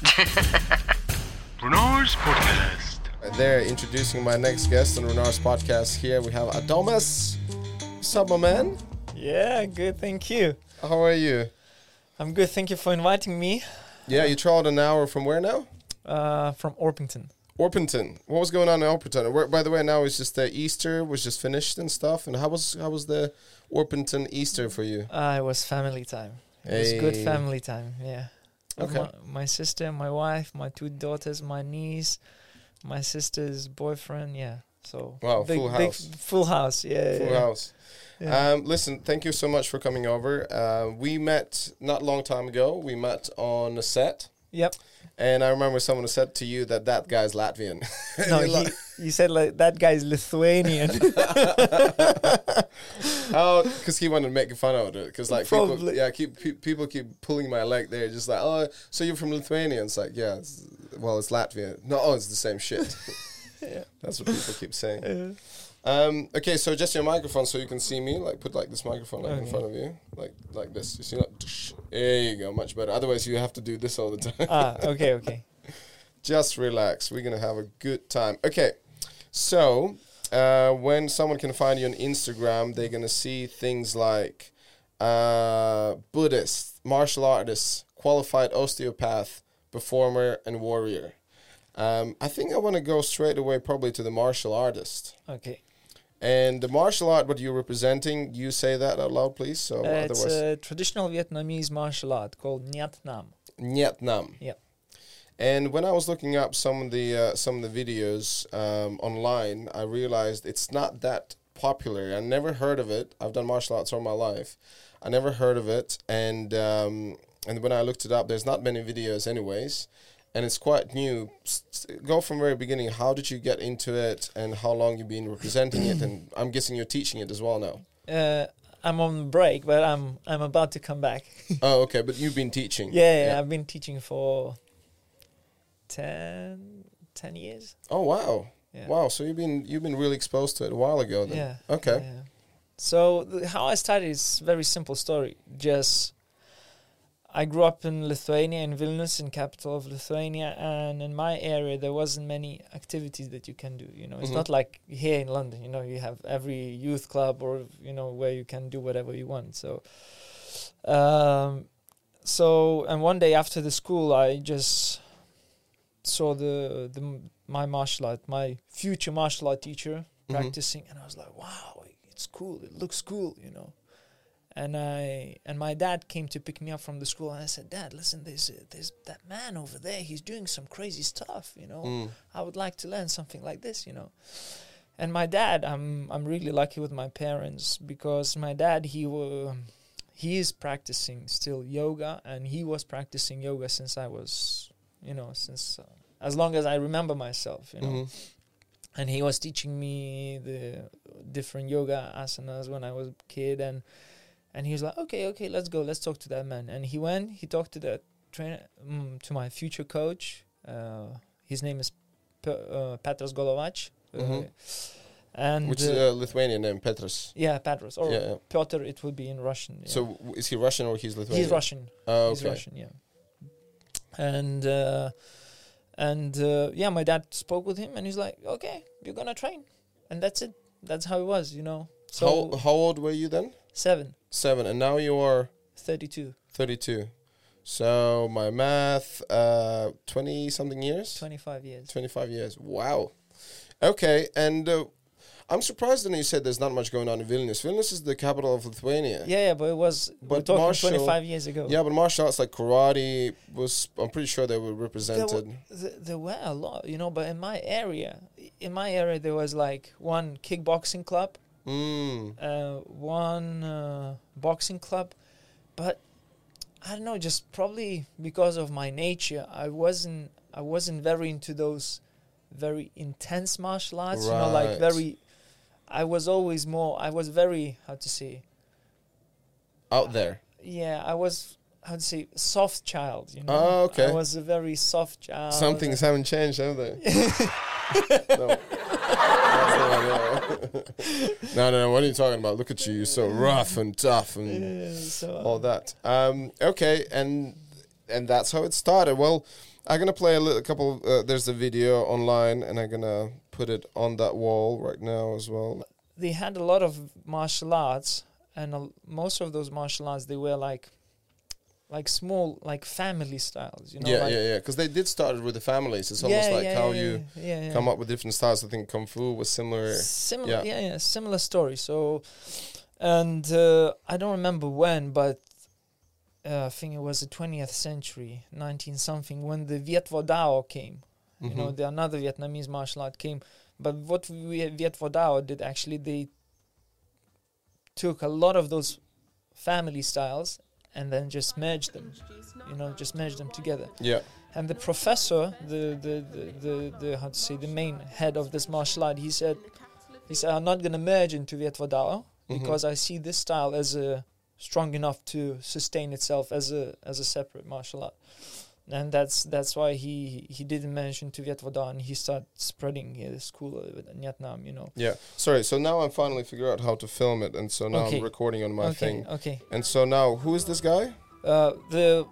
Renard's podcast. Right There, introducing my next guest on Renard's podcast. Here we have Adomas. What's up, my man? Yeah, good. Thank you. How are you? I'm good. Thank you for inviting me. Yeah, you traveled an hour from where now? Uh, from Orpington. Orpington. What was going on in Orpington? Where, by the way, now it's just the Easter was just finished and stuff. And how was how was the Orpington Easter for you? Uh, it was family time. It was good family time. Yeah. Okay. My, my sister, my wife, my two daughters, my niece, my sister's boyfriend. Yeah. So. Wow, big, full house. f- full house. Yeah. Full yeah. house. Yeah. Um, listen, thank you so much for coming over. Uh, we met not long time ago. We met on a set, Yep. And I remember someone said to you that that guy's Latvian. No, You're he, you said like that guy's Lithuanian. oh, because he wanted to make fun of it. Because like people, yeah, keep pe- people keep pulling my leg there, just like, oh, so you're from Lithuania? It's like, yeah, it's, well, it's Latvian. No, oh, it's the same shit. Yeah. That's what people keep saying. Um, okay, so just your microphone, so you can see me. Like, put like this microphone like, in front of you, like like this. You see, like, there you go, much better. Otherwise, you have to do this all the time. ah, okay, okay. just relax. We're gonna have a good time. Okay, so uh, when someone can find you on Instagram, they're gonna see things like uh, Buddhist, martial artist, qualified osteopath, performer, and warrior. Um, I think I want to go straight away, probably to the martial artist. Okay. And the martial art, what you're representing, you say that out loud, please. So Uh, it's a traditional Vietnamese martial art called Nhat Nam. Nhat Nam. Yeah. And when I was looking up some of the uh, some of the videos um, online, I realized it's not that popular. I never heard of it. I've done martial arts all my life. I never heard of it, and um, and when I looked it up, there's not many videos, anyways, and it's quite new. Go from very beginning. How did you get into it, and how long you've been representing it? And I'm guessing you're teaching it as well now. Uh, I'm on break, but I'm I'm about to come back. oh, okay, but you've been teaching. yeah, yeah, I've been teaching for 10, 10 years. Oh wow. Yeah. Wow, so you've been you've been really exposed to it a while ago then. Yeah. Okay. yeah. So how I started is very simple story. Just I grew up in Lithuania in Vilnius, in capital of Lithuania, and in my area there wasn't many activities that you can do. You know, it's Mhm. not like here in London. You know, you have every youth club or you know where you can do whatever you want. So, um, so and one day after the school, I just saw the the my martial art, my future martial art teacher Mhm. practicing, and I was like, wow, it's cool. It looks cool, you know. And I and my dad came to pick me up from the school, and I said, Dad, listen, there's uh, there's that man over there. He's doing some crazy stuff, you know. Mm. I would like to learn something like this, you know. And my dad, I'm I'm really lucky with my parents because my dad he wa he is practicing still yoga, and he was practicing yoga since I was, you know, since uh, as long as I remember myself, you know Mhm. and he was teaching me the different yoga asanas when I was a kid and and he was like okay okay let's go let's talk to that man and he went he talked to the trainer um, to my future coach uh, his name is P- uh, Petros Golovac uh, Mhm. and Which is uh, a Lithuanian name, Petras. yeah Petras. or yeah, yeah. Piotr it would be in Russian yeah. So w- is he Russian or he's Lithuanian? he's Russian Oh, He's. Russian, yeah. And uh, and uh, yeah, my dad spoke with him, and he's like, "Okay, you're gonna train," and that's it. That's how it was, you know. So how, how old were you then? Seven, Seven. And now you are 32, 32. So my math, uh, 20 something years? 25 years. 25 years. Wow. Okay. And uh, I'm surprised that you said there's not much going on in Vilnius. Vilnius is the capital of Lithuania. Yeah, yeah, but it was we're But talking martial- 25 years ago. Yeah, but martial arts like karate was, I'm pretty sure they were there, represented. were, there were a lot, you know. But in my area, in my area, there was like one kickboxing club, Mm. uh, one uh, boxing club, but I don't know, just probably because of my nature, I wasn't I wasn't very into those very intense martial arts. You know, like very. I was always more. I was very how to say. Out there. Yeah, I was how to say soft child. You know. Oh, okay. I was a very soft child. Some things haven't changed, have they? no. no, no, no. What are you talking about? Look at you. You're so rough and tough and Yeah, so all that. Um, okay, and and that's how it started. Well, I'm gonna play a little couple. Uh, there's a video online, and I'm gonna put it on that wall right now as well. they had a lot of martial arts, and a, most of those martial arts they were like, like small, like family styles. You know, yeah, like, yeah, yeah. Because they did start it with the families. It's almost Yeah, like yeah, how yeah, you come up with different styles. I think kung fu was similar. Similar, yeah. yeah. similar story. So, and uh, I don't remember when, but uh, I think it was the 20th century, 19 something, when the Viet Vo Dao came. You know, Mhm. the another Vietnamese martial art came. But what we, Viet Vo Dao did actually, they took a lot of those family styles and then just merge them. You know, just merged them together. yeah. And the professor, the the, the, the, the how to say the main head of this martial art, he said, he said, I'm not gonna merge into Viet Dao Mhm. because I see this style as a strong enough to sustain itself as a as a separate martial art. And that's that's why he he didn't mention to Viet Vo and he started spreading his school in Vietnam, you know. Yeah. Sorry. So now I'm finally figure out how to film it, and so now Okay. I'm recording on my okay, thing. okay. And so now, who is this guy? Uh, the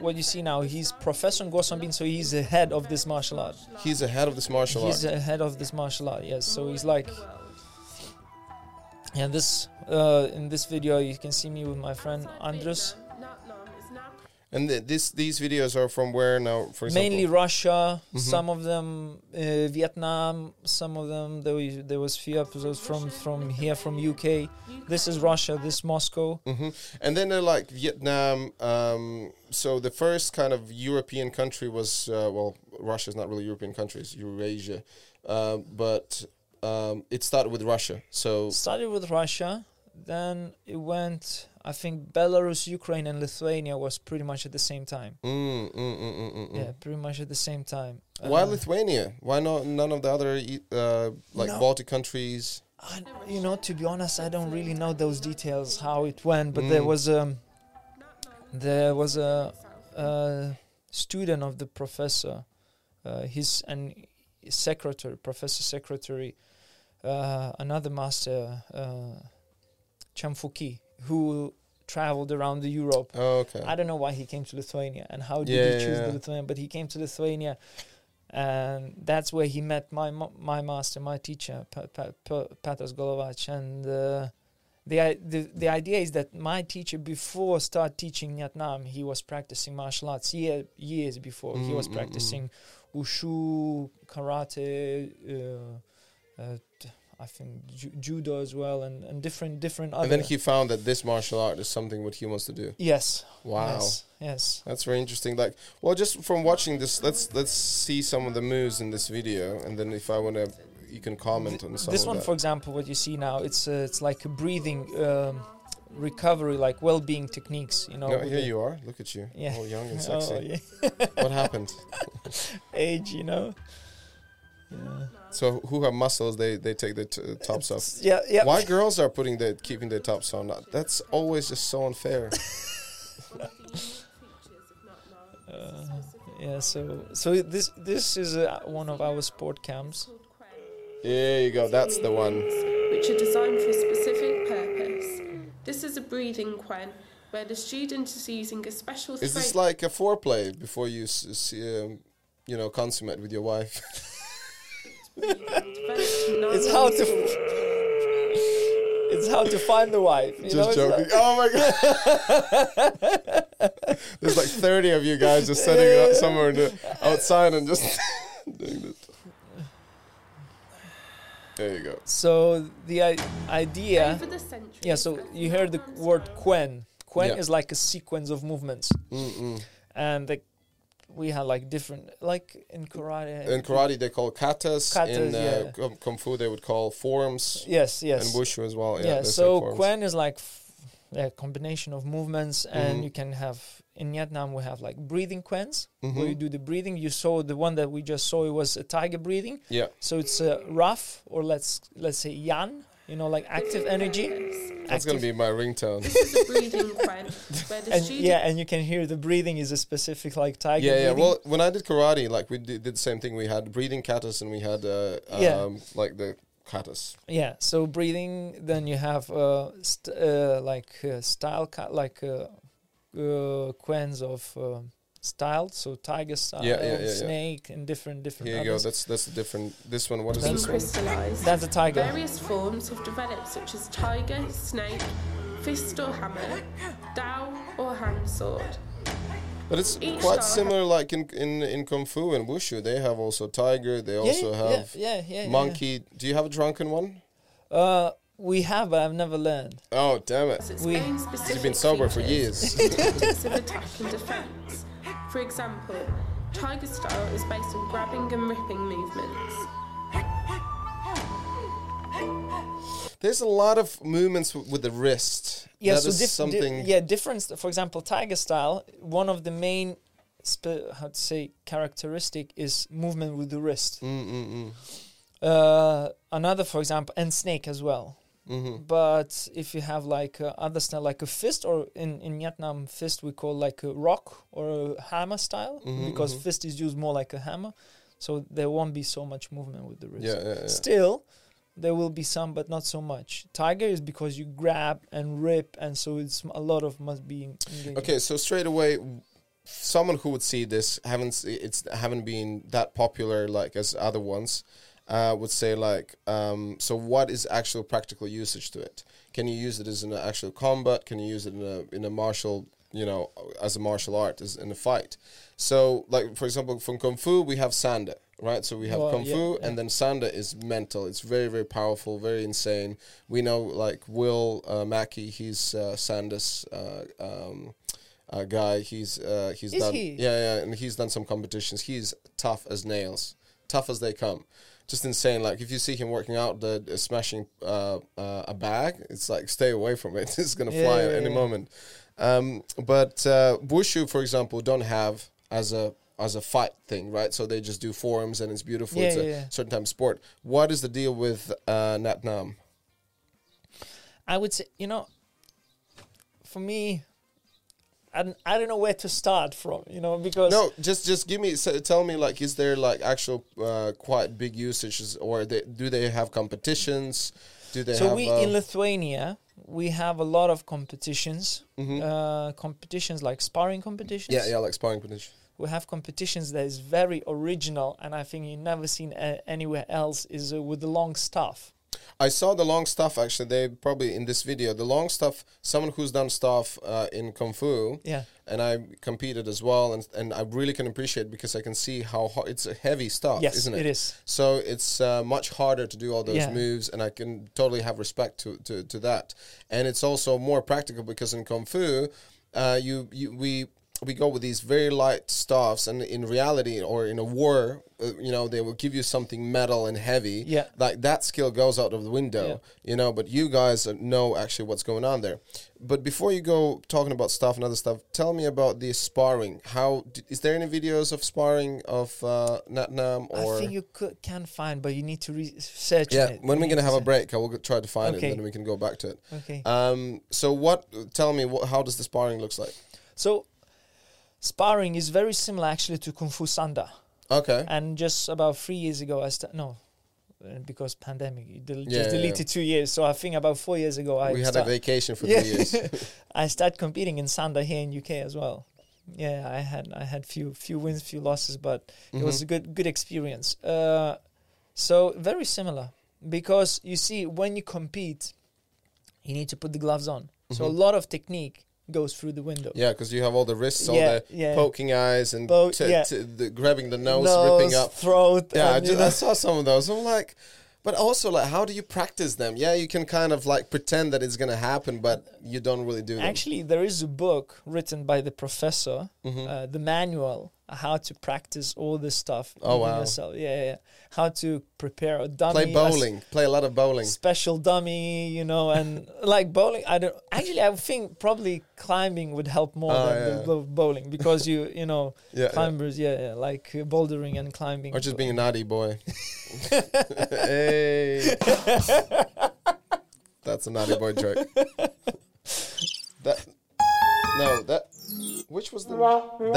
what you see now, he's Professor Ngo Xuan Binh, so he's the head of this martial art. He's the head of this martial he's art. He's the head of this martial art yes so he's like yeah this uh in this video you can see me with my friend andres And th- this these videos are from where now? For example, mainly russia Mhm. some of them uh, vietnam some of them there was, there was few episodes from from here from uk this is russia this moscow hmm And then they're like Vietnam. Um, so the first kind of European country was uh, well, is not really European country; it's Eurasia. Um, but um, it started with Russia. So started with russia then it went i think belarus ukraine and lithuania was pretty much at the same time mm, mm, mm, mm, mm, mm. yeah pretty much at the same time Why Uh, Lithuania? Why not none of the other uh, like No. Baltic countries? I, you know, to be honest, I don't really know those details how it went, but there was um, there was a, a student of the professor, uh, his and his secretary, professor secretary, uh, another master, uh, Cham Fuki, who traveled around the Europe. Oh, okay. I don't know why he came to Lithuania and how did Yeah, he choose yeah. the Lithuania, but he came to Lithuania, and that's where he met my my master, my teacher, Pa- Pa- Pa- Petras Golovach. And uh, the, the the idea is that my teacher, before start teaching Vietnam, he was practicing martial arts year, years before. he was Mm, mm, mm. practicing wushu, karate. Uh, uh, I think ju- judo as well, and, and different different other. and then he found that this martial art is something what he wants to do. yes, Wow. yes, yes. That's very interesting. Like, well, just from watching this, let's let's see some of the moves in this video, and then if I want to, you can comment on some this one that. for example what you see now it's uh, it's like a breathing um, recovery like well-being techniques you know no, here you are. Look at you, Yeah. all young and Oh, sexy. yeah. What happened? age you know yeah So who have muscles? They they take the t- tops off. yeah yeah Why girls are putting their keeping their tops on? That's always just so unfair. uh, yeah so so this this is uh, one of our sport camps There you go. That's the one. which are designed for a specific purpose. This is a breathing quen, where the student is using a special Is this throat like a foreplay before you s- s- um, you know consummate with your wife? developed it's how to it's how to find the wife you know just it's joking. like- oh my god. There's like 30 of you guys just sitting out somewhere in the, outside and just doing this. There you go. so the I- idea over the yeah so you heard the word knowledge quen quen Yeah. is like a sequence of movements Mm-mm. and the, we had like different like in karate In karate, they call katas. Katas, in uh, yeah. kung- fu, they would call forms. yes yes And wushu as well. Yeah. yeah, so quen is like a combination of movements and Mhm. you can have in vietnam we have like breathing quens Mhm. where you do the breathing you saw the one that we just saw it was a tiger breathing Yeah. so it's uh, rough or let's let's say yang you know like active energy That's going to be my ringtone. This is a breathing quen, where the and yeah and you can hear the breathing is a specific like tiger yeah, yeah. breathing. Well, when I did karate, like we did, did the same thing. We had breathing katas and we had uh, um, Yeah. like the katas. Yeah, so breathing, then you have uh, st- uh like uh, style, ca- like uh, uh, quens of uh, style, so tiger style, yeah, yeah, yeah. snake, and different different. Here you go. That's that's a different. This one. What is this Been one? crystallised. That's a tiger. Various forms have developed, such as tiger, snake, fist or hammer, dao or hand sword. But it's Each quite similar, like in, in in kung fu and wushu. They have also tiger. They Yeah, also have yeah, yeah, yeah. monkey. Do you have a drunken one? Uh, we have, but I've never learned. Oh damn it! Its we, you've been sober for years. and of attack and defence. For example, tiger style is based on grabbing and ripping movements. There's a lot of movements with the wrist. Yeah, That so is dif- di- something. yeah, difference. For example, tiger style. One of the main, spe- how to say, characteristic is movement with the wrist. Mm, mm, mm. Uh, another, for example, and snake as well. Mhm. But if you have like uh, other style, like a fist, or in in Vietnam, fist we call like a rock or a hammer style, Mhm, because mhm. fist is used more like a hammer, so there won't be so much movement with the wrist. Yeah, yeah, yeah. Still, there will be some, but not so much. Tiger is because you grab and rip, and so it's a lot of must be engaging. Okay, so straight away, someone who would see this haven't it's haven't been that popular like as other ones. Uh, would say like, um, so what is actual practical usage to it? Can you use it as an actual combat? Can you use it in a in a martial, you know, as a martial art, as in a fight? So, like for example, from kung fu we have sanda, right? So we have Well, kung yeah, fu, yeah. and then sanda is mental. It's very very powerful, very insane. We know like Will uh, Mackey, he's uh, Sanda's. Uh, um, uh, guy. He's uh, he's Is done he? yeah yeah, and he's done some competitions. He's tough as nails, tough as they come. Just insane. Like if you see him working out, the, the smashing uh, uh, a bag, it's like stay away from it. it's gonna Yeah, fly yeah, at any yeah. moment. Um, but uh, wushu, for example, don't have as a as a fight thing, right? So they just do forms and it's beautiful. It's a certain type of sport. What is the deal with uh, Nhat Nam? I would say, you know, for me, I don't, I don't know where to start from, you know, because No, just just give me so tell me like is there like actual uh, quite big usages or they, do they have competitions? Do they so have we uh, in Lithuania we have a lot of competitions, mhm. uh, competitions like sparring competitions. yeah yeah like sparring competitions. we have competitions that is very original, and I think you never seen a- anywhere else. Is uh, with the long stuff. I saw the long stuff actually. They probably in this video the long stuff. Someone who's done stuff uh, in kung fu, Yeah, and I competed as well, and and I really can appreciate because I can see how hard, it's a heavy stuff, yes, isn't it? it is. So it's uh, much harder to do all those Yeah. moves, and I can totally have respect to, to, to that. And it's also more practical because in kung fu, uh, you you we we go with these very light stuffs, and in reality or in a war, uh, you know, they will give you something metal and heavy. Yeah. like that skill goes out of the window. Yeah. You know, but you guys know actually what's going on there. But before you go talking about stuff and other stuff, tell me about the sparring. How is there any videos of sparring of uh, Nhat Nam or? I think you could, can find, but you need to research. Yeah, it. when we're gonna have a break, I will try to find it, and then we can go back to it. Okay. Um, so what? Tell me, what, how does the sparring looks like? So, sparring is very similar actually to Kung Fu Sanda. Okay, And just about three years ago, I started. no, uh, because pandemic, del- Yeah, just yeah, deleted two years. So I think about four years ago, I we had a vacation for Yeah. three years. I started competing in Sanda here in UK as well. Yeah, I had I had few few wins, few losses, but it was a Mhm. good good experience. Uh, so very similar because you see when you compete, you need to put the gloves on. So a Mhm. lot of technique goes through the window. Yeah, because you have all the wrists, all Yeah, the yeah. poking eyes, and t- yeah. the grabbing the nose, Nose, ripping up. throat. Yeah, I, and, ju- you know- I saw some of those. I'm like, but also like, how do you practice them? Yeah, you can kind of like pretend that it's gonna happen, but you don't really do them. Actually, there is a book written by the professor, Mhm. uh, the manual how to practice all this stuff. Oh, wow. yourself. Yeah, yeah, yeah. How to prepare a dummy. play a bowling, play a lot of bowling. special dummy, you know, and like bowling. I don't actually. I think probably climbing would help more Oh, than yeah. the bo- bowling because you, you know, Yeah, yeah. climbers, yeah, yeah, like uh, bouldering and climbing. or just being a naughty boy. hey, that's a naughty boy joke. That no, that which was the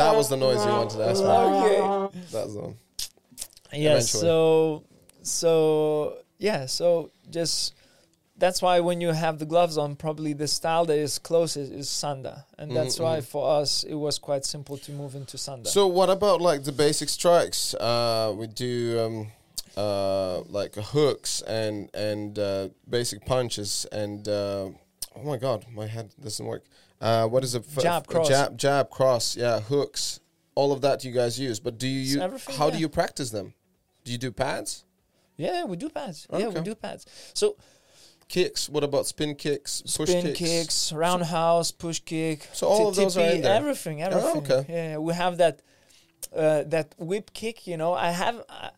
that was the noise you wanted to ask me. okay. That's the one. Yeah. Eventually. So, so yeah. So just that's why when you have the gloves on, probably the style that is closest is Sanda, and that's Mhm, why mhm. for us it was quite simple to move into Sanda. So what about like the basic strikes? Uh, we do um, uh, like hooks and and uh, basic punches and uh, oh my god, my head doesn't work. Uh, what is it? F- Jab, cross. jab, jab, cross. Yeah, hooks. All of that you guys use, but do you It's use? everything, How do you practice them? Do you do pads, yeah, we do pads. Yeah, we do pads. So kicks? What about spin kicks, push spin kicks? kicks, roundhouse, push kick. So all ti- of those are in there? Everything, everything. okay. Yeah, we have that uh, that whip kick. You know, I have. I,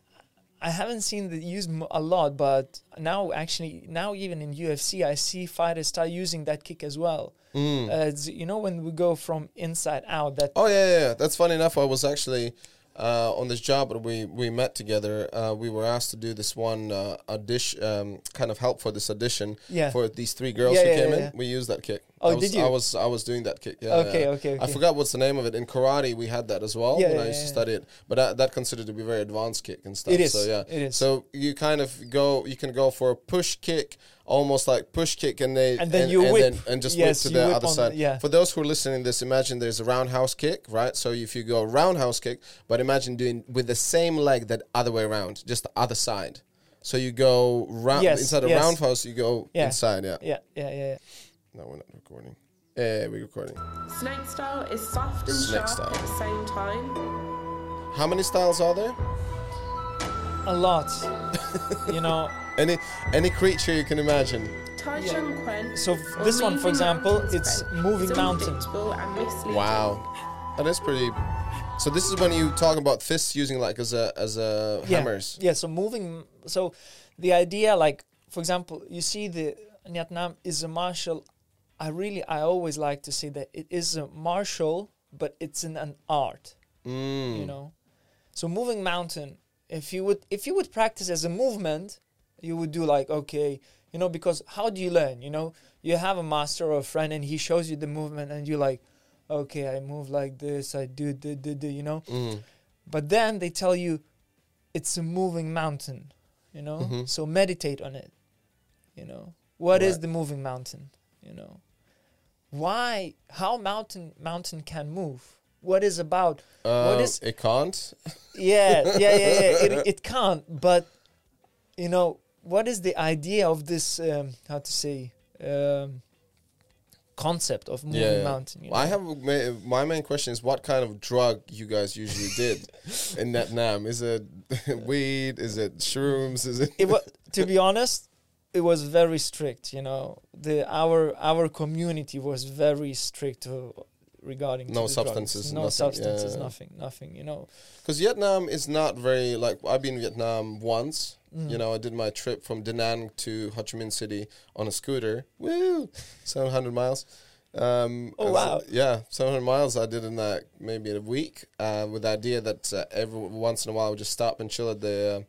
I haven't seen the use a lot, but now actually, now even in UFC, I see fighters start using that kick as well. Mm. Uh, you know, when we go from inside out, that Oh yeah, yeah, yeah. That's funny enough. I was actually uh, on this job that we we met together. Uh, we were asked to do this one uh, audition, um, kind of help for this audition yeah. for these three girls Yeah, who yeah, came in. We used that kick. Oh, I was, did you? I was I was doing that kick. Yeah. okay, okay, okay. I forgot what's the name of it. In karate, we had that as well Yeah, when I used to study it. But that, that considered to be very advanced kick and stuff. It is. So yeah. It is. So you kind of go. You can go for a push kick, almost like push kick, and they And then you whip. and just Yes, whip to the whip other side. the- yeah. For those who are listening to this, imagine there's a roundhouse kick, right? So if you go roundhouse kick, but imagine doing with the same leg that other way around, just the other side. So you go round Yes, inside a roundhouse, you go Yeah. inside. Yeah. yeah, yeah, yeah. yeah. No, we're not recording. Yeah, we're recording. Snake style is soft and Snake sharp style. at the same time. How many styles are there? A lot. you know, Any any creature you can imagine. Yeah. So f- this one, for example, it's Quen, moving is mountain. unpredictable and misleading. Wow, that is pretty. So this is when you talk about fists using like as a as a Yeah. hammers. Yeah, so moving. So the idea, like for example, you see the Nhat Nam is a martial. I really, I always like to say that it is a martial, but it's in an art. Mm. You know, so moving mountain. If you would, if you would practice as a movement, you would do like okay, you know, because how do you learn? You know, you have a master or a friend, and he shows you the movement, and you're like, okay, I move like this, I do, do, do, do, you know. Mm. But then they tell you it's a moving mountain, you know? Mhm. So meditate on it. You know. what is Right. the moving mountain, you know? Why how mountain mountain can move? What is about Uh, is- it can't? Yeah, yeah, yeah, yeah. It, it can't, but you know, what is the idea of this um, how to say um, concept of moving Yeah, yeah. mountain? You I have ma- my main question is what kind of drug you guys usually did in Vietnam? Is it weed? Is it shrooms? Is it? it was to be honest it was very strict you know the our our community was very strict uh, regarding to No substances, no nothing, substances yeah. nothing nothing you know Because Vietnam is not very like I've been in Vietnam once. Mm. You know, I did my trip from Da Nang to Ho Chi Minh City on a scooter. Woo, seven hundred miles. Um, Oh, so- wow. yeah, seven hundred miles. I did in that maybe in a week. Uh, with the idea that uh, every once in a while I would just stop and chill at the uh,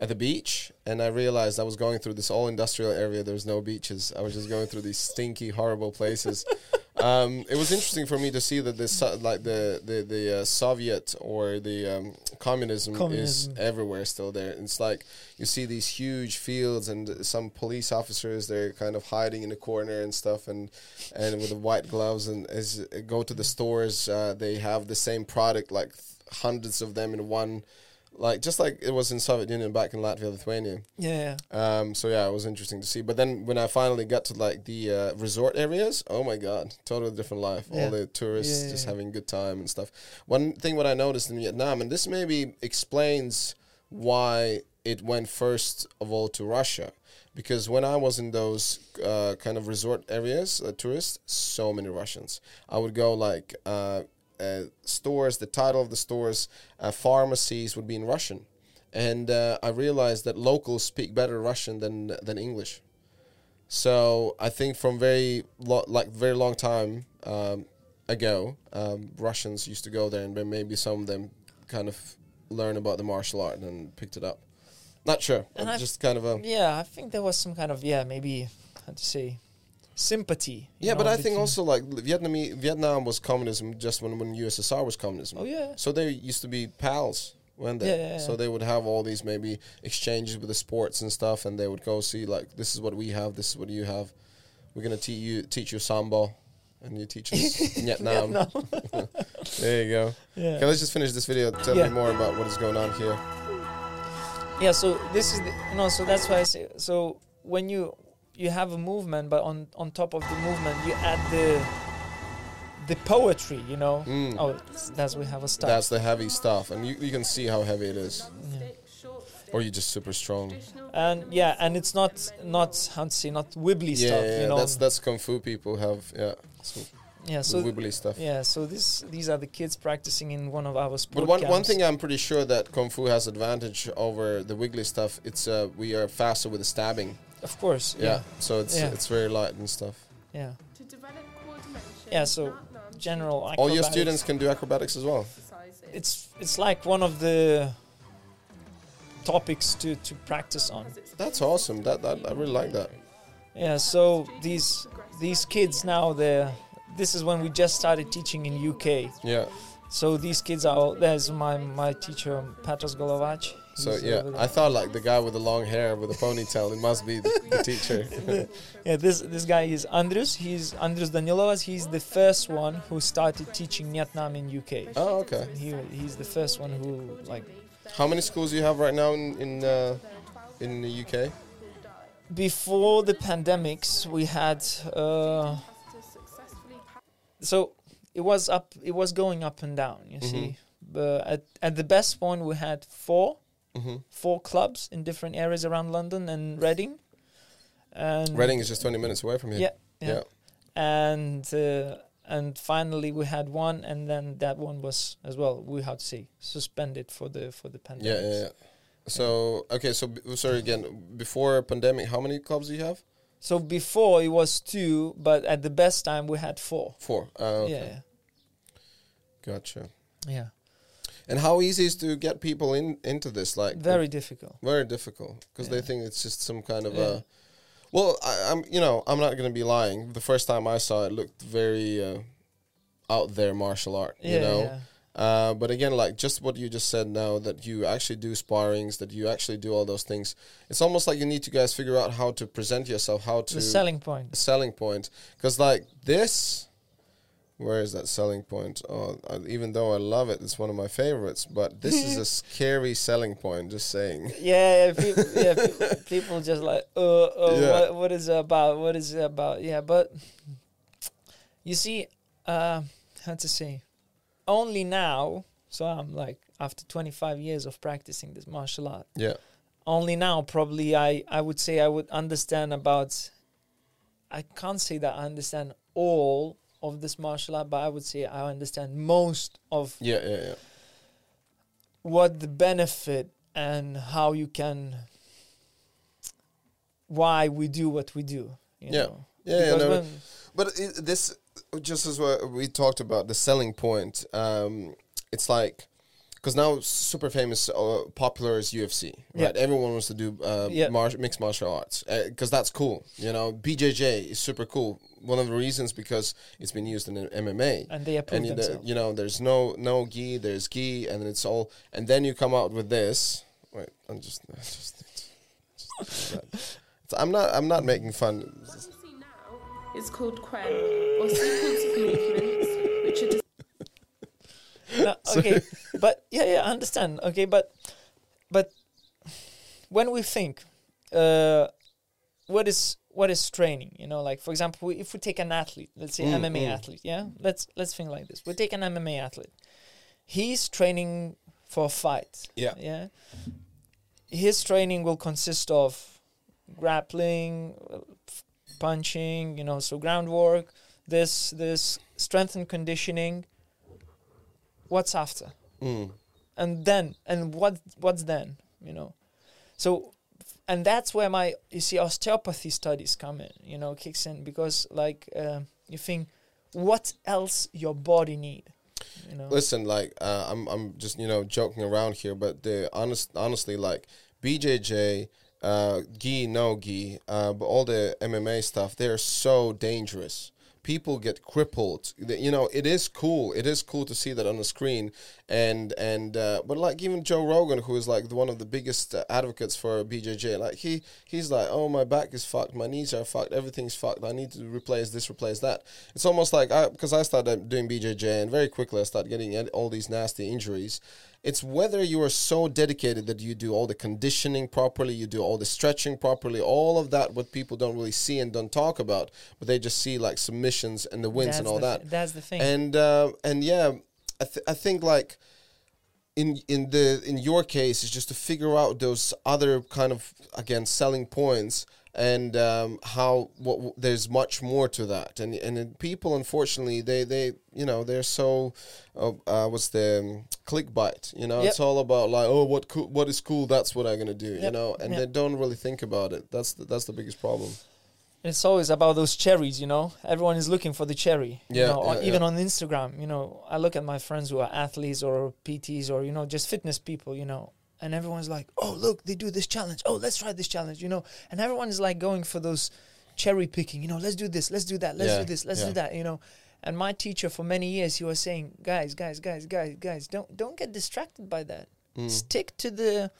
at the beach. And I realized I was going through this all industrial area. There was no beaches. I was just going through these stinky, horrible places. um, it was interesting for me to see that this like the the the uh, Soviet or the um, communism, Communism. is everywhere still there. It's like you see these huge fields and some police officers they're kind of hiding in the corner and stuff and and with the white gloves and as uh, go to the stores uh, they have the same product like hundreds of them in one like just like it was in Soviet Union back in Latvia Lithuania yeah um, so yeah, it was interesting to see. But then when I finally got to like the uh, resort areas, oh my god, totally different life. Yeah. All the tourists Yeah, just yeah. having good time and stuff. One thing what I noticed in Vietnam, and this maybe explains why it went first of all to Russia, because when I was in those uh, kind of resort areas, uh, tourists, so many Russians. I would go like. Uh, stores, the title of the stores, uh, pharmacies would be in Russian and uh, I realized that locals speak better Russian than than English. So I think from very lo- like very long time um, ago, um, Russians used to go there, and maybe some of them kind of learn about the martial art and picked it up. Not sure, And uh, just kind of a yeah i think there was some kind of yeah maybe how to say sympathy yeah. But I think also like Vietnam, Vietnam was communism just when when USSR was communism. oh yeah So they used to be pals weren't they? Yeah, yeah, So they would have all these maybe exchanges with the sports and stuff, and they would go see like this is what we have, this is what you have. We're gonna teach you teach you sambo, and you teach us Vietnam. no. There you go. yeah. Okay, let's just finish this video. Tell Yeah. me more about what is going on here. yeah so this is the, you know so that's why i say so when you you have a movement but on on top of the movement you add the the poetry you know Mm. oh that's we have a start That's the heavy stuff, and you, you can see how heavy it is. Stick, Or you're just super strong. and yeah and it's not not say not wibbly Yeah, stuff yeah, you know that's that's kung fu people have yeah, some yeah so wibbly stuff. yeah so this these are the kids practicing in one of our sport But one, one thing I'm pretty sure that kung fu has advantage over the wiggly stuff. It's uh, we are faster with the stabbing. Of course Yeah, yeah so it's Yeah. it's very light and stuff. yeah to develop coordination. Yeah, so Nam Nam general All your students can do acrobatics as well. it's it's like one of the topics to to practice on That's awesome. That, that I really like that. Yeah, so these these kids now they're this is when we just started teaching in UK. Yeah. So these kids are there's my my teacher Petros Golovac. So yeah, I thought like the guy with the long hair with the ponytail. It must be the, the teacher. yeah, this this guy is Andrius. He's Andrius Danilovas. He's the first one who started teaching Vietnam in UK. oh, okay. He he's the first one who like How many schools do you have right now in in uh, in the UK? before the pandemics we had uh, successfully so it was up it was going up and down you Mhm. see but at, at the best point we had four hmm four clubs in different areas around london and reading and Reading is just 20 minutes away from here. Yeah, yeah. yeah. and uh, and finally we had one and then that one was as well we had to say suspended for the for the pandemic Yeah, yeah, yeah. So okay, so b- sorry again. Before pandemic, how many clubs do you have? so before it was two but at the best time we had four Four. Uh, okay. yeah Gotcha. yeah And how easy is to get people in into this? Like very difficult very difficult because they think it's just some kind of Yeah. a. Well, I, I'm you know I'm not gonna be lying. The first time I saw it, looked very uh, out there martial art. yeah you know. yeah. Uh, but again, like just what you just said now, that you actually do sparrings, that you actually do all those things. It's almost like you need to guys figure out how to present yourself, how to the selling point selling point. Because like this, where is that selling point? Oh, I, even though I love it, it's one of my favorites. But this is a scary selling point. Just saying. Yeah, yeah, people, yeah, pe- people just like, uh, uh Yeah. what, what is it about? What is it about? Yeah, but you see, uh, how to say, only now. So I'm like after 25 years of practicing this martial art. Yeah. Only now, probably I I would say I would understand about. I can't say that I understand all of this martial art, but I would say I understand most of Yeah. Yeah. Yeah. what the benefit and how you can why we do what we do you Yeah. know? Yeah. yeah no, But it, this, just as what we talked about, the selling point. Um, it's like because now super famous, uh, popular is UFC, Yeah. Everyone wants to do uh, Yeah. mar- mixed martial arts because that's cool. You know, BJJ is super cool. One of the reasons because it's been used in MMA. and they approve And you, the, you know, there's no no gi, there's gi, and it's all. And then you come out with this. Wait, I'm just, I just, just it's- I'm not, I'm not making fun. What you see now is called Quen, or sequence of movements, which are No, okay but yeah yeah i understand okay but but when we think uh what is what is training you know like for example if we take an athlete let's say Mm, mma mm. athlete yeah? Let's let's think like this. We take an mma athlete. He's training for a fight Yeah. yeah? His training will consist of grappling punching you know so groundwork this this strength and conditioning. What's after? Mm. and then and what what's then you know? So and that's where my you see osteopathy studies come in you know kicks in because like uh, you think what else your body need you know? Listen, like uh, I'm, I'm just you know joking around here, but the honest, honestly, like BJJ, uh, gi, no gi, uh, but all the MMA stuff, they're so dangerous people get crippled. You know, it is cool. It is cool to see that on the screen, and and uh, but like even Joe Rogan, who is like one of the biggest uh, advocates for BJJ, like he he's like, oh my back is fucked, my knees are fucked, everything's fucked. I need to replace this, replace that. It's almost like I because I started doing BJJ, and very quickly I started getting all these nasty injuries. It's whether you are so dedicated that you do all the conditioning properly, you do all the stretching properly, all of that what people don't really see and don't talk about, but they just see like submissions and the wins that's and all that. that's the thing. And uh, and yeah, I th- I think like in in the in your case is just to figure out those other kind of again selling points and um, how what there's much more to that and and people unfortunately they they you know they're so uh, uh, what's the um, clickbait you know Yep. it's all about like oh what cool what is cool that's what I'm gonna do you know and Yep. they don't really think about it that's the, that's the biggest problem it's always about those cherries, you know. Everyone is looking for the cherry. you Yeah, know, yeah, even yeah. on Instagram, you know, I look at my friends who are athletes or PTs or you know just fitness people, you know, and everyone's like, "Oh, look, they do this challenge. Oh, let's try this challenge," you know, and everyone is like going for those cherry picking. You know, let's do this, let's do that, let's Yeah, do this, let's yeah. do that. You know, and my teacher for many years he was saying, "Guys, guys, guys, guys, guys, don't don't get distracted by that. Mm. Stick to the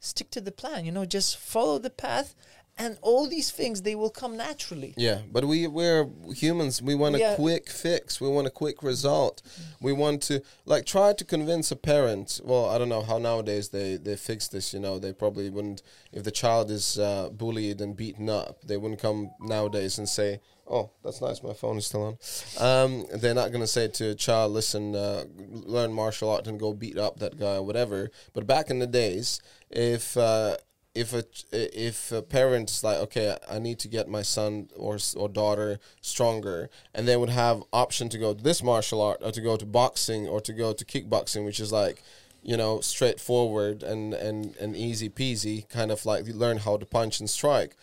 stick to the plan. You know, just follow the path." And all these things, they will come naturally. Yeah, but we we're humans. We want a Yeah. quick fix. We want a quick result. We want to like try to convince a parent. Well, I don't know how nowadays they they fix this. You know, they probably wouldn't if the child is uh, bullied and beaten up. They wouldn't come nowadays and say, "Oh, that's nice. My phone is still on." Um, they're not gonna say to a child, "Listen, uh, learn martial art and go beat up that guy or whatever." But back in the days, if uh, if a if a parent is like, okay, I need to get my son or or daughter stronger, and they would have option to go to this martial art or to go to boxing or to go to kickboxing, which is like, you know, straightforward and and and easy peasy, kind of like you learn how to punch and strike.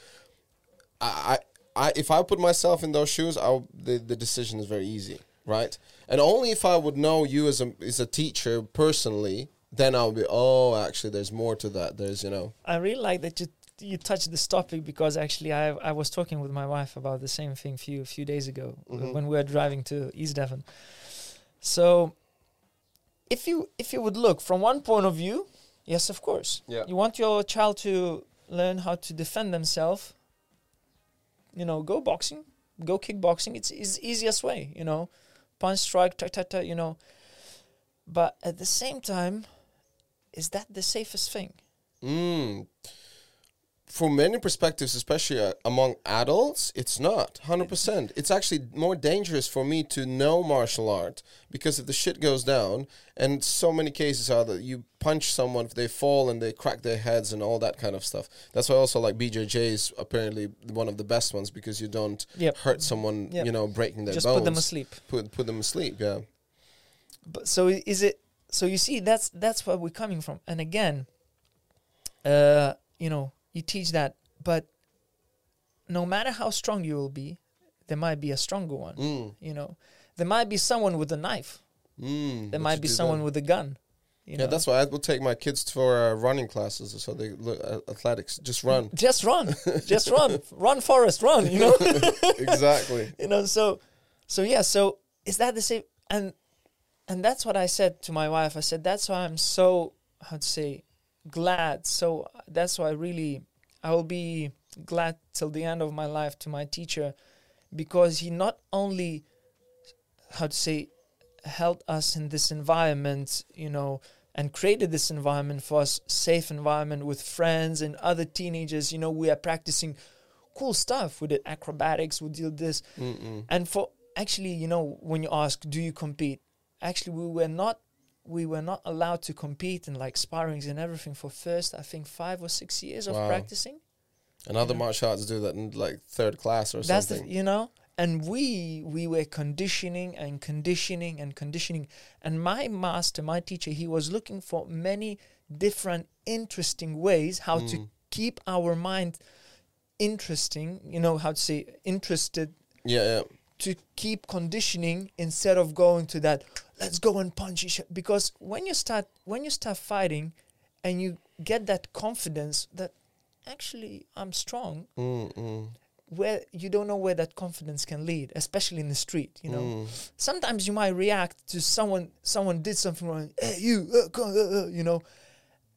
I I, I if I put myself in those shoes, I the the decision is very easy, right? And only if I would know you as a as a teacher personally, then I'll be oh, actually, there's more to that. There's you know. I really like that you you touched this topic because actually I I was talking with my wife about the same thing few few days ago Mhm. when we were driving to East Devon. So if you if you would look from one point of view, yes, of course, Yeah. you want your child to learn how to defend themselves. You know, go boxing, go kickboxing. It's the easiest way. You know, punch, strike, ta ta ta. You know, but at the same time, is that the safest thing? Mm. From many perspectives, especially uh, among adults, it's not 100%. It's actually more dangerous for me to know martial art because if the shit goes down, and so many cases are that you punch someone, they fall and they crack their heads and all that kind of stuff. That's why also like BJJ is apparently one of the best ones because you don't Yep. hurt someone, Yep. you know, breaking their Just bones. put them asleep. Put, put them asleep, yeah. but so is it so you see that's that's where we're coming from and again uh you know you teach that but no matter how strong you will be there might be a stronger one Mm. you know there might be someone with a knife Mm. there might be someone then? with a gun you Yeah, know? that's why I will take my kids for uh, running classes so they look uh, athletics. Just run. just run just run run forest run you know exactly. you know so so yeah so is that the same and and that's what i said to my wife. I said that's why i'm so how to say glad. So that's why really i will be glad till the end of my life to my teacher because he not only how to say held us in this environment you know and created this environment for us safe environment with friends and other teenagers. You know we are practicing cool stuff we did acrobatics we did this. Mm-mm. and for actually you know when you ask do you compete actually we were not we were not allowed to compete in like sparrings and everything for first i think five or six years of practicing And other Yeah. martial arts do that in like third class or that's something. the you know and we we were conditioning and conditioning and conditioning and my master my teacher he was looking for many different interesting ways how to Mm. keep our mind interesting you know how to say interested yeah, yeah. To keep conditioning instead of going to that let's go and punch each other because when you start when you start fighting and you get that confidence that actually I'm strong Mm-mm. where you don't know where that confidence can lead, especially in the street. You know, Mm. sometimes you might react to someone. Someone did something wrong. Hey, you, uh, come, uh, uh," you know,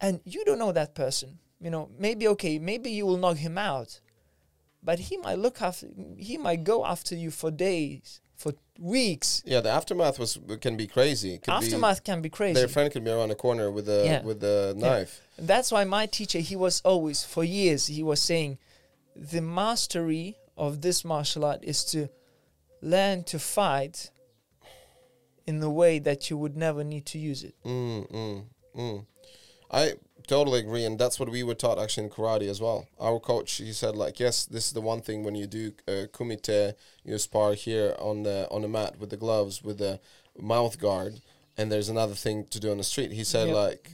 and you don't know that person. You know, maybe okay, maybe you will knock him out, but he might look after. He might go after you for days, for weeks. Yeah, the aftermath was can be crazy. Be- Aftermath can be crazy. Their friend could be around the corner with a Yeah. with a knife. That's why my teacher, he was always, for years, he was saying, the mastery of this martial art is to learn to fight in the way that you would never need to use it. Mm, mm, mm. I totally agree, and that's what we were taught actually in karate as well. Our coach he said like, yes, this is the one thing when you do uh, kumite, you spar here on the on the mat with the gloves with the mouth guard, and there's another thing to do on the street. He said Yep. like,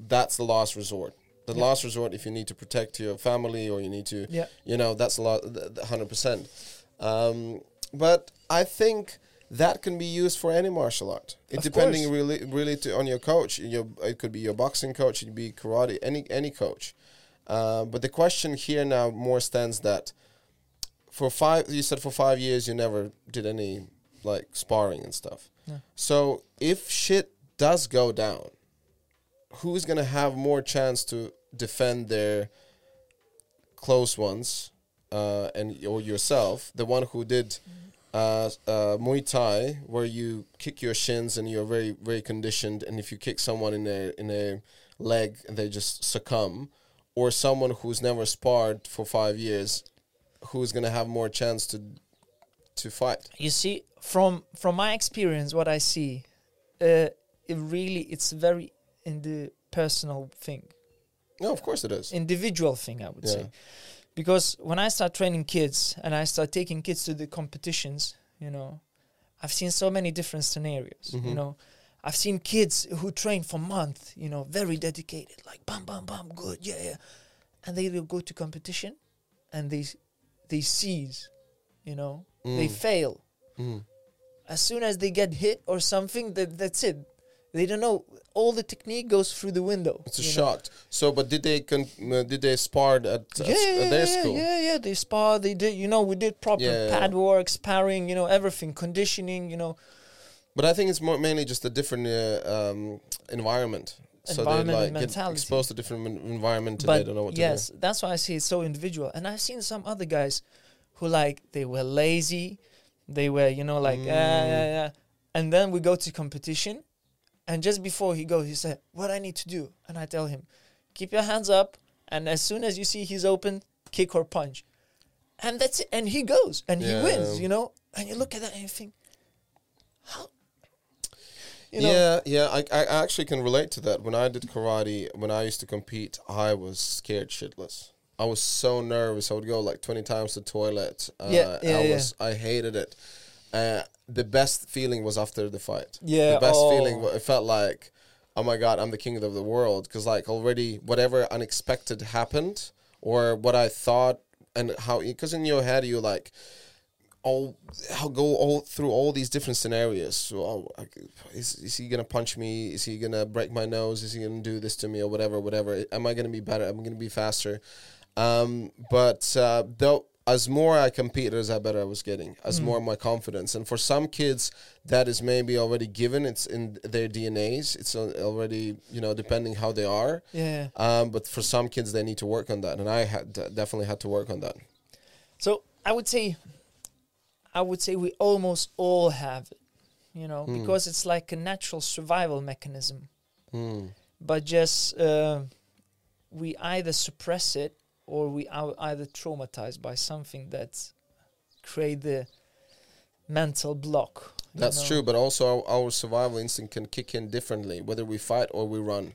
that's the last resort. The Yep. last resort if you need to protect your family or you need to Yeah. you know that's a lot hundred percent um, but i think that can be used for any martial art it Of depending course. really really to, on your coach your it could be your boxing coach it could be karate any any coach uh, but the question here now more stands that for five you said for five years you never did any like sparring and stuff Yeah. so if shit does go down who's gonna have more chance to defend their close ones uh, and or yourself, the one who did uh, uh, Muay Thai, where you kick your shins and you're very very conditioned, and if you kick someone in a in a leg they just succumb, or someone who's never sparred for five years, who's gonna have more chance to to fight? You see, from from my experience, what I see, uh, it really it's very in the personal thing. No, of course it is. individual thing, I would Yeah. say. Because when I start training kids and I start taking kids to the competitions, you know, I've seen so many different scenarios. You Mhm. know, I've seen kids who train for months, you know, very dedicated, like bam, bam, bam, good, yeah, yeah, and they will go to competition, and they they seize, you know, they Mm. fail. Mm. As soon as they get hit or something, that that's it. They don't know. All the technique goes through the window. It's a shock. So, but did they con- uh, did they spar at, at, yeah, yeah, at their yeah, school? Yeah, yeah, they spar. They did, you know, we did proper pad work, sparring, you know, everything, conditioning, you know, But I think it's more mainly just a different uh, um, environment. So they Environment like and get mentality. exposed to different en- environment and they don't know what yes, to do. Yes, that's why I see it's so individual. And I've seen some other guys who like they were lazy, they were, you know, like yeah, yeah, Mm. yeah. And then we go to competition, and just before he goes, he said, "What I need to do?" And I tell him, "Keep your hands up, and as soon as you see he's open, kick or punch." And that's it. And he goes and he wins, you know. And you look at that and you think, how? You know, yeah, yeah. I, I actually can relate to that. When I did karate, when I used to compete, I was scared shitless. I was so nervous. I would go like twenty times to the toilet. Uh, Yeah, yeah, I yeah. I hated it. Uh, the best feeling was after the fight. Yeah, the best oh. feeling. It felt like, oh my god, I'm the king of the world. Because like already, whatever unexpected happened, or what I thought, and how, because in your head you like, all, I'll go all through all these different scenarios. So, oh, is is he gonna punch me? Is he gonna break my nose? Is he gonna do this to me or whatever, whatever? Am I gonna be better? Am I gonna be faster? Um, but uh, though, as more I competed, as I better I was getting, as more my confidence. And for some kids, that is maybe already given. It's in their DNAs. It's already you know depending how they are. yeah. Um, but for some kids, they need to work on that, and I had definitely had to work on that. So I would say, I would say we almost all have it, you know, Hmm. because it's like a natural survival mechanism. Hmm. But just uh, we either suppress it or we are either traumatized by something that create the mental block. That's know, true, but also our, our survival instinct can kick in differently, whether we fight or we run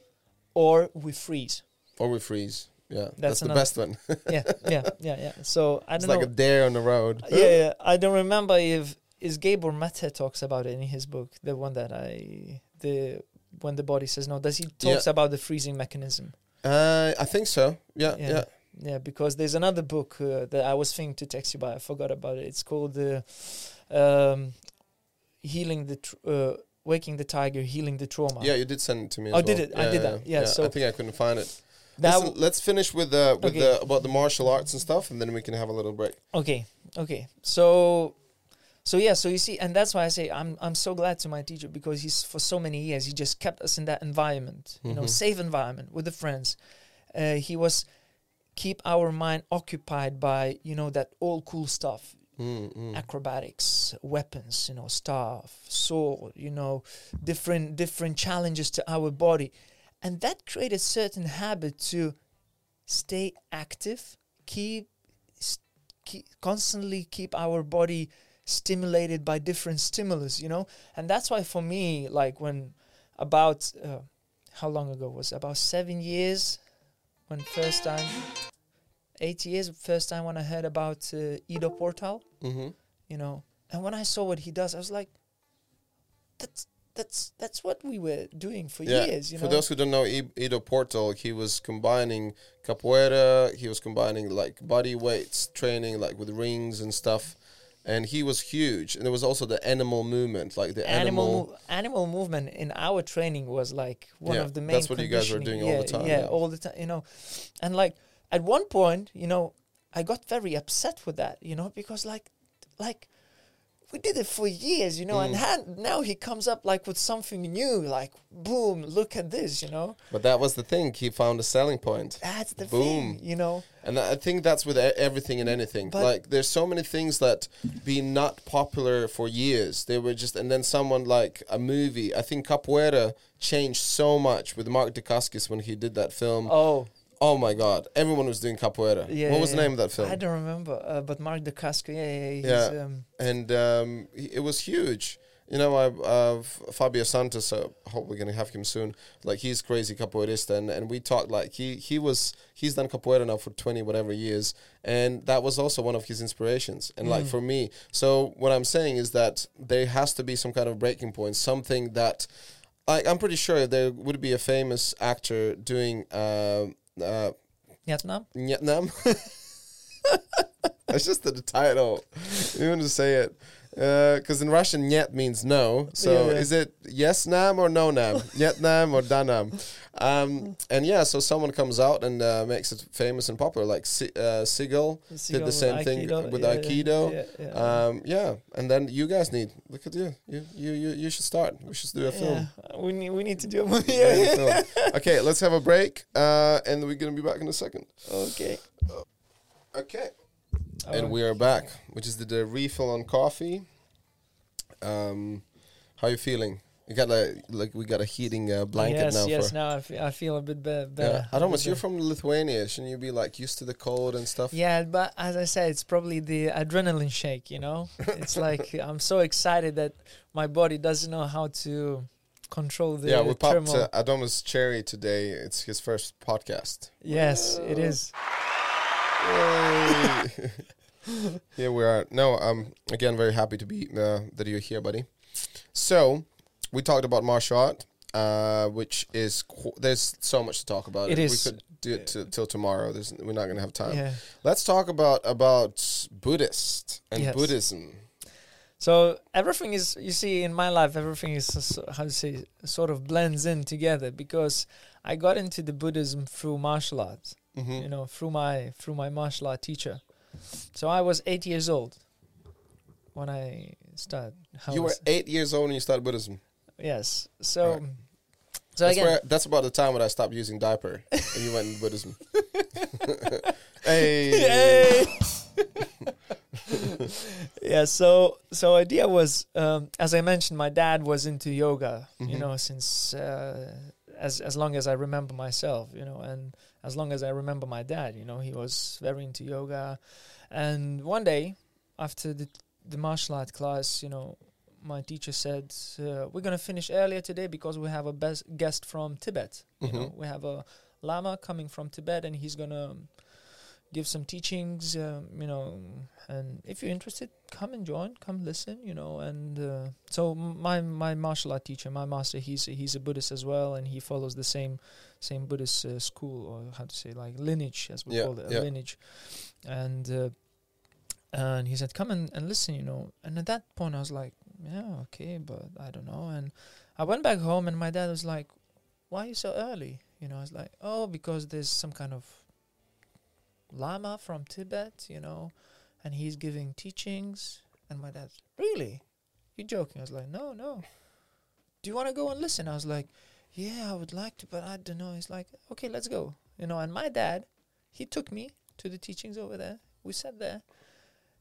Or we freeze. or we freeze. Yeah, that's, That's the best one. yeah, yeah, yeah, yeah. So I it's don't like know. a dare on the road. yeah, yeah, I don't remember if is Gabor Mate talks about it in his book, the one that I the when the body says no. Does he talks about the freezing mechanism? Uh, I think so. Yeah, Yeah. yeah. Yeah, because there's another book uh, that I was thinking to text you, but I forgot about it. It's called the um, healing the tr- uh, waking the tiger, healing the trauma. Yeah, you did send it to me. Oh, did well. it? I did that. Yeah, so- I think I couldn't find it. That Listen, let's finish with uh, with Okay. the about the martial arts and stuff, and then we can have a little break. Okay, okay. So, so yeah. So you see, and that's why I say I'm I'm so glad to my teacher because he's for so many years he just kept us in that environment, you know, Mhm. safe environment with the friends. Uh, he was keep our mind occupied by you know that all cool stuff, Mm, mm. acrobatics, weapons, you know, staff, sword, you know, different different challenges to our body, and that created certain habit to stay active, keep, keep constantly keep our body stimulated by different stimulus, you know, and that's why for me, like when about uh, how long ago was it? about seven years when first time eight years first time when I heard about uh, Ido Portal hmm you know. And when I saw what he does, I was like, that's that's that's what we were doing for Yeah. years, you know. For know. those who don't know, I- Ido Portal, he was combining capoeira, he was combining like body weights training, like with rings and stuff, and he was huge. And there was also the animal movement, like the animal animal. mo- animal movement in our training was like one Yeah, of the main. that's what you guys were doing all the time, Yeah, yeah. all the time, you know. And like at one point, you know, I got very upset with that, you know, because like, like. We did it for years, you know, and Mm. now he comes up like with something new, like boom, look at this, you know. But that was the thing. He found a selling point. That's the Boom. thing, you know. And I think that's with everything and anything. But- like, there's so many things that been not popular for years. They were just, and then someone like a movie. I think Capoeira changed so much with Mark Dacascos when he did that film. Oh, Oh, my God. Everyone was doing Capoeira. Yeah, what was the name of that film? I don't remember, uh, but Mark De Casco, yeah, yeah, he's, Yeah. Um, and um, he- it was huge. You know, I, uh, Fabio Santos. Uh, I hope we're gonna have him soon. Like he's crazy capoeirista, and, and we talked like he he was he's done capoeira now for twenty whatever years, and that was also one of his inspirations. And like Mm. for me, so what I'm saying is that there has to be some kind of breaking point, something that. Like I'm pretty sure there would be a famous actor doing um uh, Vietnam. Vietnam. That's just the title. You want to say it. Because uh, in Russian, "nyet" means no. So yeah, yeah. is it yes nam or no nam? Nyet nam or danam? Um, and yeah, so someone comes out and uh, makes it famous and popular. Like si- uh, did the same thing Aikido. with yeah, Aikido. Um, yeah, and then you guys need look at you. You you you, you should start. We should do a film. We need we need to do a movie. film. Okay, let's have a break, uh, and we're gonna be back in a second. Okay. Okay. Oh, and we are back. We just did a refill on coffee. Um, how you feeling? You got a like we got a heating uh, blanket yes, now yes. Now I feel, I feel a bit be- Yeah, better. Adamas, a you're from Lithuania. Shouldn't you be like used to the cold and stuff? Yeah, but as I said, it's probably the adrenaline shake. You know, it's like I'm so excited that my body doesn't know how to control the yeah, we popped uh, cherry today. It's his first podcast. yes, it is. Here we are. No, um, again, very happy to be uh, that you're here, buddy. So, we talked about martial art, uh, which is qu- there's so much to talk about. It We is. could do it t- till tomorrow. There's, we're not gonna have time. Yeah. Let's talk about about Buddhist and Yes. Buddhism. So everything is, you see, in my life, everything is how to say, sort of blends in together because I got into the Buddhism through martial arts. Hmm You know, through my through my martial art teacher. So I was eight years old when I started. How you were eight years old when you started Buddhism. yes. So Right. so that's again, where that's about the time when I stopped using diaper and you went into Buddhism. hey. Yay! yeah so so idea was um, as i mentioned my dad was into yoga you Mhm. know since uh, as as long as i remember myself you know and as long as i remember my dad you know he was very into yoga. And one day after the the martial art class you know my teacher said uh, we're going to finish earlier today because we have a best guest from tibet. You know we have a lama coming from tibet and he's going to give some teachings, um, you know, and if you're interested, come and join, come listen, you know. And uh, so my my martial art teacher, my master, he's he's a Buddhist as well, and he follows the same same Buddhist uh, school or how to say like lineage as we Yeah, call it, a yeah. lineage. And uh, and he said, come and, and listen, you know. And at that point, I was like, yeah, okay, but I don't know. And I went back home, and my dad was like, why are you so early? You know, I was like, oh, because there's some kind of lama from Tibet, you know, and he's giving teachings. And my dad's, really? You're joking? I was like, no, no. Do you want to go and listen? I was like, yeah, I would like to, but I don't know. He's like, okay, let's go. You know, and my dad, he took me to the teachings over there. We sat there.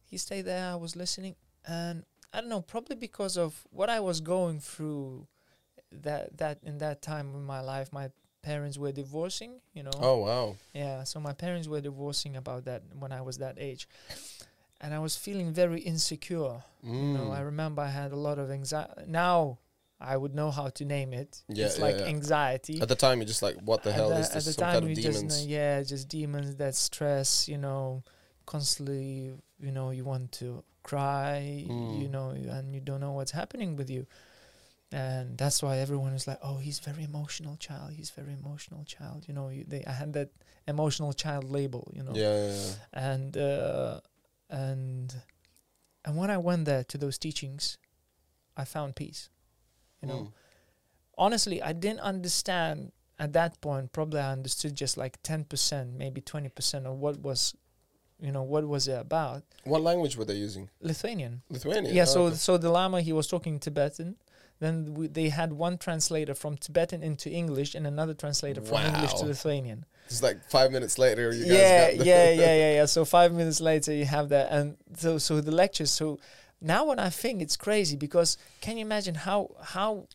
He stayed there. I was listening, and I don't know, probably because of what I was going through that that in that time in my life, my parents were divorcing. You know. Oh wow. Yeah, so my parents were divorcing about that when I was that age. And I was feeling very insecure. You know, I Mm. remember I had a lot of anxiety. Now I would know how to name it. Yeah, it's yeah, like yeah. anxiety. At the time, you're just like, what the At hell the- is at this? the Some time kind of you just demons? yeah, just demons, that stress, you know, constantly, you know, you want to cry, Mm. you know, and you don't know what's happening with you. And that's why everyone is like, "Oh, he's very emotional child. He's very emotional child." You know, you, they I had that emotional child label, you know Yeah, yeah, yeah. and uh, and and when I went there to those teachings, I found peace. You know, Mm. honestly, I didn't understand at that point. Probably I understood just like ten percent, maybe twenty percent of what was, you know, what was it about. What language were they using? Lithuanian. Lithuanian. Yeah. Oh, so okay. so the lama he was talking Tibetan. Then we, they had one translator from Tibetan into English and another translator from English to Lithuanian. it's like five minutes later, you guys yeah, got the yeah, yeah, yeah, yeah. So five minutes later, you have that, and so so the lectures. So now when I think it's crazy because can you imagine how how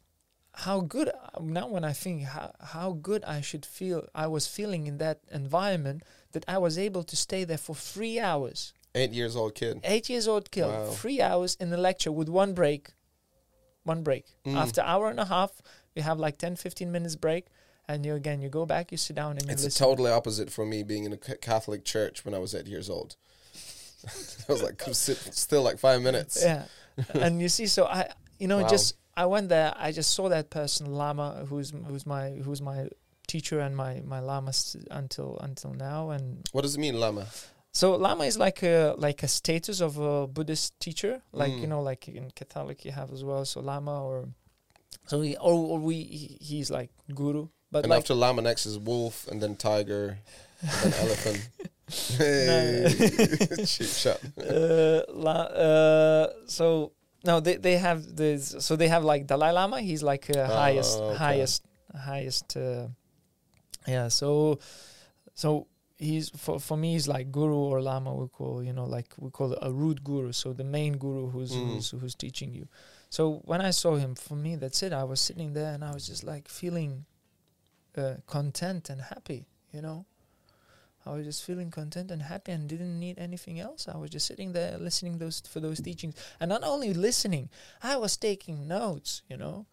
how good now when I think how how good I should feel I was feeling in that environment that I was able to stay there for three hours. eight years old kid. Eight years old kid, Wow. three hours in the lecture with one break, one break. Mm. After hour and a half, you have like 10, 15 minutes break, and you again you go back, you sit down and It's totally opposite for me being in a Catholic church when I was eight years old. I was like, sit still like five minutes. yeah and you see so i you know Wow. just i went there i just saw that person lama who's who's my who's my teacher and my my lama until until now and What does it mean, lama? So lama is like a like a status of a buddhist teacher like you Mm. know like in catholic you have as well so lama or so he or, or we he, he's like guru but and like after lama next is wolf, and then tiger, and elephant. Hey, cheap shot. uh, la, uh, so no, they they have this. So they have like Dalai Lama. He's like uh, Oh, highest, okay. highest, highest. Uh, yeah. So, so he's for for me he's like guru or lama. We call you know like we call it a root guru. So the main guru who's Mm. who's who's teaching you. So when I saw him, for me that's it. I was sitting there and I was just like feeling uh, content and happy. You know. I was just feeling content and happy and didn't need anything else. I was just sitting there listening those for those teachings, and not only listening, I was taking notes. You know,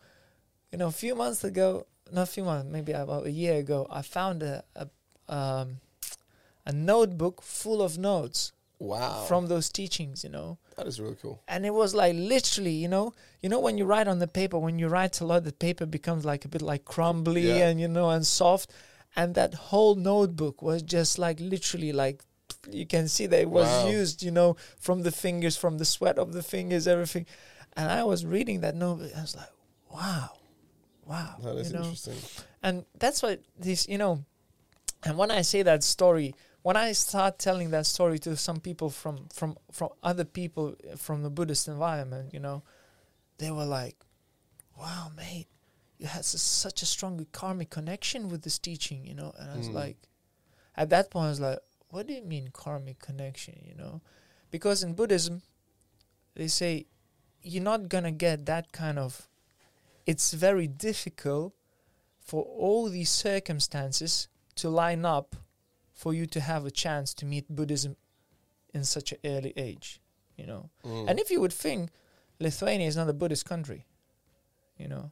you know, a few months ago, not a few months, maybe about a year ago, I found a a, um, a notebook full of notes Wow, from those teachings. You know, that is really cool. and it was like literally, you know, you know when you write on the paper, when you write a lot, the paper becomes like a bit like crumbly Yeah. and you know and soft, and that whole notebook was just like literally like you can see that it was Wow. used, you know, from the fingers, from the sweat of the fingers, everything, and I was reading that notebook, I was like, wow, wow, That is you know, interesting. and that's what this you know and when i say that story when i start telling that story to some people from from from other people from the buddhist environment you know they were like wow mate you had s- such a strong karmic connection with this teaching you know and i was Mm. like at that point i was like what do you mean karmic connection you know because in buddhism they say you're not gonna get that kind of it's very difficult for all these circumstances to line up for you to have a chance to meet Buddhism in such an early age, you know. Mm. And if you would think Lithuania is not a Buddhist country, you know,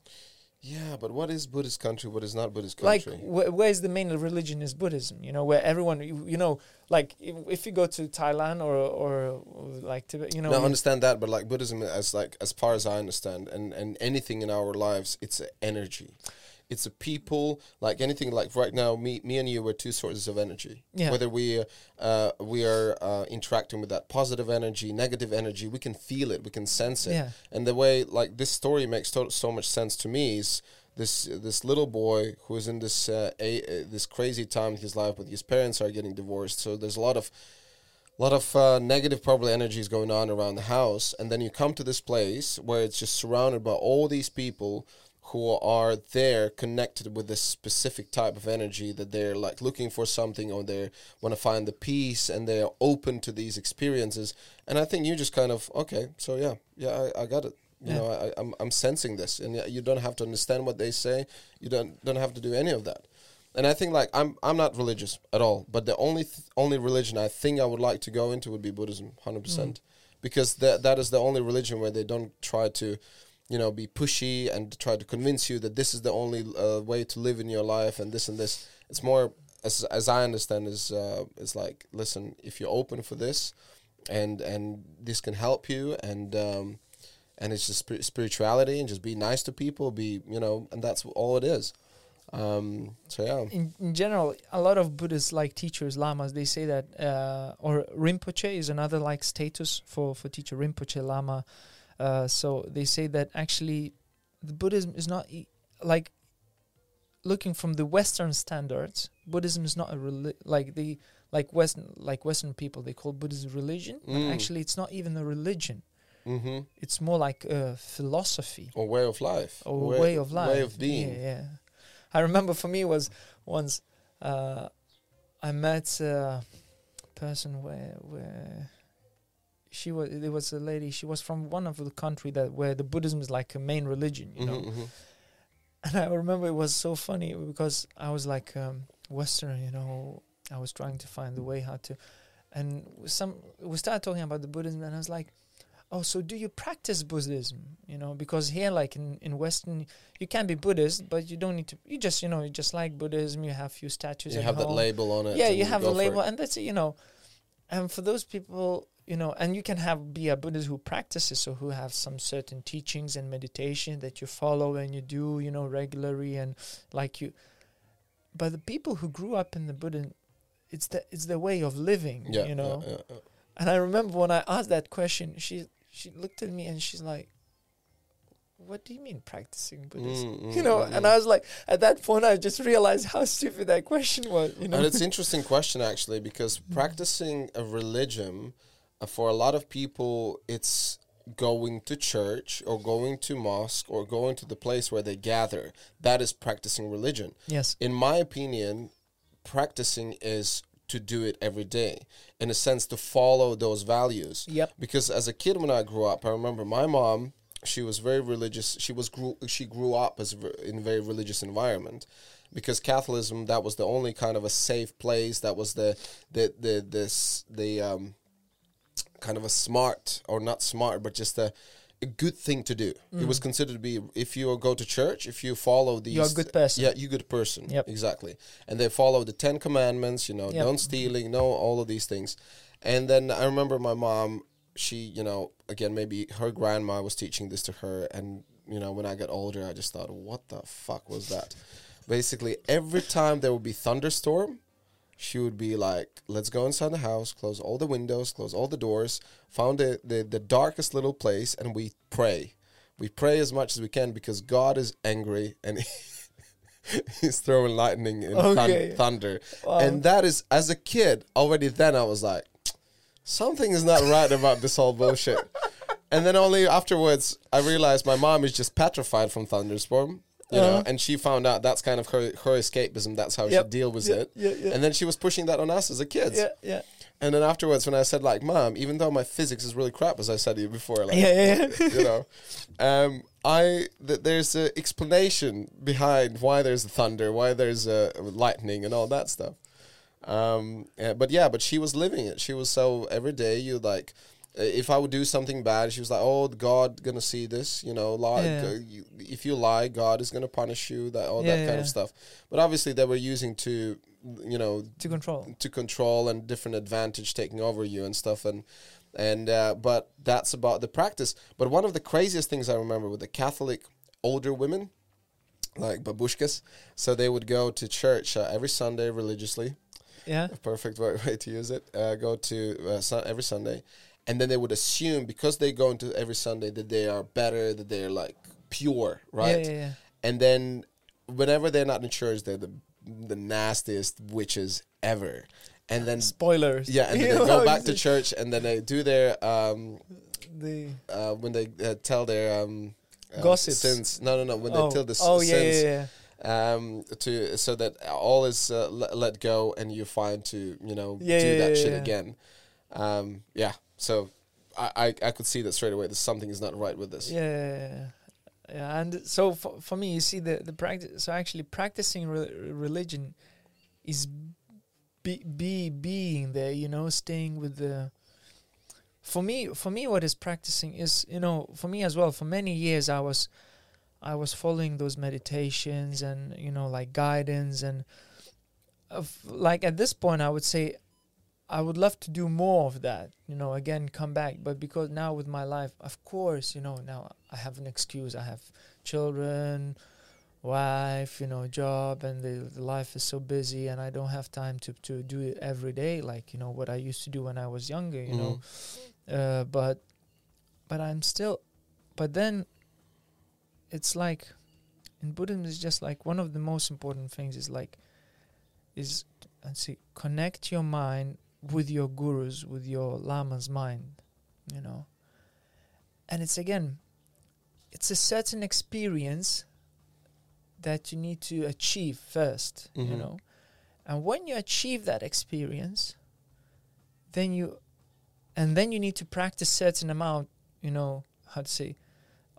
yeah, but what is Buddhist country? What is not Buddhist like country? wh- where's the main religion is Buddhism, you know, where everyone, you, you know, like if, if you go to Thailand or or, or like Tibet, you know, no, I understand that, but like Buddhism, as like as far as I understand, and and anything in our lives, it's energy. It's a people, like anything. Like right now, me, me and you were two sources of energy. Yeah. Whether we, uh, we are uh, interacting with that positive energy, negative energy, we can feel it, we can sense it. yeah, And the way, like this story makes to- so much sense to me is this this little boy who is in this uh, a, uh, this crazy time in his life, but his parents are getting divorced. So there's a lot of lot of uh, negative probably energies going on around the house, and then you come to this place where it's just surrounded by all these people who are there connected with this specific type of energy that they're like looking for something or they want to find the peace and they're open to these experiences. And i think you just kind of okay so yeah yeah i, I got it. You Yeah. know I, I'm, I'm sensing this. And yeah, you don't have to understand what they say. You don't don't have to do any of that. And i think like i'm i'm not religious at all but the only th- only religion i think i would like to go into would be buddhism 100% mm. because that that is the only religion where they don't try to you know be pushy and try to convince you that this is the only uh, way to live in your life and this and this. It's more as as i understand is uh, is like listen if you're open for this and and this can help you and um and it's just spir- spirituality and just be nice to people be you know and that's all it is. Um so yeah. In, in general, a lot of Buddhists, like teachers, lamas, they say that, uh, or Rinpoche is another like status for for teacher. Rinpoche lama. Uh, so they say that actually, the Buddhism is not e- like looking from the Western standards. Buddhism is not a reli- like the like Western like Western people they call Buddhism religion. but Mm. actually, it's not even a religion. mm-hmm. It's more like a philosophy or way of life or way, of life, way of being Yeah, yeah. I remember for me was once uh, I met a person where where she was. There was a lady. She was from one of the country that where the Buddhism is like a main religion, you know. Mhm, mhm. And I remember it was so funny because I was like um, Western, you know. I was trying to find the way how to, and some we started talking about the Buddhism, and I was like, "Oh, so do you practice Buddhism? You know, because here, like in in Western, you can be Buddhist, but you don't need to. You just, you know, you just like Buddhism. You have few statues. you have that label on it Yeah, you have a label, and that's it. You know, and for those people, you know, and you can have be a Buddhist who practices or who have some certain teachings and meditation that you follow and you do, you know, regularly and like you. But the people who grew up in the Buddha, it's the it's the way of living, yeah you know. yeah, yeah. And I remember when I asked that question, she she looked at me and she's like, "What do you mean practicing Buddhism?" Mm, you mm, know, mm, and mm. I was like, at that point, I just realized how stupid that question was. You know, and it's an interesting question actually because Mm. practicing a religion for a lot of people it's going to church or going to mosque or going to the place where they gather that is practicing religion yes, in my opinion practicing is to do it every day in a sense to follow those values yep, because as a kid when I grew up, I remember my mom. She was very religious. She was grew. She grew up as in a very religious environment, because Catholicism that was the only kind of a safe place. That was the the the this the um kind of a smart or not smart, but just a a good thing to do. It was considered to be if you go to church, if you follow these, Mm. You're a good person. Yeah, you're good person. Yep. exactly. And they follow the Ten Commandments. You know, Yep. don't stealing, no, all of these things. And then I remember my mom. She, you know, again, maybe her grandma was teaching this to her, and you know, when I got older, I just thought, what the fuck was that? Basically, every time there would be thunderstorm, she would be like, "Let's go inside the house, close all the windows, close all the doors, found the, the the darkest little place, and we pray. We pray as much as we can because God is angry and He's throwing lightning and thun- Okay. thunder. Wow. And that is, as a kid, already then I was like, something is not right about this whole bullshit. and then only afterwards, I realized my mom is just petrified from thunderstorm. You know, Uh-huh. and she found out that's kind of her, her escapism. That's how Yep. she deal with Yeah, it. yeah, yeah. And then she was pushing that on us as a kids. yeah, yeah, And then afterwards, when I said like, "Mom, even though my physics is really crap," as I said to you before, like, yeah, yeah, you know, um, I th- there's an explanation behind why there's thunder, why there's a lightning, and all that stuff. Um, yeah, but yeah, but she was living it. She was so every day you like. Uh, If I would do something bad, she was like, "Oh, God gonna see this, you know. Lie, Yeah. go- you, if you lie, God is gonna punish you. That all Yeah, that kind yeah. of stuff." But obviously, they were using to, you know, to control. to control and different advantage taking over you and stuff and and uh, but that's about the practice but one of the craziest things i remember with the catholic older women like babushkas so they would go to church uh, every sunday religiously Yeah, a perfect way, way to use it uh, go to uh, sun- every sunday and then they would assume because they go into every sunday that they are better that they're like pure right Yeah, yeah, yeah. and then whenever they're not in church, they're the the nastiest witches ever. And then Spoilers. yeah, and then they go back to church, and then they do their um The uh when they uh, tell their um uh, Gossips. sins. No, no, no. When oh, they tell the oh yeah, sins yeah, yeah. um to so that all is uh, let, let go and you're fine to you know Yeah, do yeah, that yeah, shit again um yeah so I, I i could see that straight away that something is not right with this Yeah, yeah. And so for, for me, you see the the practice. So actually, practicing re- religion is be, be being there. You know, staying with the. For me, for me, what is practicing is you know for me as well. For many years, I was, I was following those meditations and you know like guidance and, of like at this point, I would say I would love to do more of that, you know, again, come back. But because now with my life, of course, you know, now I have an excuse. I have children, wife, you know, job, and the, the life is so busy, and I don't have time to, to do it every day, like, you know, what I used to do when I was younger, you know. Uh, but, but I'm still, but then it's like in Buddhism, it's just like one of the most important things is like, is, let's see, connect your mind with your gurus, with your lama's mind, you know. And it's again, it's a certain experience that you need to achieve 1st you Mhm. know. And when you achieve that experience, then you, and then you need to practice certain amount, you know, how to say,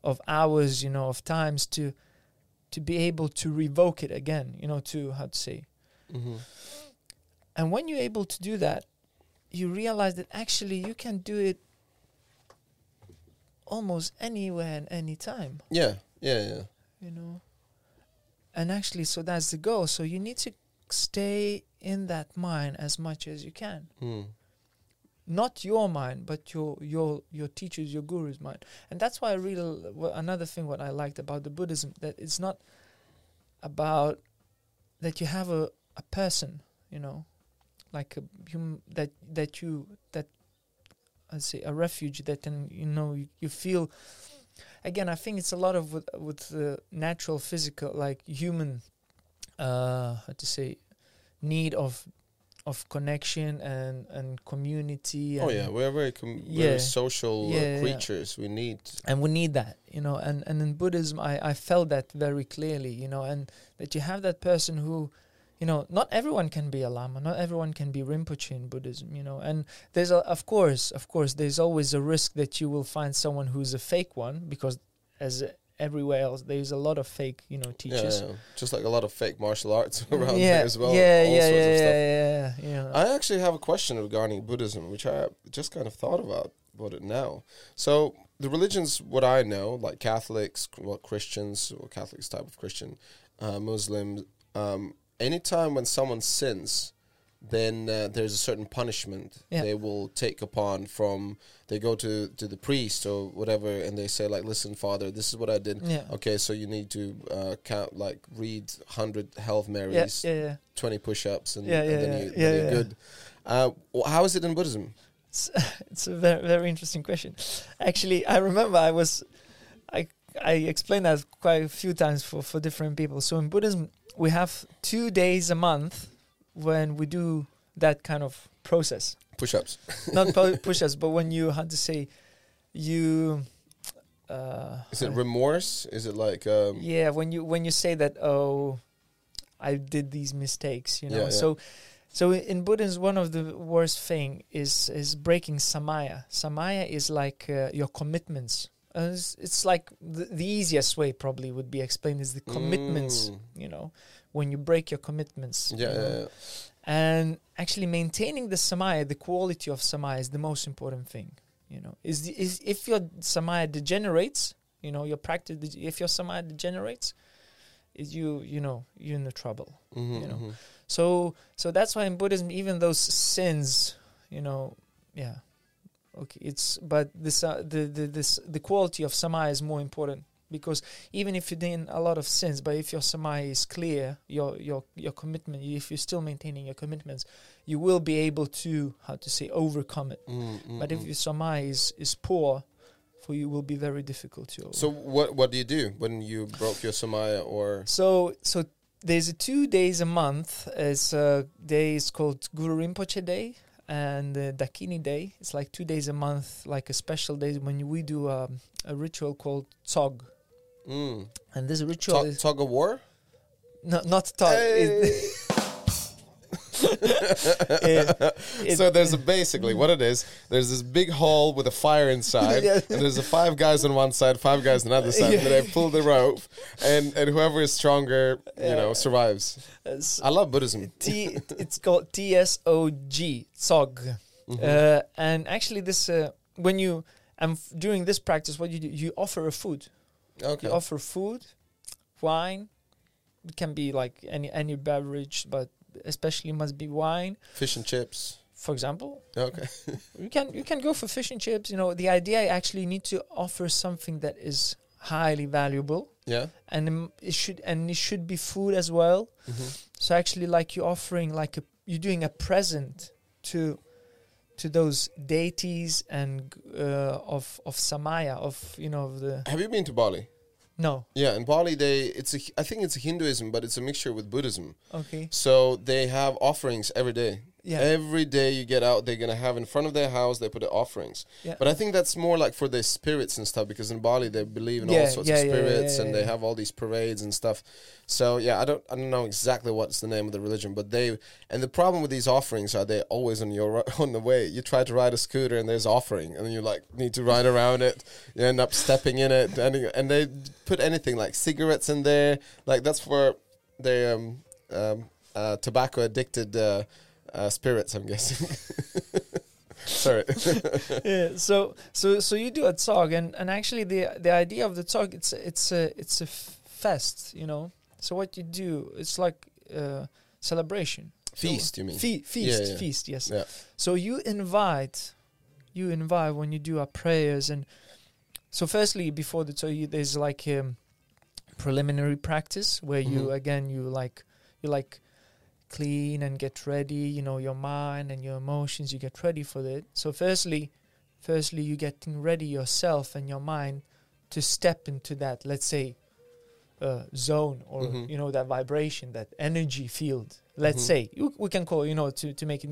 of hours, you know, of times to, to be able to revoke it again, you know, to how to say, mm-hmm. And when you're able to do that, you realize that actually you can do it almost anywhere and any time, yeah yeah yeah you know. And actually, so that's the goal. So you need to stay in that mind as much as you can. mm. Not your mind, but your your your teacher's, your guru's mind. And that's why I really l- another thing what I liked about the Buddhism that it's not about that you have a a person, you know, like a human that that you that I say a refuge that can you know you, you feel. Again, I think it's a lot of with with the natural physical like human, uh, how to say, need of of connection and and community. oh yeah we're very com- Yeah. very social Yeah, uh, yeah. creatures we need and we need that you know and and in buddhism i i felt that very clearly you know and that you have that person who you know not everyone can be a lama not everyone can be rinpoche in buddhism you know and there's a of course of course there's always a risk that you will find someone who's a fake one because as everywhere else there's a lot of fake you know teachers yeah. just like a lot of fake martial arts around yeah there as well yeah yeah sorts yeah, of stuff yeah yeah yeah I actually have a question regarding Buddhism, which I just kind of thought about about it now. So the religions, what I know, like Catholics, well, Christians, or Catholics type of Christian, uh, Muslims. Um, anytime when someone sins, then uh, there's a certain punishment Yeah. they will take upon from. They go to to the priest or whatever, and they say like, "Listen, Father, this is what I did. yeah Okay, so you need to uh, count like read hundred Hail Marys." yeah yeah 20 push-ups and, Yeah, and then, you, then you're yeah. good. Uh, how is it in Buddhism? It's, it's a very very interesting question. Actually, I remember I was, I I explained that quite a few times for for different people. So in Buddhism, we have two days a month when we do that kind of process. Push-ups. Not pu- push-ups, but when you how to say, you. Uh, Is it remorse? Is it like um, yeah when you when you say that oh i did these mistakes you know Yeah, yeah. so so in buddhism one of the worst thing is is breaking samaya samaya is like uh, your commitments uh, it's, it's like the, the easiest way probably would be explained is the commitments Mm. you know when you break your commitments yeah, you know? yeah, yeah. and actually maintaining the samaya the quality of samaya is the most important thing you know is, the, is if your samaya degenerates you know your practice if your samaya degenerates is you you know you're in the trouble Mhm, you know. mhm. so so that's why in buddhism even those sins you know yeah okay it's but this uh, the the this the quality of samaya is more important because even if you're doing a lot of sins but if your samaya is clear your your your commitment if you're still maintaining your commitments you will be able to how to say overcome it Mm, mm, but if mm. your samaya is is poor for you will be very difficult to. So what what do you do when you broke your samaya or So so there's a two days a month. It's a day is called Guru Rinpoche Day and the Dakini Day. It's like two days a month, like a special day when we do um, a ritual called Tsog. mm, And this ritual tug, is tug of war? no, not Tsog. It- it- so there's a basically what it is. There's this big hall with a fire inside, Yeah. and there's a five guys on one side, five guys on the other side. And they pull the rope, and and whoever is stronger, you know, survives. it's- I love Buddhism. T. It's called T S O G Tsog. Mm-hmm. Uh, and actually, this uh, when you and f- during this practice, what you do, you offer a food. Okay. You offer food, wine. It can be like any any beverage, but especially must be wine. Fish and chips. For example, Okay. you can you can go for fish and chips. You know, the idea I actually need to offer something that is highly valuable, Yeah. and um, it should and it should be food as well. hmm So actually, like you're offering like a you're doing a present to to those deities and uh, of of Samaya of you know of the Have you been to Bali? No Yeah, in Bali, they it's a I think it's Hinduism, but it's a mixture with Buddhism. okay So they have offerings every day. Yeah Every day you get out, they're gonna have in front of their house. They put the offerings. Yeah. But I think that's more like for the spirits and stuff because in Bali they believe in all sorts yeah, of yeah, yeah, spirits yeah, and they have all these parades and stuff. So yeah, I don't I don't know exactly what's the name of the religion, but they and the problem with these offerings are they always on your on the way. You try to ride a scooter and there's offering, and then you like need to ride around it. You end up stepping in it, and and they put anything like cigarettes in there. Like that's for they um um uh, tobacco addicted uh, uh, spirits. I'm guessing. Sorry. yeah so so so you do a Tsog and and actually the the idea of the Tsog it's a- it's a it's a fest you know so what you do it's like uh celebration So- Feast, you mean? Fe- feast yeah. feast yes Yeah. so you invite you invite when you do our prayers and so firstly before the Tsog you, there's like um preliminary practice where you Mhm. again you like you like clean and get ready you know your mind and your emotions you get ready for it so firstly firstly you getting ready yourself and your mind to step into that let's say uh, zone or Mhm. you know that vibration that energy field let's Mhm. say you, we can call you know to to make it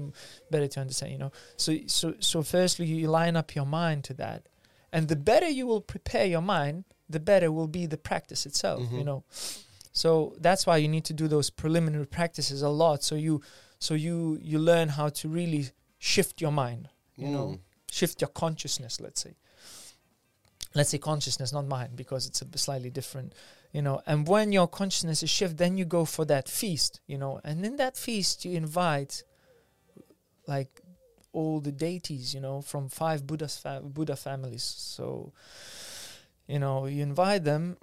better to understand you know so so so firstly you line up your mind to that and the better you will prepare your mind the better will be the practice itself you Mhm. know so that's why you need to do those preliminary practices a lot. So you so you you learn how to really shift your mind you know? Mm. shift your consciousness let's say. Let's say consciousness not mind because it's a slightly different you know? And when your consciousness is shift then you go for that feast you know? And in that feast you invite like all the deities you know from five buddha's fa- buddha families. So you know you invite them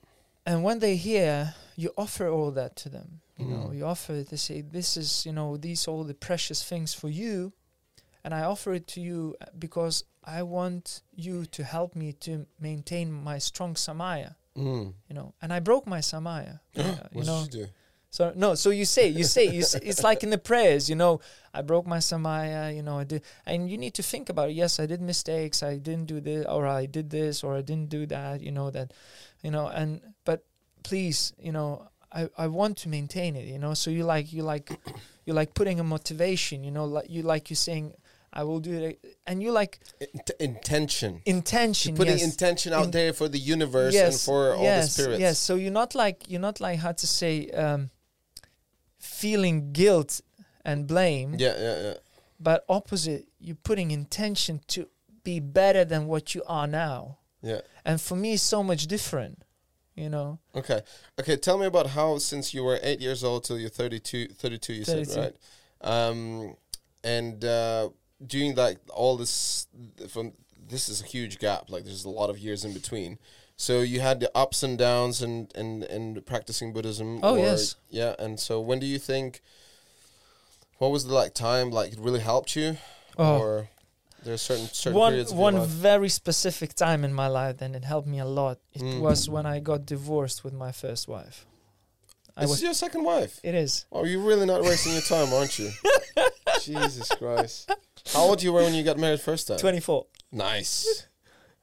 and when they hear you offer all that to them you know Mm. you offer it to say this is you know these all the precious things for you and i offer it to you uh, because i want you to help me to maintain my strong samaya Mm. you know and i broke my samaya uh, you What know did you do? so no so you say you say you say, it's like in the prayers you know i broke my samaya you know i did and you need to think about it yes i did mistakes i didn't do this or i did this or i didn't do that you know that you know and but please you know i i want to maintain it you know so you like you like you like putting a motivation you know like you like you saying i will do it and you like Int- intention. intention Putting yes. intention out In- there for the universe and for all yes, the spirits. Yes, so you're not like you're not like how to say um, feeling guilt and blame, Yeah, yeah, yeah. but opposite, you're putting intention to be better than what you are now. Yeah. And for me, it's so much different, you know. Okay. Okay, tell me about how since you were 8 years old till you're 32 32 you 32. said, right? Um and uh doing like all this from this is a huge gap like there's a lot of years in between. So you had the ups and downs and and and practicing Buddhism Oh, yes. Yeah, and so when do you think what was the like time like it really helped you Oh, or there are certain certain one one very specific time in my life, and it helped me a lot. It Mm. was when I got divorced with my first wife. I This is your second wife. It is. Oh, you're really not wasting your time, aren't you? Jesus Christ. How old you were when you got married first time? Twenty four. Nice.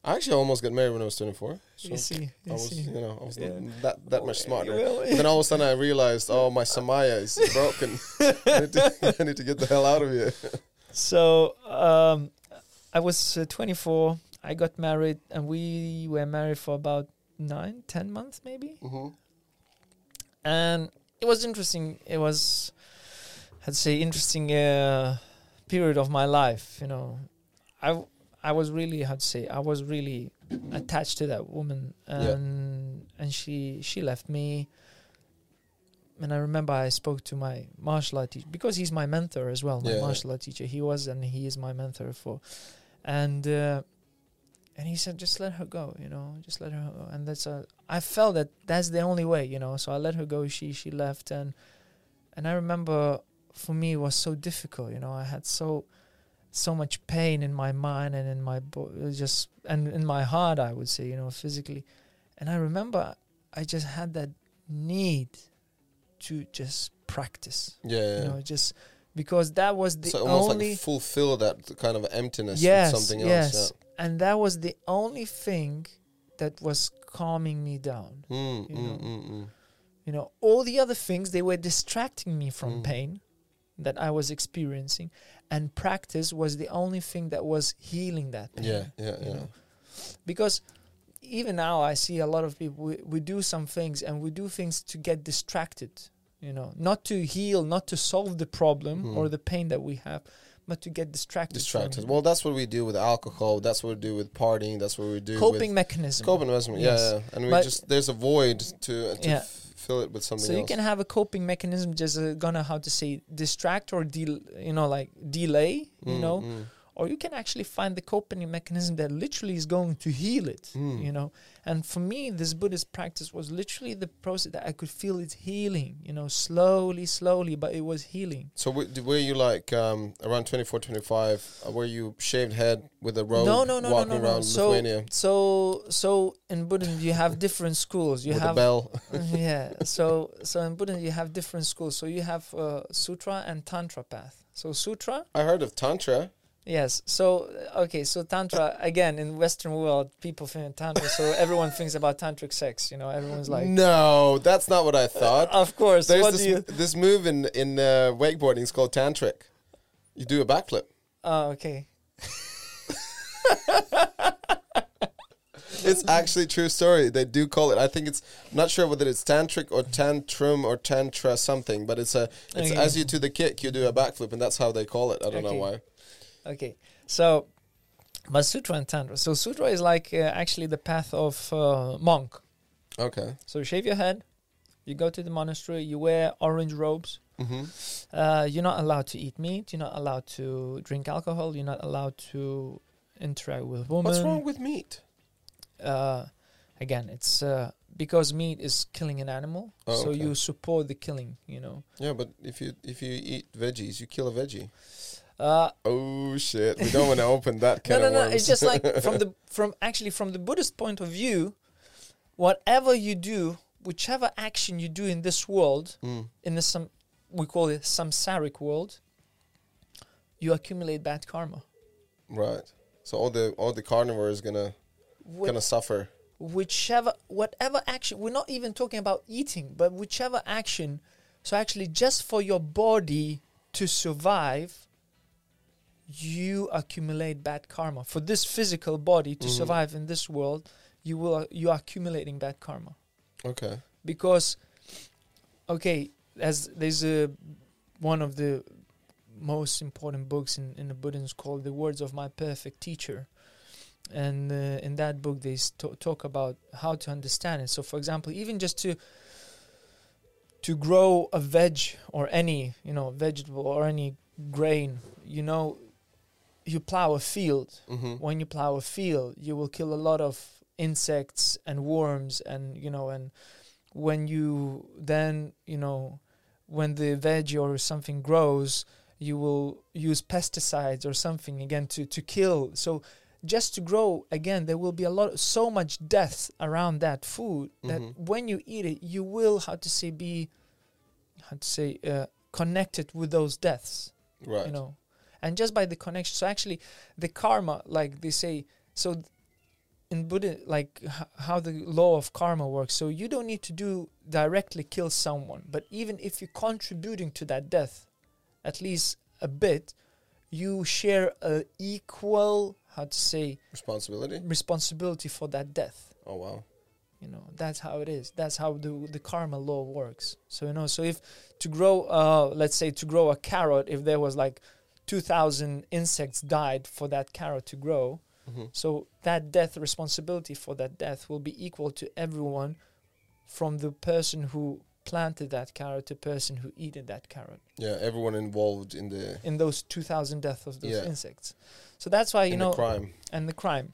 I actually almost got married when I was 24. So you see, I was, see. you know, I was Yeah. that that much smarter. Well, But then all of a sudden I realized, oh, my Samaya is broken. I, need to, I need to get the hell out of here. So um, I was uh, 24. I got married, and we were married for about nine, ten months, maybe. hmm And it was interesting. It was, I'd say, interesting uh, period of my life. You know, I I was really, how'd say, I was really attached to that woman, Yeah. and and she she left me. And I remember I spoke to my martial art teacher because he's my mentor as well. My Yeah. martial art teacher, he was, and he is my mentor for, and uh, and he said, just let her go, you know, just let her go. And that's a, I felt that that's the only way, you know. So I let her go. She she left, and and I remember for me it was so difficult, you know. I had so so much pain in my mind and in my body, just and in my heart, I would say, you know, physically. And I remember I just had that need to just practice, Yeah. yeah. you know, just because that was the so almost only like fulfill that kind of emptiness yes, with something yes. else. And that was the only thing that was calming me down. Mm, You mm, know. mm. You know, all the other things they were distracting me from Mm. pain that I was experiencing, and practice was the only thing that was healing that pain. Yeah, yeah, yeah. know. Because even now I see a lot of people we, we do some things and we do things to get distracted, you know, not to heal, not to solve the problem Mm. or the pain that we have, but to get distracted. Distracted. Well, that's what we do with alcohol. That's what we do with partying. That's what we do coping with mechanism. coping mechanism. Yes. Yeah, yeah. And we But- just there's a void to, to Yeah. f- fill it with something so you else. can have a coping mechanism just uh, gonna how to say distract or del- you know like delay you Mm, know mm. Or you can actually find the coping mechanism that literally is going to heal it Mm. you know and for me this buddhist practice was literally the process that i could feel it healing you know slowly slowly but it was healing So w- were you like um, around 24, 25, uh, were you shaved head with a robe no no no no walking no, no. around so Lithuania so so in buddhism you have different schools you with have a bell? yeah. So so in Buddhism you have different schools. So you have uh, sutra and tantra path. So sutra, I heard of Tantra. Yes. So uh, okay. So tantra again in Western world, people think tantra. So everyone thinks about tantric sex. You know, everyone's like, no, that's not what I thought. of course. There's what this, do you? this move in, in uh, wakeboarding, it's called tantric. You do a backflip. Oh, okay. It's actually a true story. They do call it. I think it's I'm not sure whether it's tantric or tantrum or tantra something, but it's a it's Okay. as you do the kick, you do a backflip, and that's how they call it. I don't know why. Okay. So, but sutra and tantra. So sutra is like uh, actually the path of uh, monk. Okay. So you shave your head. You go to the monastery. You wear orange robes. hmm Uh, you're not allowed to eat meat. You're not allowed to drink alcohol. You're not allowed to interact with women. What's wrong with meat? Uh, again, it's uh, because meat is killing an animal, Oh, so okay. you support the killing. You know. Yeah, but if you if you eat veggies, you kill a veggie. Uh, Oh shit! We don't want to open that no, can no, of no. It's just like from the from actually from the Buddhist point of view, whatever you do, whichever action you do in this world, Mm. in the some we call it samsaric world, you accumulate bad karma. right. So all the all the carnivore is gonna Wh- gonna suffer. whichever whatever action we're not even talking about eating but whichever action so actually just for your body to survive you accumulate bad karma for this physical body to Mhm. survive in this world you will you are accumulating bad karma Okay. because okay as there's a one of the most important books in, in the buddhism called the words of my perfect teacher and uh, in that book they st- talk about how to understand it so for example even just to to grow a veg or any you know vegetable or any grain you know you plow a field hmm when you plow a field you will kill a lot of insects and worms and you know and when you then you know when the veg or something grows you will use pesticides or something again to to kill so just to grow again there will be a lot so much death around that food that Mhm. when you eat it you will how to say be how to say uh, connected with those deaths Right. you know and just by the connection so actually the karma like they say so th- in Buddha, like h- how the law of karma works. So you don't need to do directly kill someone, but even if you're contributing to that death, at least a bit, you share a equal how to say Responsibility. responsibility for that death. Oh wow. You know that's how it is. That's how the the karma law works. So you know, so if to grow, uh, let's say to grow a carrot, if there was like two thousand insects died for that carrot to grow, hmm so that death responsibility for that death will be equal to everyone from the person who planted that carrot to person who eaten that carrot. Yeah, everyone involved in the in those 2000 deaths of those Yeah. insects. So that's why you in know the crime. and the crime.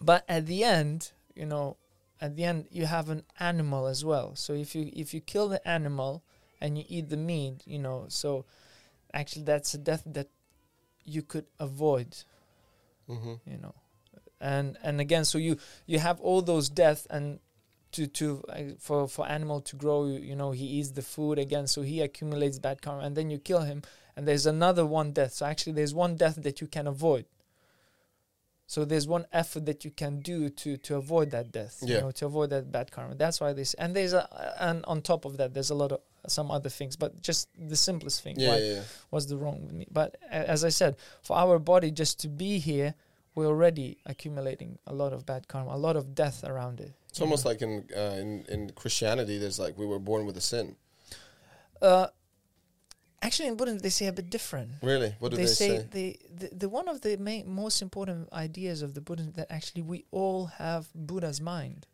But at the end you know at the end you have an animal as well. So if you if you kill the animal and you eat the meat you know so actually that's a death that you could avoid hmm you know. And and again so you you have all those deaths and to to uh, for for animal to grow you, you know he eats the food again so he accumulates bad karma and then you kill him and there's another one death. So actually there's one death that you can avoid so there's one effort that you can do to to avoid that death Yeah. you know to avoid that bad karma that's why this and there's a and on top of that there's a lot of some other things but just the simplest thing Yeah, yeah, yeah. what's the wrong with me but as i said for our body just to be here we're already accumulating a lot of bad karma a lot of death around it It's almost like in uh, in in Christianity, there's like we were born with a sin. uh actually in buddhism they say a bit different Really? What do they, say? they, say, say? The, the the one of the main most important ideas of the buddhism that actually we all have buddha's mind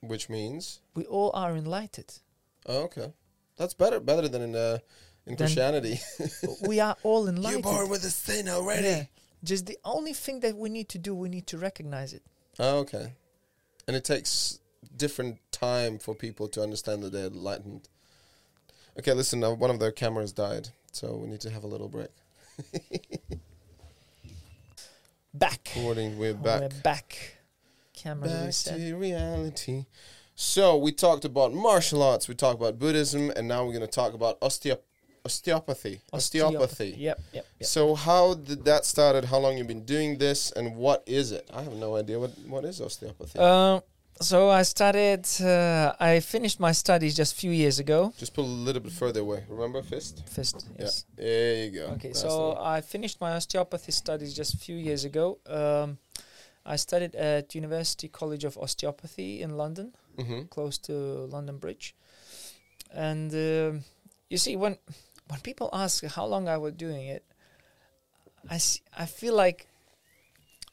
Which means? we all are enlightened Oh, okay. That's better. Better than in uh, in Then- Christianity. we are all enlightened. You're born with a sin already. Yeah. just the only thing that we need to do we need to recognize it Oh, okay. And it takes different time for people to understand that they're enlightened. Okay, listen. Uh, one of their cameras died, so we need to have a little break. back Recording, we're back. we're back cameras Back reset to reality. So we talked about martial arts, we talked about Buddhism, and now we're going to talk about osteo- osteopathy. Osteopathy. Yep, yep, yep. So how did that started? How long you've been doing this, and what is it? I have no idea what what is osteopathy. Um, so I started. Uh, I finished my studies just a few years ago. Just pull a little bit further away. Remember fist? Fist, yes. Yeah. There you go. Okay, That's so. I finished my osteopathy studies just a few years ago. Um, I studied at University College of Osteopathy in London, Mhm. close to London Bridge. And um, you see, when when people ask how long I was doing it, I I feel like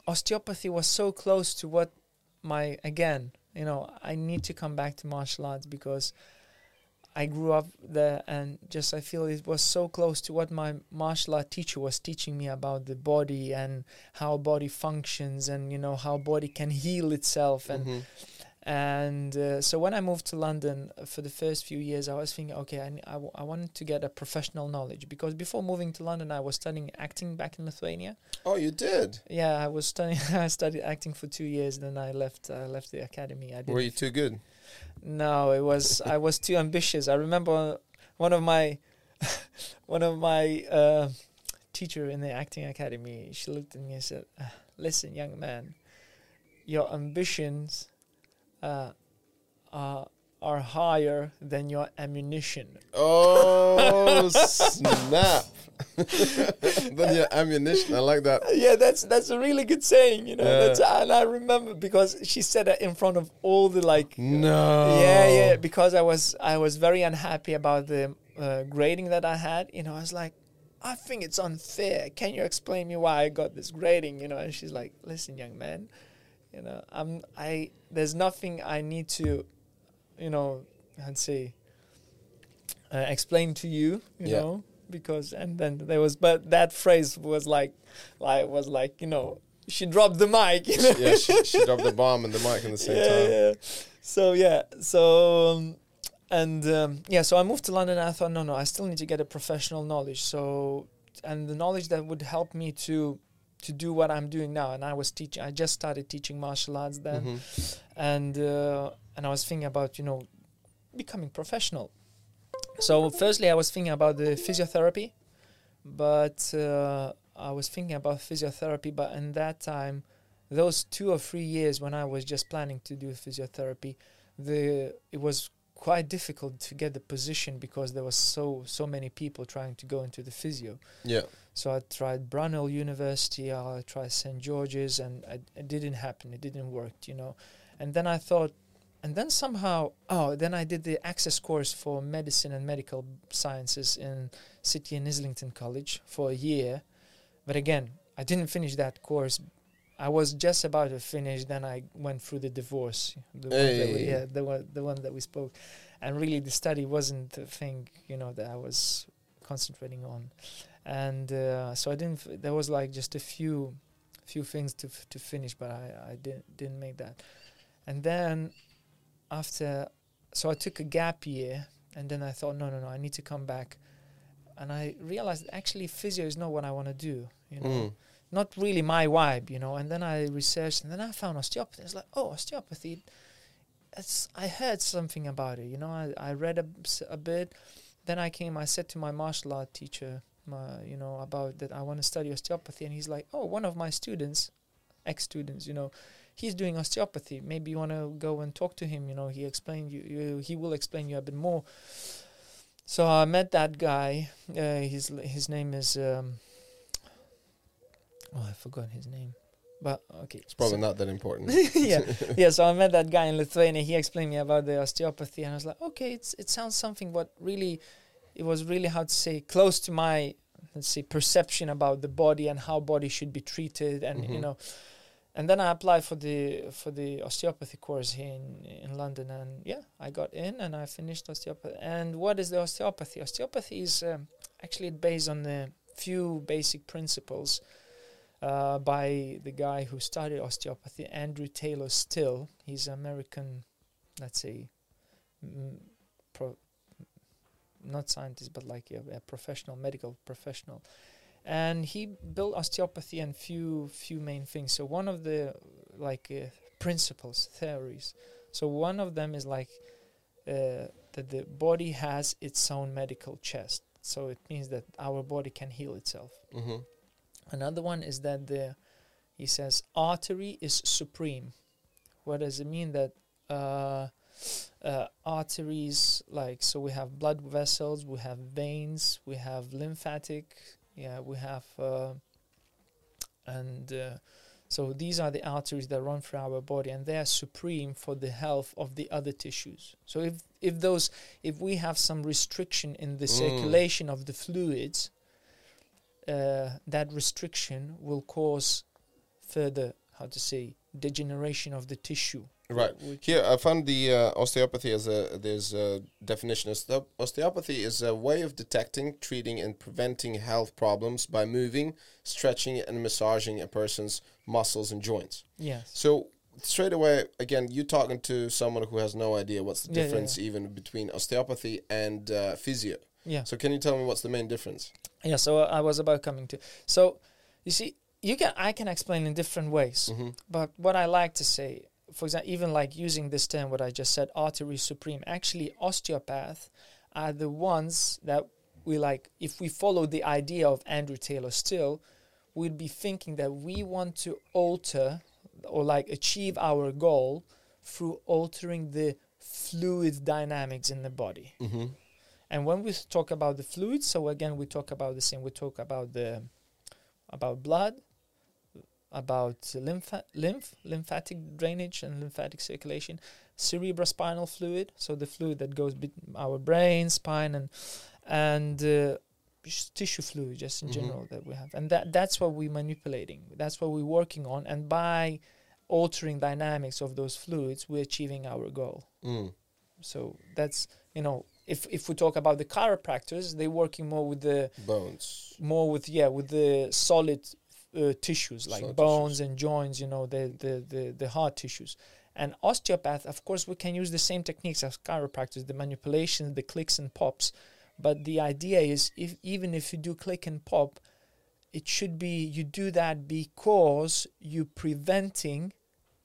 osteopathy was so close to what my again, you know, I need to come back to martial arts because I grew up there and just I feel it was so close to what my martial art teacher was teaching me about the body and how body functions and you know how body can heal itself and Mhm. And uh, so when I moved to London uh, for the first few years, I was thinking, okay, I, I, w- I wanted to get a professional knowledge because before moving to London, I was studying acting back in Lithuania. Oh, you did. Yeah, I was studying. I studied acting for two years. Then I left. I left the academy. I did. Were you too good? No, it was I was too ambitious. I remember one of my one of my uh, teacher in the acting academy. She looked at me and said, "Ah, "Listen, young man, your ambitions uh, are are higher than your ammunition." Oh snap! then your ammunition. I like that. yeah, that's that's a really good saying, you know. Yeah. That's and I remember because she said that in front of all the like No. Yeah, yeah. Because I was I was very unhappy about the uh, grading that I had. You know, I was like, I think it's unfair. Can you explain me why I got this grading? You know, and she's like, Listen, young man, you know, I'm I. There's nothing I need to, you know, I'd say, uh, explain to you. You Yeah. know, because and then there was, but that phrase was like, like was like, you know. She dropped the mic. You know? yeah, she, she dropped the bomb and the mic at the same time. yeah. So yeah, so um, and um, yeah, so I moved to London. and I thought, no, no, I still need to get a professional knowledge. So and the knowledge that would help me to to do what I'm doing now. And I was teaching. I just started teaching martial arts then, Mhm. and uh, and I was thinking about you know becoming professional. So firstly, I was thinking about the physiotherapy, but uh, I was thinking about physiotherapy. But in that time, those two or three years when I was just planning to do physiotherapy, the it was quite difficult to get the position because there was so so many people trying to go into the physio. Yeah. So I tried Brunel University, I tried St George's, and I, it didn't happen. It didn't work, you know. And then I thought, and then somehow, oh, then I did the access course for medicine and medical sciences in City and Islington College for a year. But again, I didn't finish that course. I was just about to finish. Then I went through the divorce, the one that we, yeah, the one, the one that we spoke, and really the study wasn't the thing, you know, that I was concentrating on, and uh, so I didn't. F- there was like just a few, few things to f- to finish, but I I didn't didn't make that, and then after, so I took a gap year, and then I thought, no, no, no, I need to come back, and I realized actually physio is not what I want to do, you know Mm. not really my vibe, you know. And then I researched, and then I found osteopathy. It's like, oh, osteopathy. It's I heard something about it, you know. I, I read a, a bit. Then I came. I said to my martial art teacher, my, you know, about that I want to study osteopathy, and he's like, oh, one of my students, ex students, you know, he's doing osteopathy. Maybe you want to go and talk to him. You know, he explained you, you. He will explain you a bit more. So I met that guy. Uh, his his name is. Um, oh, I forgot his name. But okay, It's probably not that important. yeah, yeah. So I met that guy in Lithuania. He explained me about the osteopathy, and I was like, okay, it's it sounds something what really, it was really how to say close to my let's say perception about the body and how body should be treated, and you Mhm. know. And then I applied for the for the osteopathy course here in in London, and yeah, I got in and I finished osteopathy. And what is the osteopathy? Osteopathy is um, actually based on the few basic principles uh, by the guy who studied osteopathy, Andrew Taylor Still. He's an American, let's say, mm, pro, not scientist, but like a, a professional, medical professional. And he built osteopathy and few few main things. So one of the like uh, principles, theories. So one of them is like uh, that the body has its own medical chest. So it means that our body can heal itself. hmm Another one is that the he says artery is supreme. What does it mean that uh, uh, arteries like so we have blood vessels, we have veins, we have lymphatic, yeah, we have uh, and uh, so these are the arteries that run through our body and they are supreme for the health of the other tissues. So if if those if we have some restriction in the Mm. circulation of the fluids, uh, that restriction will cause further, how to say, degeneration of the tissue. Right. Here, I found the uh, osteopathy as a there's a definition. Osteo- Osteopathy is a way of detecting, treating, and preventing health problems by moving, stretching, and massaging a person's muscles and joints. yes. So straight away, again, you're talking to someone who has no idea what's the Yeah, yeah, difference even between osteopathy and uh, physio. Yeah. So can you tell me what's the main difference? Yeah. So I was about coming to. So you see, you can I can explain in different ways. hmm But what I like to say, for example, even like using this term, what I just said, artery supreme, actually, osteopath are the ones that we like, if we follow the idea of Andrew Taylor Still, we'd be thinking that we want to alter or like achieve our goal through altering the fluid dynamics in the body. hmm And when we talk about the fluids, so again we talk about the same. We talk about the about blood, about lymph, lymph, lymphatic drainage and lymphatic circulation, cerebrospinal fluid, so the fluid that goes between our brain, spine, and and uh, tissue fluid, just in Mhm. general that we have, and that that's what we're manipulating. That's what we're working on, and by altering dynamics of those fluids, we're achieving our goal. Mm. So that's you know if if we talk about the chiropractors, they're working more with the Bones. more with yeah with the solid uh, tissues like bones and joints. You know the the the the hard tissues. And osteopath, of course, we can use the same techniques as chiropractors, the manipulations, the clicks and pops. But the idea is, if even if you do click and pop, it should be you do that because you're preventing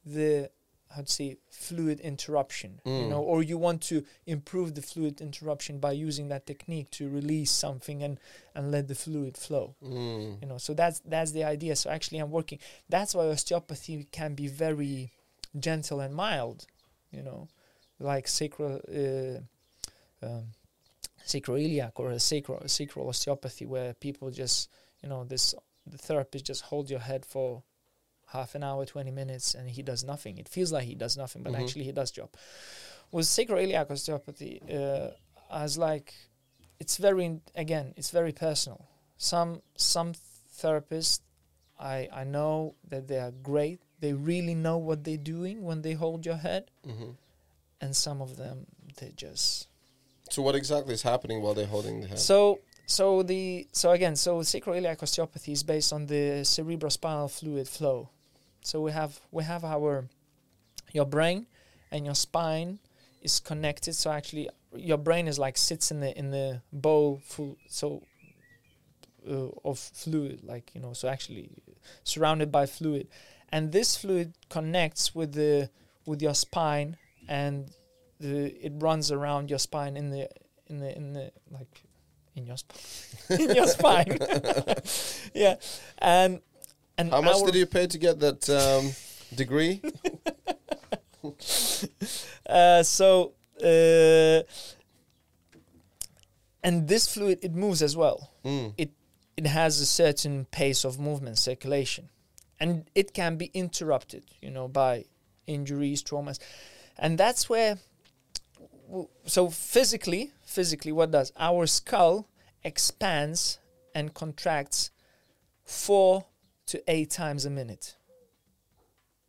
the how to say fluid interruption you Mm. know or you want to improve the fluid interruption by using that technique to release something and and let the fluid flow Mm. you know so that's that's the idea so actually i'm working that's why osteopathy can be very gentle and mild you know like sacral uh, um, sacroiliac or a sacral sacral osteopathy where people just you know this the therapist just hold your head for half an hour 20 minutes and he does nothing. It feels like he does nothing but Mhm. actually he does job. With sacroiliac osteopathy uh, as like it's very again it's very personal. Some some therapists i i know that they are great. They really know what they're doing when they hold your head. Hmm and some of them they just So what exactly is happening while they're holding the head? so so the so again so sacroiliac osteopathy is based on the cerebrospinal fluid flow so we have we have our your brain and your spine is connected. So actually your brain is like sits in the in the bowl full so uh, of fluid like you know so actually surrounded by fluid. And this fluid connects with the with your spine and the it runs around your spine in the in the in the like in your spine in your spine. Yeah. And and How much did you pay to get that um, degree? uh, so uh, and this fluid it moves as well Mm. it has a certain pace of movement circulation and it can be interrupted you know by injuries traumas and that's where so physically physically what does our skull expands and contracts four to eight times a minute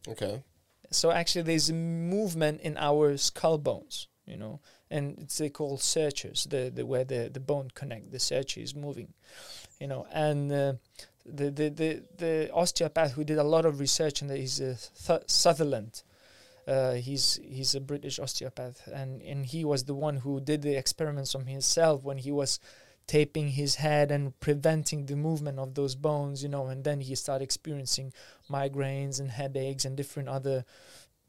Okay. so actually there's a movement in our skull bones you know and it's they call sutures the, the where the, the bone connect the suture is moving you know and uh, the, the the the osteopath who did a lot of research and is uh, Th- Sutherland uh, he's he's a British osteopath and and he was the one who did the experiments on himself when he was taping his head and preventing the movement of those bones you know and then he started experiencing migraines and headaches and different other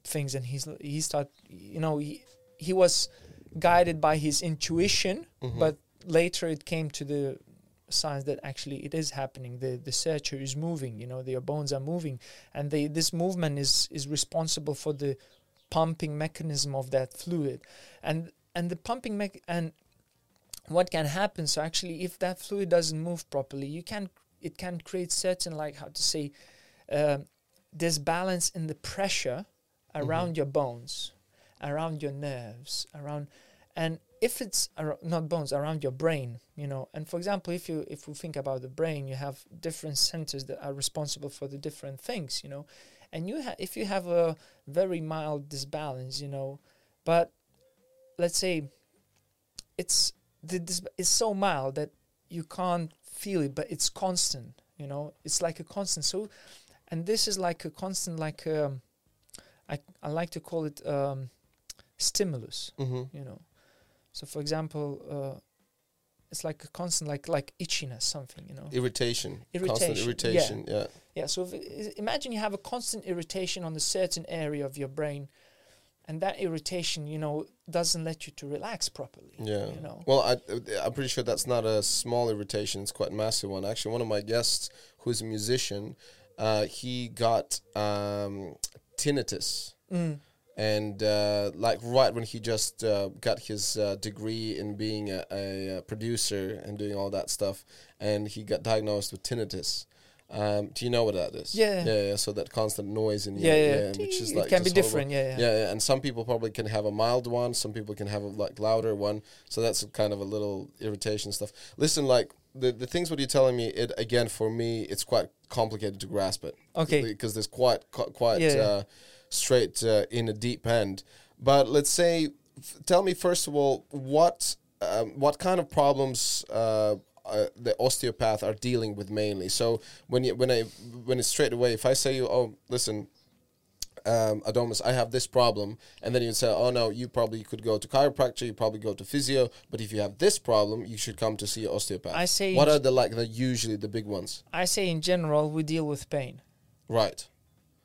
things. And he's he started you know he, he was guided by his intuition Mhm. but later it came to the signs that actually it is happening. The the suture is moving you know their bones are moving. And they this movement is is responsible for the pumping mechanism of that fluid. And and the pumping mech and what can happen. So actually if that fluid doesn't move properly you can it can create certain like how to say um, disbalance in the pressure around your bones around your nerves around and if it's ar- not bones around your brain you know. And for example if you if we think about the brain you have different centers that are responsible for the different things you know. And you ha- if you have a very mild disbalance you know but let's say it's the dis- it's so mild that you can't feel it but it's constant you know it's like a constant so and this is like a constant like um i i like to call it um stimulus hmm you know so for example uh it's like a constant like like itchiness something you know Irritation. Constant Irritation, irritation. Yeah. yeah so if, imagine you have a constant irritation on a certain area of your brain and that irritation you know doesn't let you to relax properly Yeah. you know Well, I, I'm pretty sure that's not a small irritation. It's quite a massive one. Actually, one of my guests, who's a musician, uh, he got um, tinnitus. mm. And uh, like right when he just uh, got his uh, degree in being a, a, producer and doing all that stuff, and he got diagnosed with tinnitus. Um, do you know what that is? Yeah. yeah, yeah. So that constant noise in your yeah yeah, which is like it can be different yeah yeah, Yeah, yeah, and some people probably can have a mild one. Some people can have a like louder one. So that's kind of a little irritation stuff. Listen, like the the things what you're telling me, it again for me, it's quite complicated to grasp it. Okay. because there's quite quite, Yeah, yeah. Uh, straight uh, in a deep end. But let's say, f- tell me first of all, what um, what kind of problems uh, uh, the osteopath are dealing with mainly. So when you when I when it's straight away, if I say you, oh, listen, um, Adomus, I have this problem, and then you'd say, oh no, you probably could go to chiropractor, you probably go to physio, but if you have this problem, you should come to see an osteopath. I say what are the like the usually the big ones? i say in general we deal with pain Right.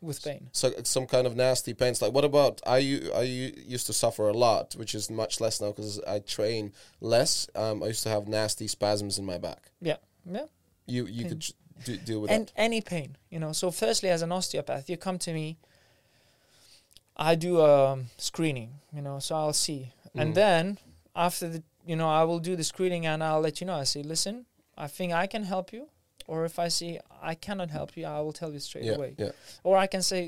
With pain. So some kind of nasty pains. Like what about I? I used to suffer a lot, which is much less now because I train less. Um, I used to have nasty spasms in my back. Yeah, yeah. You you could j- do, deal with and that. any pain you know so firstly as an osteopath you come to me i do um, screening you know so i'll see Mm. and then after the you know i will do the screening and i'll let you know i say listen i think i can help you or if i see i cannot help you i will tell you straight Yeah, away yeah, or i can say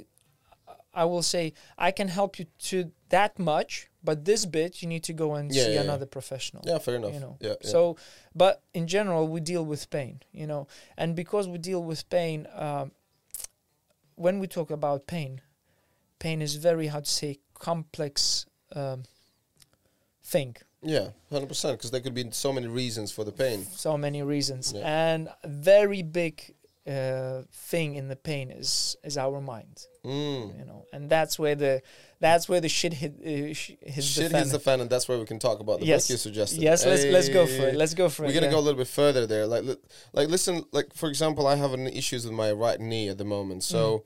i will say i can help you to that much but this bit you need to go and Yeah, see yeah, another professional yeah. Fair enough. you know yeah, yeah. so but in general we deal with pain you know and because we deal with pain um, when we talk about pain pain is very how to say complex um, thing yeah, hundred percent. Because there could be so many reasons for the pain. so many reasons Yeah. and a very big uh, thing in the pain is is our mind Mm. you know and that's where the that's where the shit hit uh, sh- hits Shit the hits fan. the fan, and that's where we can talk about the Yes. book you suggested. yes let's let's go for it let's go for it. We're gonna yeah. go a little bit further there. Like, li- like listen, like for example, I have an issues with my right knee at the moment. So,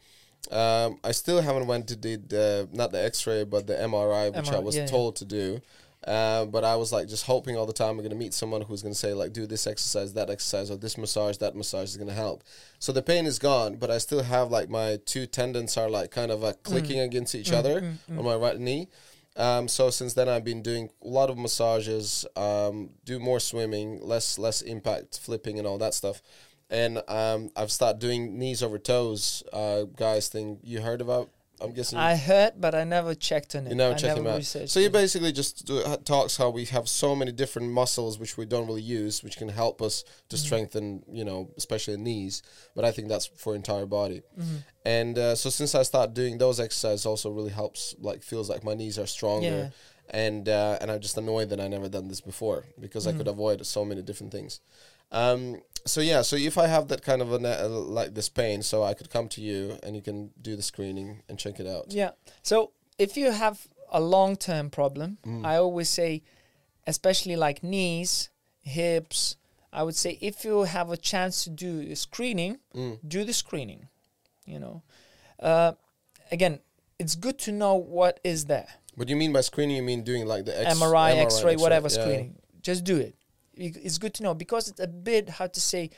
Mm. um, I still haven't went to did uh, not the X-ray, but the MRI, which I was yeah, yeah. told to do. Uh, but I was like just hoping all the time I'm gonna meet someone who's gonna say like do this exercise, that exercise, or this massage, that massage is gonna help. So the pain is gone, but I still have like my two tendons are like kind of uh, clicking against each Mm, other mm, mm. on my right knee. Um, so since then, I've been doing a lot of massages, um, do more swimming, less less impact flipping and all that stuff, and um, I've started doing knees over toes, uh, guys thing. You heard about? I'm guessing. I heard, but I never checked on it. you never I check never him out. So you basically just do, ha- talks how we have so many different muscles which we don't really use, which can help us to Mhm. strengthen, you know, especially the knees. But I think that's for entire body. Mhm. And uh, so since I started doing those exercises, also really helps. Like feels like my knees are stronger Yeah. and uh, and I'm just annoyed that I never done this before because I could avoid so many different things. Um, so yeah, so if I have that kind of a ne- uh, like this pain, so I could come to you and you can do the screening and check it out. Yeah. So if you have a long term problem, Mm. I always say, especially like knees, hips, I would say if you have a chance to do a screening, Mm. do the screening. You know, uh, again, it's good to know what is there. What do you mean by screening? You mean doing like the X- MRI, X-ray, whatever yeah. screening. Just do it. It- It's good to know because it's a bit how to say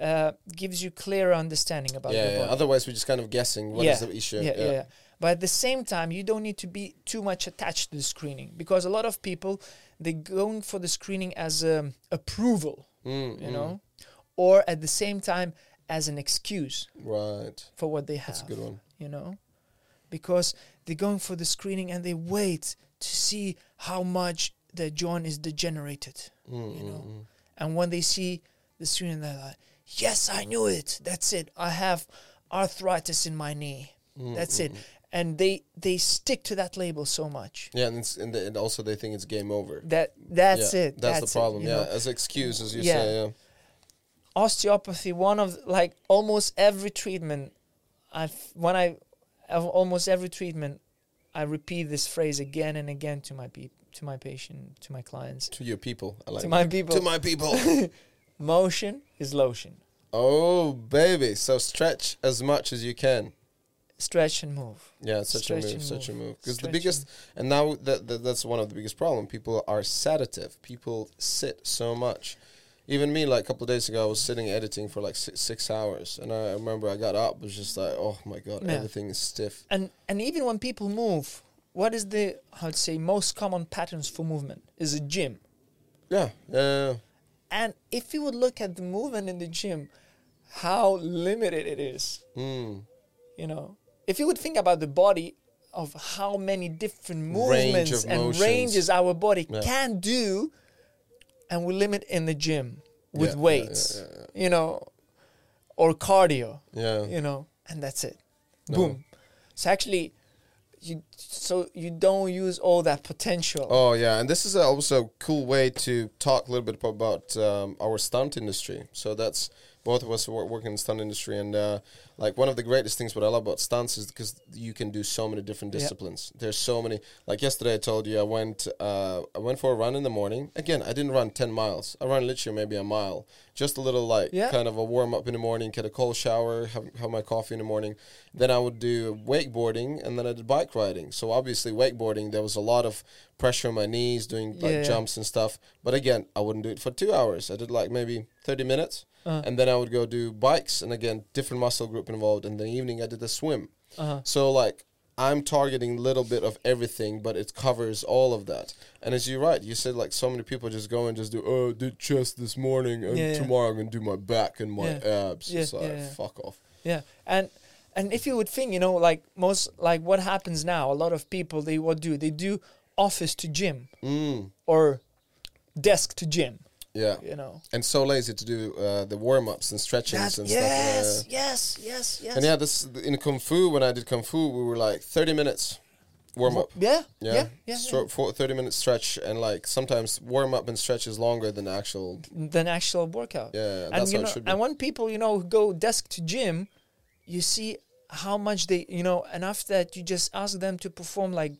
uh, gives you clearer understanding about Yeah, yeah. Otherwise, we're just kind of guessing what is Yeah, the issue. yeah, yeah, yeah. But at the same time, you don't need to be too much attached to the screening because a lot of people they going for the screening as um, approval, Mm, you mm. know, or at the same time as an excuse Right. for what they have. That's a good one. You know, because they're going for the screening and they wait to see how much their joint is degenerated. Mm, You mm, know. mm. And when they see the screening, they're like, "Yes, I knew it. That's it. I have arthritis in my knee. Mm, That's it." And they they stick to that label so much Yeah, and, it's, and, the, and also they think it's game over. that that's Yeah, it. That's, the problem. It, yeah, know? as excuse, as you Yeah. say. Yeah. osteopathy. One of like almost every treatment, I've when I almost every treatment, I repeat this phrase again and again to my peop to my patient, to my clients, To your people. I like to my people. To my people. Motion is lotion. oh, baby. So stretch as much as you can. Stretch and move. Yeah, such Stretch a move, such a move. move. Because the biggest, and now that, that that's one of the biggest problem. People are sedative. People sit so much. Even me, like a couple of days ago, I was sitting editing for like six, six hours, and I remember I got up, was just like, oh my god, Yeah. everything is stiff. and and even when people move what is the I'd say most common patterns for movement is a gym Yeah, yeah, and if you would look at the movement in the gym how limited it is mm. you know if you would think about the body of how many different movements of and motions. ranges our body Yeah. can do and we limit in the gym with Yeah, weights yeah, you know or cardio yeah. you know, and that's it. No. Boom. So actually, you so you don't use all that potential. Oh yeah, and this is also a cool way to talk a little bit about um, our stunt industry. So that's both of us were working in the stunt industry, and uh, like one of the greatest things what I love about stunts is because you can do so many different disciplines. There's so many. Like yesterday, I told you I went uh, I went for a run in the morning. Again, I didn't run ten miles. I ran literally maybe a mile, just a little like Yeah. kind of a warm up in the morning, get a cold shower, have have my coffee in the morning. Then I would do wakeboarding, and then I did bike riding. So obviously wakeboarding, there was a lot of pressure on my knees, doing like Yeah. jumps and stuff. But again, I wouldn't do it for two hours. I did like maybe thirty minutes Uh, and then I would go do bikes, and again, different muscle group involved. And in the evening, I did the swim. uh-huh. So like, I'm targeting a little bit of everything, but it covers all of that. And as you're right, you said like so many people just go and just do, oh, did chest this morning, and Yeah, yeah. tomorrow I'm gonna do my back and my Yeah. abs. Yeah, it's like yeah, yeah. fuck off. Yeah, and and if you would think, you know, like most, like what happens now, a lot of people they what do they do office to gym Mm, or desk to gym, yeah. you know. And so lazy to do uh, the warm ups and stretchings That's, and yes, stuff. yes, yes, yes. Yeah. And yeah, this in kung fu when I did kung fu, we were like 30 minutes warm up. Yeah, Yeah, yeah, yeah. Stro- yeah. For 30 minute stretch, and like sometimes warm up and stretch is longer than actual. Than actual workout. Yeah, and that's you how know, it should be. and when people, you know, go desk to gym, you see how much they, you know, enough that you just ask them to perform like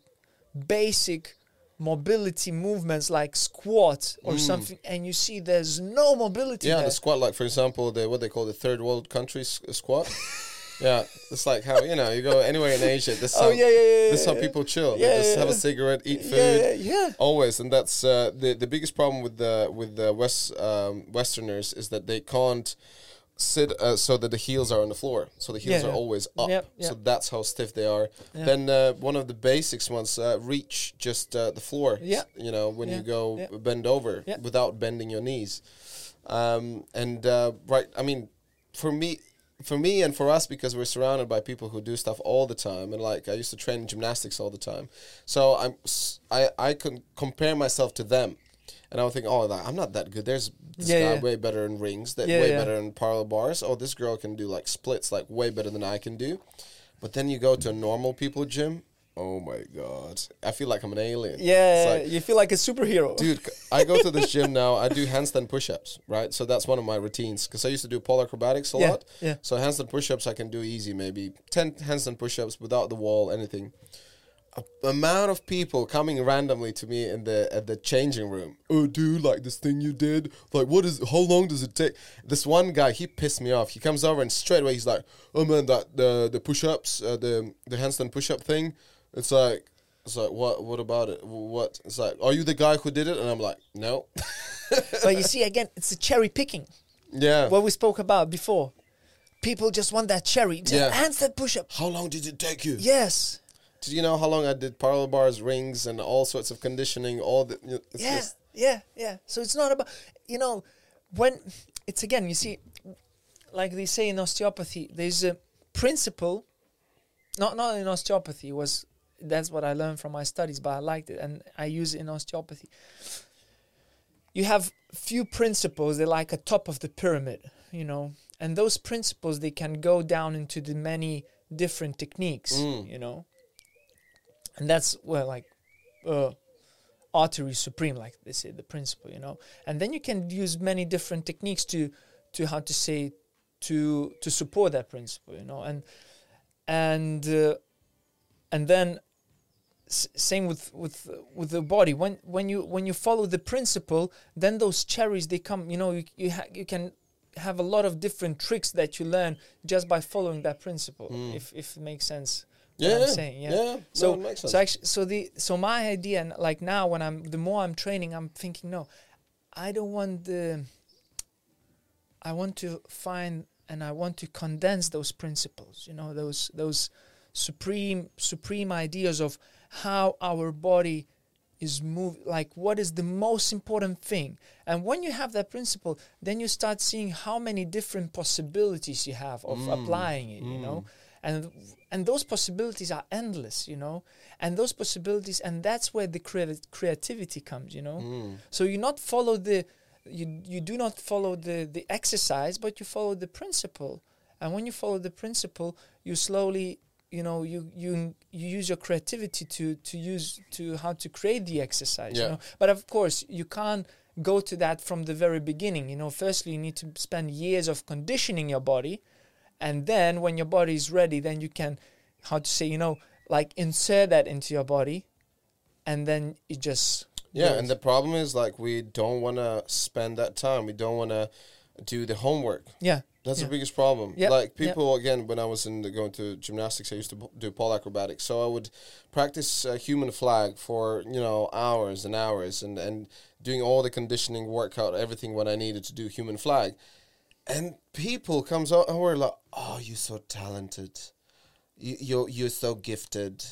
basic mobility movements like squat or Mm. something, and you see there's no mobility yeah, there. the squat, like for example, the what they call the third world country s- squat. yeah, it's like how you know you go anywhere in Asia. This is oh how, yeah, yeah, yeah. this is how yeah. people chill. Yeah, they just yeah, have a cigarette, eat food. Yeah, yeah, yeah. Always, and that's uh, the the biggest problem with the with the West um, Westerners is that they can't sit uh, so that the heels are on the floor. So the heels Yeah, are yeah. always up. Yep, So that's how stiff they are. Yeah. Then uh, one of the basics ones uh, reach just uh, the floor. Yeah. You know when you go bend over without bending your knees. Um, and uh, right, I mean, for me. For me and for us, because we're surrounded by people who do stuff all the time, and like I used to train in gymnastics all the time, so I'm I I can compare myself to them, and I would think, oh, that- I'm not that good. There's this Yeah, guy yeah. way better in rings, that Yeah, way better in parallel bars. Oh, this girl can do like splits, like way better than I can do. But then you go to a normal people gym. Oh my god, I feel like I'm an alien. Yeah, like, you feel like a superhero. dude, I go to this gym now. I do handstand push-ups, right? So that's one of my routines because I used to do pole acrobatics a lot. yeah. So handstand push-ups I can do easy, maybe ten handstand push-ups without the wall, anything. Amount of people coming randomly to me in the at the changing room. Oh, dude, like this thing you did. Like, what is? How long does it take? This one guy, he pissed me off. He comes over and straight away he's like, "Oh man, that the the push-ups, uh, the the handstand push-up thing. It's like." It's like what? What about it? What? It's like, are you the guy who did it? And I'm like, no. but you see, again, it's a cherry picking. Yeah. What we spoke about before. People just want that cherry. Just Yeah. handstand push-up. how long did it take you? Yes. You know how long I did parallel bars, rings, and all sorts of conditioning? All the you know, yeah, just- yeah, yeah. So it's not about you know when it's again you see like they say in osteopathy there's a principle not not in osteopathy was that's what I learned from my studies but I liked it and I use it in osteopathy you have few principles they're like a top of the pyramid you know and those principles they can go down into the many different techniques Mm. you know and that's well like uh artery supreme like they say the principle you know? And then you can use many different techniques to to how to say to to support that principle you know? And and uh, and then s- same with with with the body. When when you when you follow the principle then those cherries they come you know you you, ha- you can have a lot of different tricks that you learn just by following that principle Mm. if if it makes sense yeah, I'm yeah, saying, yeah. yeah. so no, so actually so the so my idea and like now when i'm the more i'm training i'm thinking no i don't want the i want to find and i want to condense those principles you know those those supreme supreme ideas of how our body is moved like what is the most important thing. And when you have that principle then you start seeing how many different possibilities you have of Mm, applying it you know and and those possibilities are endless you know and those possibilities and that's where the creati- creativity comes you know Mm. so you not follow the you you do not follow the the exercise but you follow the principle and when you follow the principle you slowly you know you you you use your creativity to to use to how to create the exercise you Yeah. know but of course you can't go to that from the very beginning. You know, firstly, you need to spend years of conditioning your body, and then when your body is ready, then you can, how to say, you know, like insert that into your body, and then it just Yeah, goes. and the problem is like we don't want to spend that time. We don't want to do the homework. yeah That's Yeah. the biggest problem. Yeah, Like people again, when I was in the, going to gymnastics, I used to do pole acrobatics. So I would practice uh, human flag for you know hours and hours, and and doing all the conditioning workout, everything what I needed to do human flag. And people comes out and we're like, "Oh, you're so talented. You you're you're so gifted."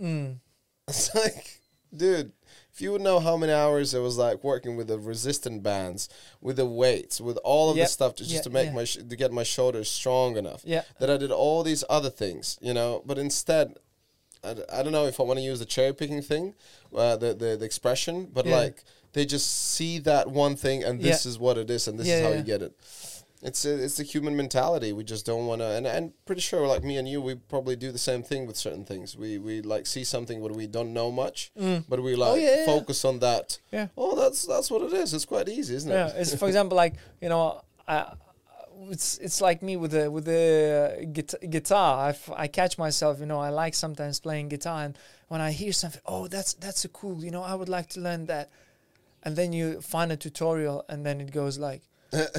mm, It's like, dude, if you would know how many hours I was like working with the resistant bands, with the weights, with all of Yep. this stuff to, just Yeah, to make yeah. my sh- to get my shoulders strong enough. yeah That I did all these other things, you know. But instead, I, d- I don't know if I want to use the cherry picking thing, uh, the, the the expression, but Yeah. like they just see that one thing and this is what it is and this is how you get it. It's a, it's the human mentality. We just don't want to, and and pretty sure like me and you, we probably do the same thing with certain things. We we like see something what we don't know much, Mm. but we like Oh, yeah, yeah. focus on that. Yeah. Oh, that's that's what it is. It's quite easy, isn't it? yeah it's for example like you know I, it's it's like me with the with the guitar, guitar I, f- I catch myself you know I like sometimes playing guitar and when I hear something oh that's that's a cool you know I would like to learn that and then you find a tutorial and then it goes like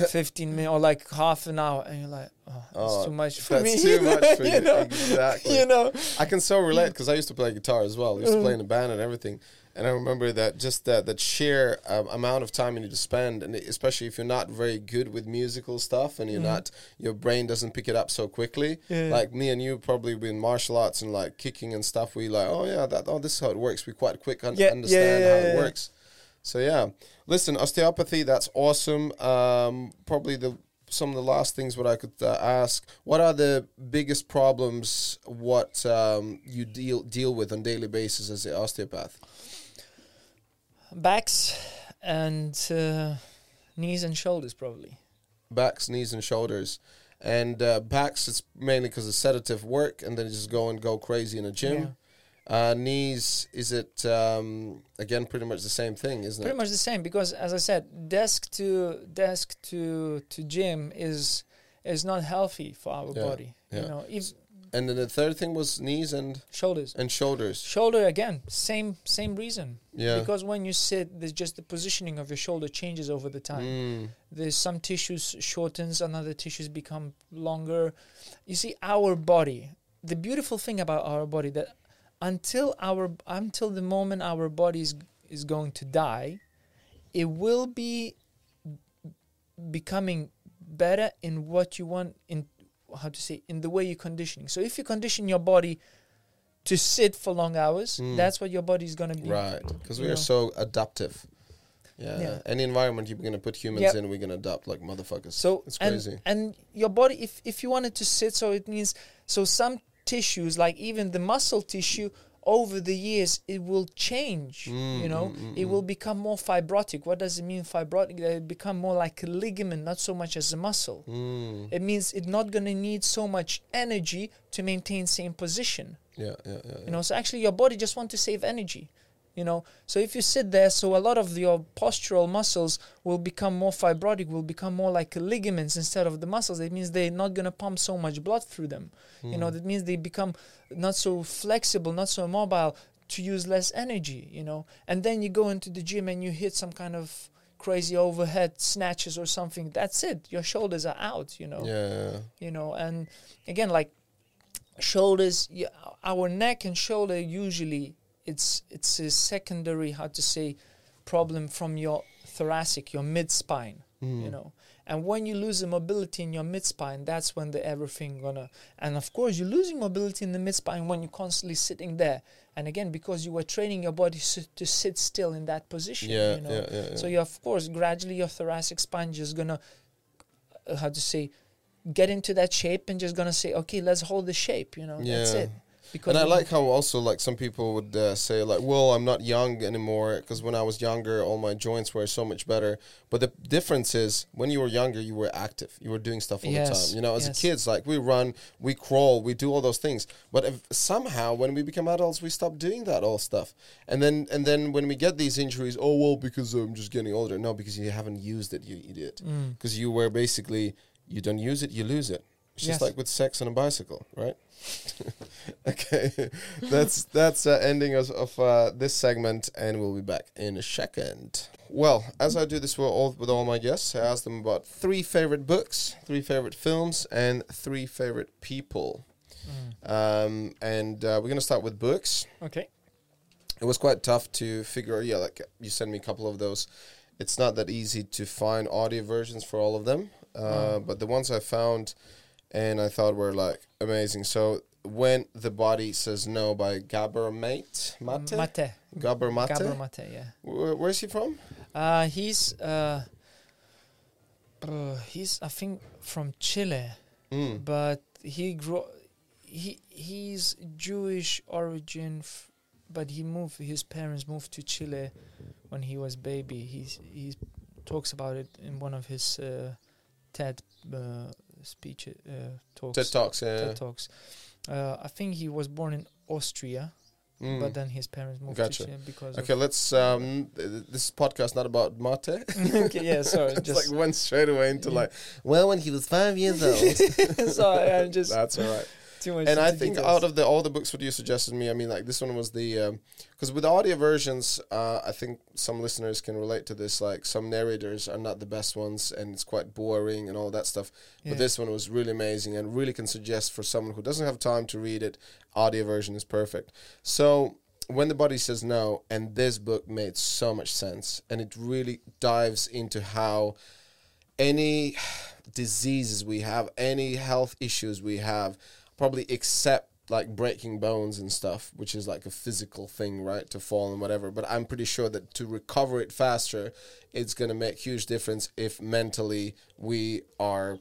15 minutes or like half an hour and you're like oh that's Oh, too much for That's me too much for you. know Exactly. you know I can so relate because I used to play guitar as well. I used to play in a band and everything. And I remember that just that that sheer um, amount of time you need to spend, and especially if you're not very good with musical stuff, and you're Mhm. not, your brain doesn't pick it up so quickly. Yeah. Like me and you, probably with martial arts and like kicking and stuff, we like, oh yeah, that oh this is how it works. We quite quick un- Yeah, understand yeah, how it works. So yeah, listen, osteopathy, that's awesome. Um, probably the some of the last things what I could uh, ask. What are the biggest problems what um, you deal deal with on daily basis as an osteopath? backs and uh, knees and shoulders probably Backs, knees, and shoulders. And uh, backs, it's mainly because of sedative work, and then you just go and go crazy in a gym. Uh, knees, is it um, again pretty much the same thing, isn't pretty it? Pretty much the same because as i said desk to desk to to gym is is not healthy for our Yeah, body yeah. you know if And then the third thing was knees and shoulders and shoulders. shoulder again same same reason Yeah. because when you sit there's just the positioning of your shoulder changes over the time Mm. there's some tissues shortens and other tissues become longer you see our body the beautiful thing about our body that until our until the moment our body is, is going to die it will be becoming better in what you want in how to say in the way you're conditioning so if you condition your body to sit for long hours Mm. that's what your body is going to be Right, because we you are so adaptive. Yeah. Yeah. Any environment you're gonna put humans Yep. in, we're gonna adapt like motherfuckers. So it's and, crazy. and your body, if if you wanted to sit, so it means so some tissues, like even the muscle tissue, over the years it will change. Mm, you know, mm, mm, it mm. will become more fibrotic. What does it mean fibrotic? That it become more like a ligament, not so much as a muscle. Mm. It means it's not gonna need so much energy to maintain same position. Yeah, yeah, yeah. You know, so actually your body just want to save energy. You know, so if you sit there, so a lot of your postural muscles will become more fibrotic, will become more like ligaments instead of the muscles. It means they're not gonna pump so much blood through them. You know, hmm. that means they become not so flexible, not so mobile to use less energy. You know, and then you go into the gym and you hit some kind of crazy overhead snatches or something. That's it. Your shoulders are out. You know yeah, yeah. you know and again like shoulders yeah, our neck and shoulder usually it's it's a secondary how to say problem from your thoracic your mid spine Mm. you know. And when you lose the mobility in your mid spine that's when the everything gonna and of course you're losing mobility in the mid spine when you're constantly sitting there. And again because you were training your body s- to sit still in that position Yeah, you know. yeah, yeah, yeah. so you of course gradually your thoracic spine just gonna uh, how to say get into that shape and just gonna say okay let's hold the shape you know that's it because And I like how also like some people would uh, say like, "Well, I'm not young anymore because when I was younger, all my joints were so much better." But the difference is when you were younger, you were active. You were doing stuff all the time. You know, as yes. kids, like we run, we crawl, we do all those things. But if somehow when we become adults, we stop doing that all stuff. And then and then when we get these injuries, oh well, because I'm just getting older. No, because you haven't used it, you idiot. Mm. Because you were basically you don't use it, you lose it. It's just Yes. like with sex and a bicycle, right? okay, that's that's uh, ending us of uh, this segment, and we'll be back in a second. Well, as I do this with all with all my guests, I ask them about three favorite books, three favorite films, and three favorite people. Mm. Um, and uh, we're gonna start with books. Okay. It was quite tough to figure. Out yeah, like you sent me a couple of those. It's not that easy to find audio versions for all of them, uh, Oh. but the ones I found and I thought were like amazing. So when the body says no by Gabor Mate Mate Mate. Gabor Mate. Gabor Mate. Yeah. Where, where's he from? Uh, he's uh, uh, he's I think from Chile, Mm. but he grew. He he's Jewish origin, f- but he moved. His parents moved to Chile when he was baby. He's he talks about it in one of his uh, TED uh, speech uh, talks. TED Talks. Yeah. TED talks. Uh, I think he was born in Austria, Mm. but then his parents moved Gotcha. to because. Okay, let's. Um, this podcast not about mate. Okay, yeah, sorry, it's just like went straight away into Yeah. like, well, when he was five years old. sorry, I'm just That's all right. Too much. and I think details. out of the all the books what you suggested me, I mean, like this one was the because with audio versions, uh, I think some listeners can relate to this. Like some narrators are not the best ones, and it's quite boring and all that stuff. Yeah. But this one was really amazing and really can suggest for someone who doesn't have time to read it, audio version is perfect. So when the body says no, and this book made so much sense, and it really dives into how any diseases we have, any health issues we have, probably except like breaking bones and stuff, which is like a physical thing, right? To fall and whatever. But I'm pretty sure that to recover it faster, it's going to make huge difference if mentally we are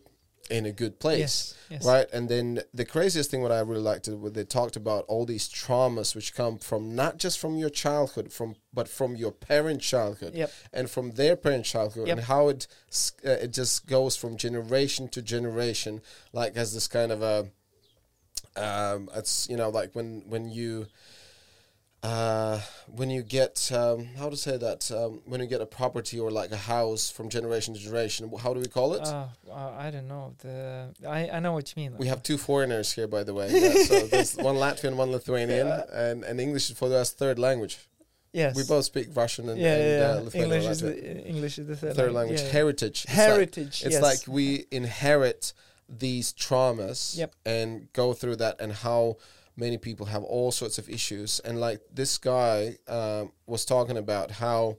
in a good place. yes, yes, Right, and then the craziest thing what I really liked it, what they talked about all these traumas which come from not just from your childhood, from but from your parent childhood, Yep. and from their parent childhood, Yep. and how it uh, it just goes from generation to generation, like as this kind of a, um, it's you know like when when you. Uh, when you get um, how to say that um, when you get a property or like a house from generation to generation, how do we call it? Uh, uh, I don't know. The I, I know what you mean. We have two foreigners here, by the way. Yeah, so there's one Latvian, one Lithuanian, and, and English is for us third language. yes. We both speak Russian and, yeah, and yeah, Uh, yeah. Lithuanian. English is the English is the third, third lang- language. yeah, yeah. Heritage. It's like- Heritage. It's yes. like we inherit these traumas Yep. and go through that, and how many people have all sorts of issues. And like this guy um, was talking about how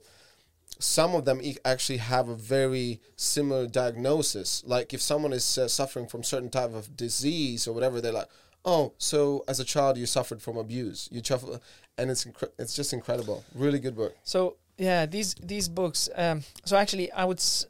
some of them e- actually have a very similar diagnosis. Like if someone is uh, suffering from certain type of disease or whatever, they're like, "Oh, so as a child you suffered from abuse, you suffer," and it's incre- it's just incredible. Really good book. So yeah, these these books. Um, so actually, I would s-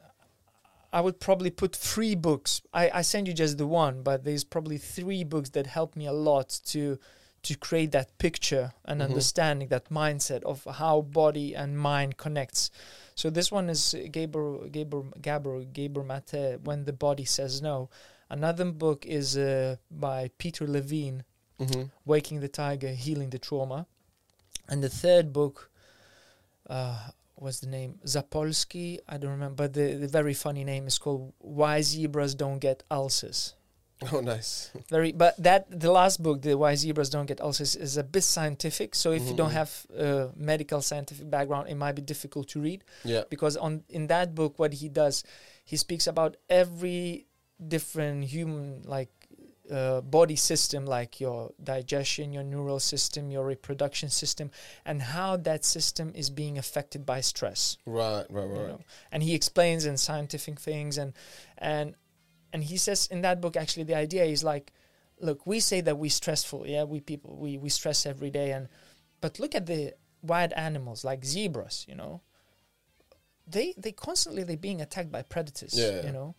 I would probably put three books. I I send you just the one, but there's probably three books that help me a lot to to create that picture and Mhm. understanding that mindset of how body and mind connects. So this one is Gabor Gabor Gabor Gabor Mate when the body says no. Another book is uh, by Peter Levine Mm-hmm. Waking the Tiger, Healing the Trauma. And the third book uh, was the name Sapolsky. I don't remember, but the, the very funny name is called Why Zebras Don't Get Ulcers. Oh, nice. Very, but that the last book, the Why Zebras Don't Get Ulcers, is a bit scientific. So if you don't Mhm. have a medical scientific background, it might be difficult to read Yeah. because on in that book, what he does, he speaks about every different human like uh, body system, like your digestion, your neural system, your reproduction system, and how that system is being affected by stress. Right. Right. you Right. know. And he explains in scientific things, and and and he says in that book actually the idea is like, look, we say that we stressful, yeah, we people we we stress every day, and but look at the wild animals like zebras, you know. They they constantly they being attacked by predators, Yeah. you know.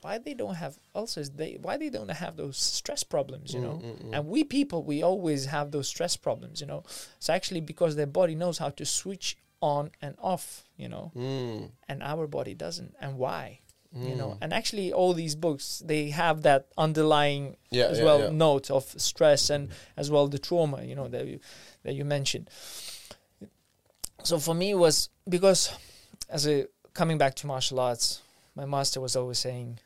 Why they don't have ulcers they why they don't have those stress problems you Mm, know? mm, mm. and we people we always have those stress problems you know? It's actually because their body knows how to switch on and off you know? Mm, and our body doesn't and why you know? Mm. and actually all these books they have that underlying yeah, as yeah, well yeah. note of stress and as well the trauma you know that you that you mentioned. So for me it was because as a coming back to martial arts my master was always saying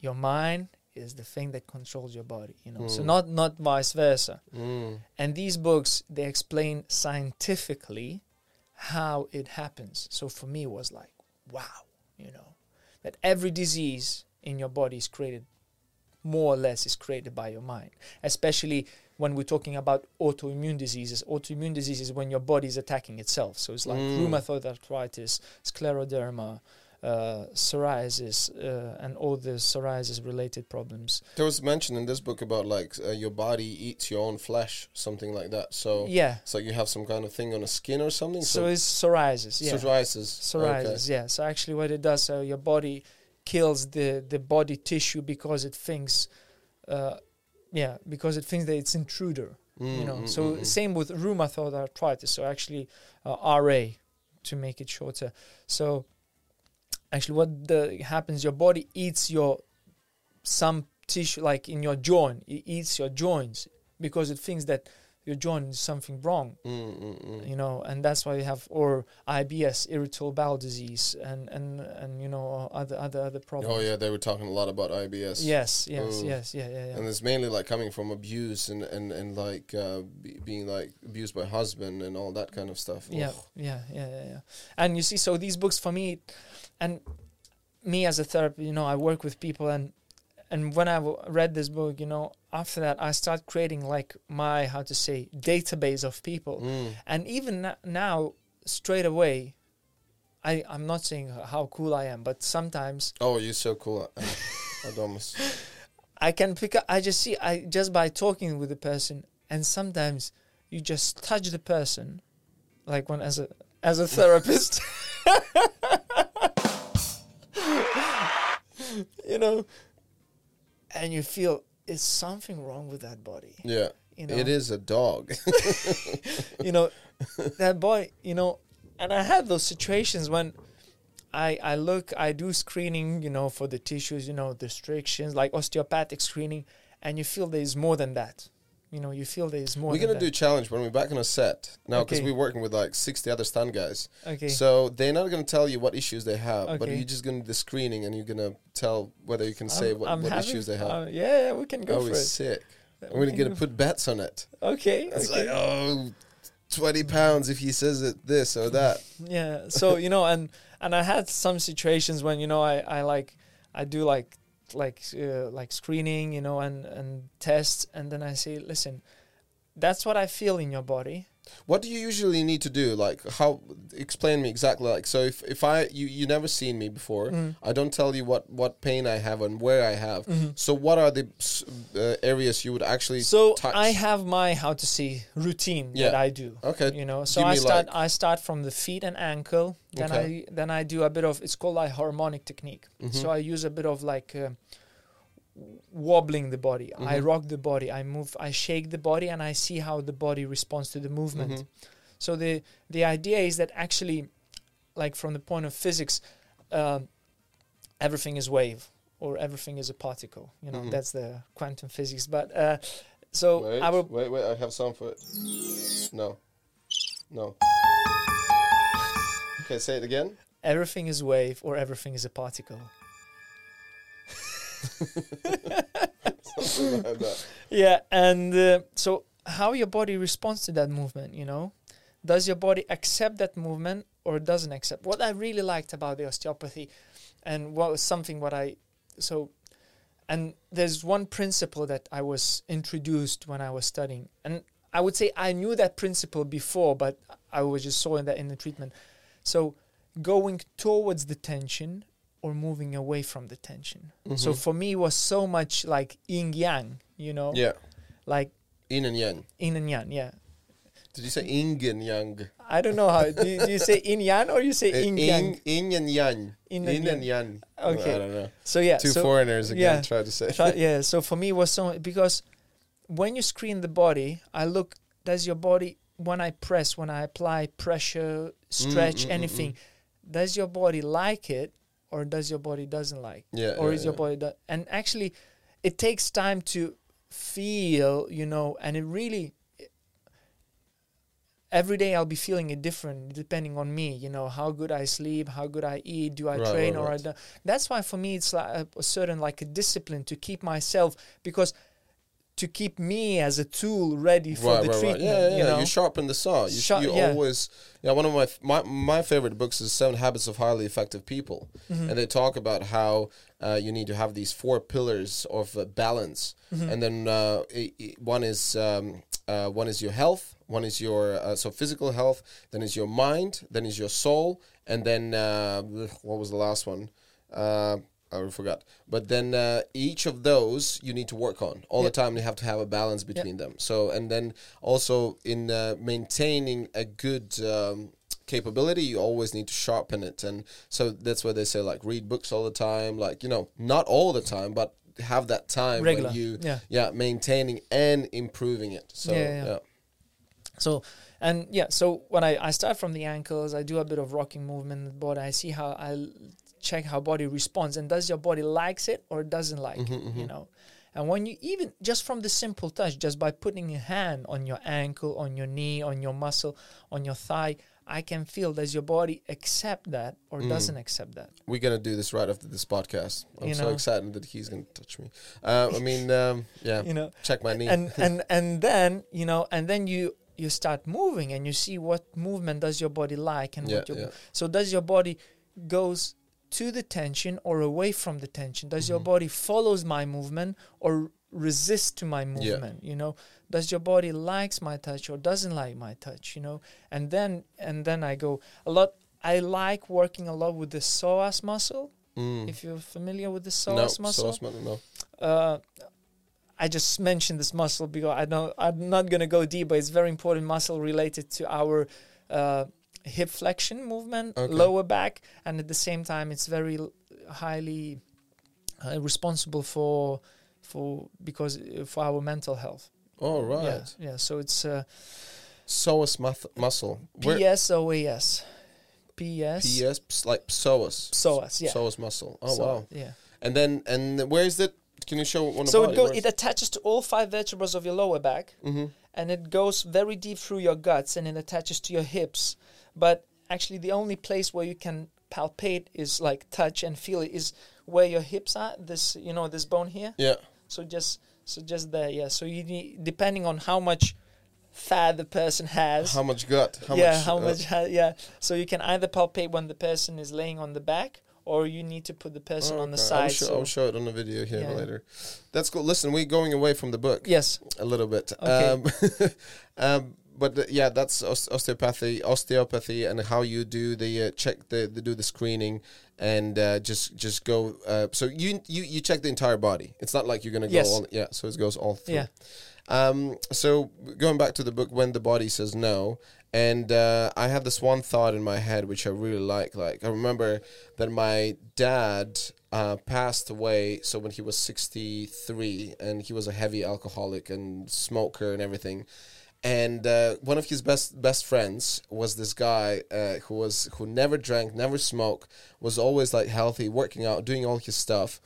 your mind is the thing that controls your body you know. So Mm. not not vice versa. Mm, and these books they explain scientifically how it happens. So for me it was like wow you know that every disease in your body is created more or less is created by your mind. Especially when we're talking about autoimmune diseases. Autoimmune diseases when your body is attacking itself. So it's like Mm. rheumatoid arthritis scleroderma uh, psoriasis uh, and all the psoriasis related problems There was mention in this book about like uh, your body eats your own flesh, something like that. So yeah so you have some kind of thing on the skin or something. so it's psoriasis yeah psoriasis. psoriasis yeah so actually what it does so your body kills the the body tissue because it thinks uh yeah because it thinks that it's intruder Okay. you know Mm, so mm, mm, mm. same with rheumatoid arthritis so actually uh, ra to make it shorter so actually what the happens your body eats your some tissue like in your joint it eats your joints because it thinks that your joint is something wrong Mm, mm, mm. you know and that's why you have or IBS irritable bowel disease and and and you know other other other problems Oh yeah, they were talking a lot about IBS. yes yes yes yeah yeah And it's mainly like coming from abuse and and and like uh, be, being like abused by husband and all that kind of stuff. yeah yeah yeah yeah yeah and you see so these books for me and me as a therapist you know I work with people and and when I w- read this book you know after that I start creating like my how to say database of people Mm. and even n- now straight away I, I'm not saying how cool I am, but sometimes Oh, you're so cool, Adomus. I can pick up. I just see. I just by talking with the person, and sometimes you just touch the person, like when as a as a therapist. you know, and you feel it's something wrong with that body. Yeah, You know, it is a dog. you know that boy you know and i had those situations when i i look i do screening you know for the tissues you know the restrictions like osteopathic screening and you feel there's more than that you know you feel there's more we're gonna do a challenge when we're back on a set now because Okay. we're working with like 60 other stunt guys. okay So they're not gonna tell you what issues they have, but you're just gonna do the screening and you're gonna tell whether you can say I'm- what, I'm what issues they have. uh, yeah, yeah we can go oh, for it sick. We I'm gonna get to put bets on it. okay It's okay. like oh. 20 pounds if he says it this or that. yeah so you know and and i had some situations when you know i i like i do like like uh, like screening you know and and tests and then i say listen that's what i feel in your body What do you usually need to do? Like how explain me exactly like so if, if I you you never seen me before, Mm. I don't tell you what what pain I have and where I have. So what are the uh, areas you would actually so touch? i have my how to see routine that i do Okay. you know so Give i start like- i start from the feet and ankle then Okay. i then i do a bit of it's called like harmonic technique Mhm. so i use a bit of like uh, wobbling the body i Mhm. rock the body i move i shake the body and i see how the body responds to the movement Mhm. so the the idea is that actually like from the point of physics um, everything is wave or everything is a particle you know Mhm. that's the quantum physics but uh, so wait, i will wait, wait, I have some for it. No. No. Okay, say it again. everything is wave or everything is a particle Yeah and uh, so how your body responds to that movement you know? Does your body accept that movement or doesn't accept? What i really liked about the osteopathy and what was something what i so and there's one principle that i was introduced when i was studying. And i would say i knew that principle before but i was just saw that in the treatment. So going towards the tension or moving away from the tension so Mhm. for me it was so much like yin yang you know Yeah. like Yin and yang. yin and yang yeah Did you say yin and yang? I don't know how. Do you, do you say in yan or you say Uh, in Yin, yang? yin and yang. Yin Yin and and yang. Okay. I don't know. So yeah, Two so, foreigners again yeah. tried to say. Try, yeah. So for me, it was so because when you screen the body, I look. Does your body when I press, when I apply pressure, stretch, mm, mm, anything, does your body like it, or does your body doesn't like? Yeah, or yeah, is your yeah. body do- and actually, it takes time to feel, you know, and it really. Every day I'll be feeling it different depending on me, you know, how good I sleep, how good I eat, do I Right, train right, or I don't. That's why for me it's like a, a certain like a discipline to keep myself because to keep me as a tool ready for right, the right, treatment. right. Yeah, yeah, you know, You sharpen the saw. You, you yeah. always. Yeah, one of my, my my favorite books is Seven Habits of Highly Effective People, Mm-hmm. and they talk about how uh, you need to have these four pillars of uh, balance, Mm-hmm. and then uh, i- i- one is um, uh, one is your health, one is your uh, so physical health, then is your mind, then is your soul, and then uh, what was the last one? I forgot. But then uh, each of those you need to work on all Yep. the time. You have to have a balance between them. So and then also in uh, maintaining a good um, capability, you always need to sharpen it. And so that's why they say like read books all the time. Like you know, not all the time, but have that time Regular, when you yeah. maintaining and improving it. So Yeah, yeah. yeah. So and yeah, so when I, I start from the ankles, I do a bit of rocking movement in the body. I see how I check how body responds and does your body likes it or doesn't like Mm-hmm, it, you know. And when you even just from the simple touch, just by putting a hand on your ankle, on your knee, on your muscle, on your thigh, I can feel does your body accept that Mm. or doesn't accept that. We're gonna do this right after this podcast. I'm You so know. excited that he's gonna touch me. Uh, I mean, um, yeah. You know. check my knee. and and and then you know and then you you start moving and you see what movement does your body like and Yeah, what your yeah. so does your body goes to the tension or away from the tension does Mm-hmm. your body follows my movement or resist to my movement you know does your body likes my touch or doesn't like my touch you know and then and then i go a lot i like working a lot with the psoas muscle Mm. if you're familiar with the no, psoas muscle psoas muscle, no. uh, I just mentioned this muscle because I know I'm not gonna go deep, but it's very important muscle related to our uh, hip flexion movement, Okay. lower back, and at the same time, it's very l- highly uh, responsible for for because uh, for our mental health. Oh right. Yeah, yeah. So it's uh, Psoas muth- muscle. Where- PSOAS, PS, PS, ps- like psoas. psoas. Yeah. Psoas muscle. Oh So, wow. Yeah. And then and where is it? Can you show one? So it go, it attaches to all five vertebrae of your lower back, hmm and it goes very deep through your guts, and it attaches to your hips. But actually, the only place where you can palpate is like touch and feel it is where your hips are. This you know this bone here. Yeah. So just so just there, yeah. So you need depending on how much fat the person has. How much gut? How yeah, much, how uh, much? ha- yeah. So you can either palpate when the person is laying on the back, or you need to put the person oh, on the okay. I'll side. show, so I'll show it on the video here Yeah. later. That's cool. Listen, we're going away from the book yes, a little bit. Okay. Um, um, but uh, yeah, that's osteopathy, osteopathy, and how you do the uh, check the, the do the screening and uh, just just go. Uh, so you you you check the entire body. It's not like you're gonna go Yes. all yeah. So it goes all through. Yeah. Um, so going back to the book, when the body says no, and uh, I had this one thought in my head which I really like. Like I remember that my dad uh, passed away. So when he was sixty three, and he was a heavy alcoholic and smoker and everything. And uh, one of his best best friends was this guy uh, who was who never drank, never smoked, was always like healthy, working out, doing all his stuff.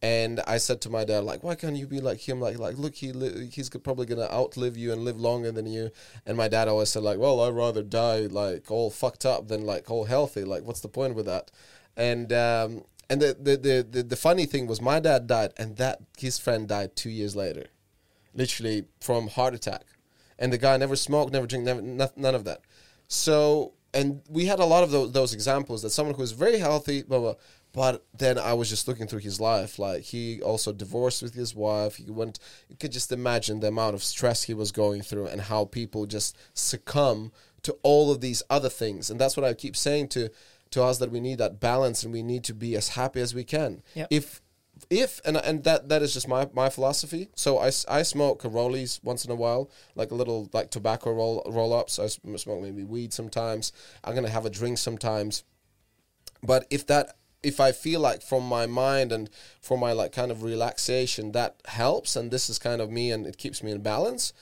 And I said to my dad, like, why can't you be like him? Like, like, look, he li- he's probably gonna outlive you and live longer than you. And my dad always said, like, well, I'd rather die like all fucked up than like all healthy. Like, what's the point with that? And um, and the the, the the the funny thing was, my dad died, and that his friend died two years later, literally from heart attack. And the guy never smoked, never drank, never no- none of that. So, and we had a lot of those those examples that someone who was very healthy, blah blah. But then I was just looking through his life. Like he also divorced with his wife. He went. You could just imagine the amount of stress he was going through and how people just succumb to all of these other things. And that's what I keep saying to to us that we need that balance and we need to be as happy as we can. Yep. If if and and that that is just my my philosophy. So I, I smoke rollies once in a while, like a little like tobacco roll roll ups. I smoke maybe weed sometimes. I'm gonna have a drink sometimes. But if that if I feel like from my mind and for my like kind of relaxation that helps and this is kind of me and it keeps me in balance,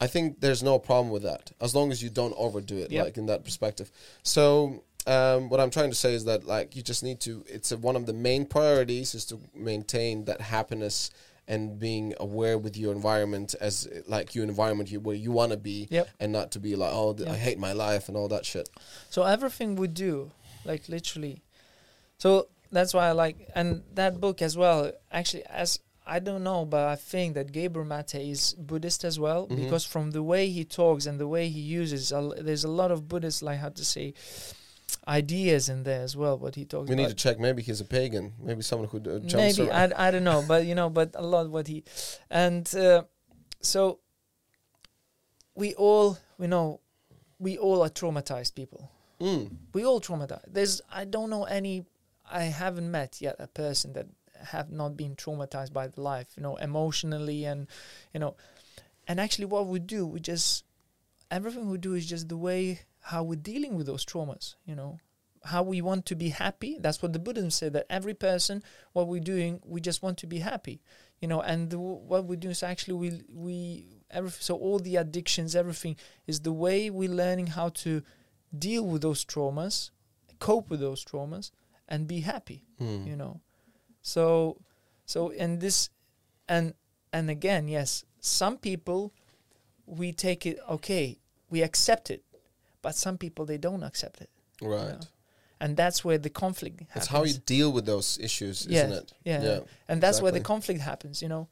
I think there's no problem with that as long as you don't overdo it Yep. like in that perspective. So um, what I'm trying to say is that like you just need to it's a, one of the main priorities is to maintain that happiness and being aware with your environment as like your environment you, where you want to be Yep. and not to be like oh th- I hate my life and all that shit. So everything we do, like literally. So that's why I like, and that book as well. Actually, as I don't know, but I think that Gabriel Mate is Buddhist as well Mhm. because from the way he talks and the way he uses, l- there's a lot of Buddhist, like how to say, ideas in there as well. What he talks about. We need to check. Maybe he's a pagan. Maybe someone who uh, jumps maybe around. I, I don't know but you know but a lot what he and uh, so we all we know we all are traumatized people Mm. we all traumatized there's i don't know any i haven't met yet a person that have not been traumatized by the life you know emotionally and you know and actually what we do we just everything we do is just the way how we're dealing with those traumas you know? How we want to be happy. That's what the buddhism said that every person what we're doing we just want to be happy you know? And the, what we do is actually we we every, so all the addictions everything is the way we're learning how to deal with those traumas cope with those traumas and be happy Mm. you know? So so and this and and again yes some people we take it okay we accept it but some people they don't accept it Right. Yeah. and that's where the conflict happens It's how you deal with those issues, Yeah, isn't it? yeah, Yeah. and that's where the conflict happens you know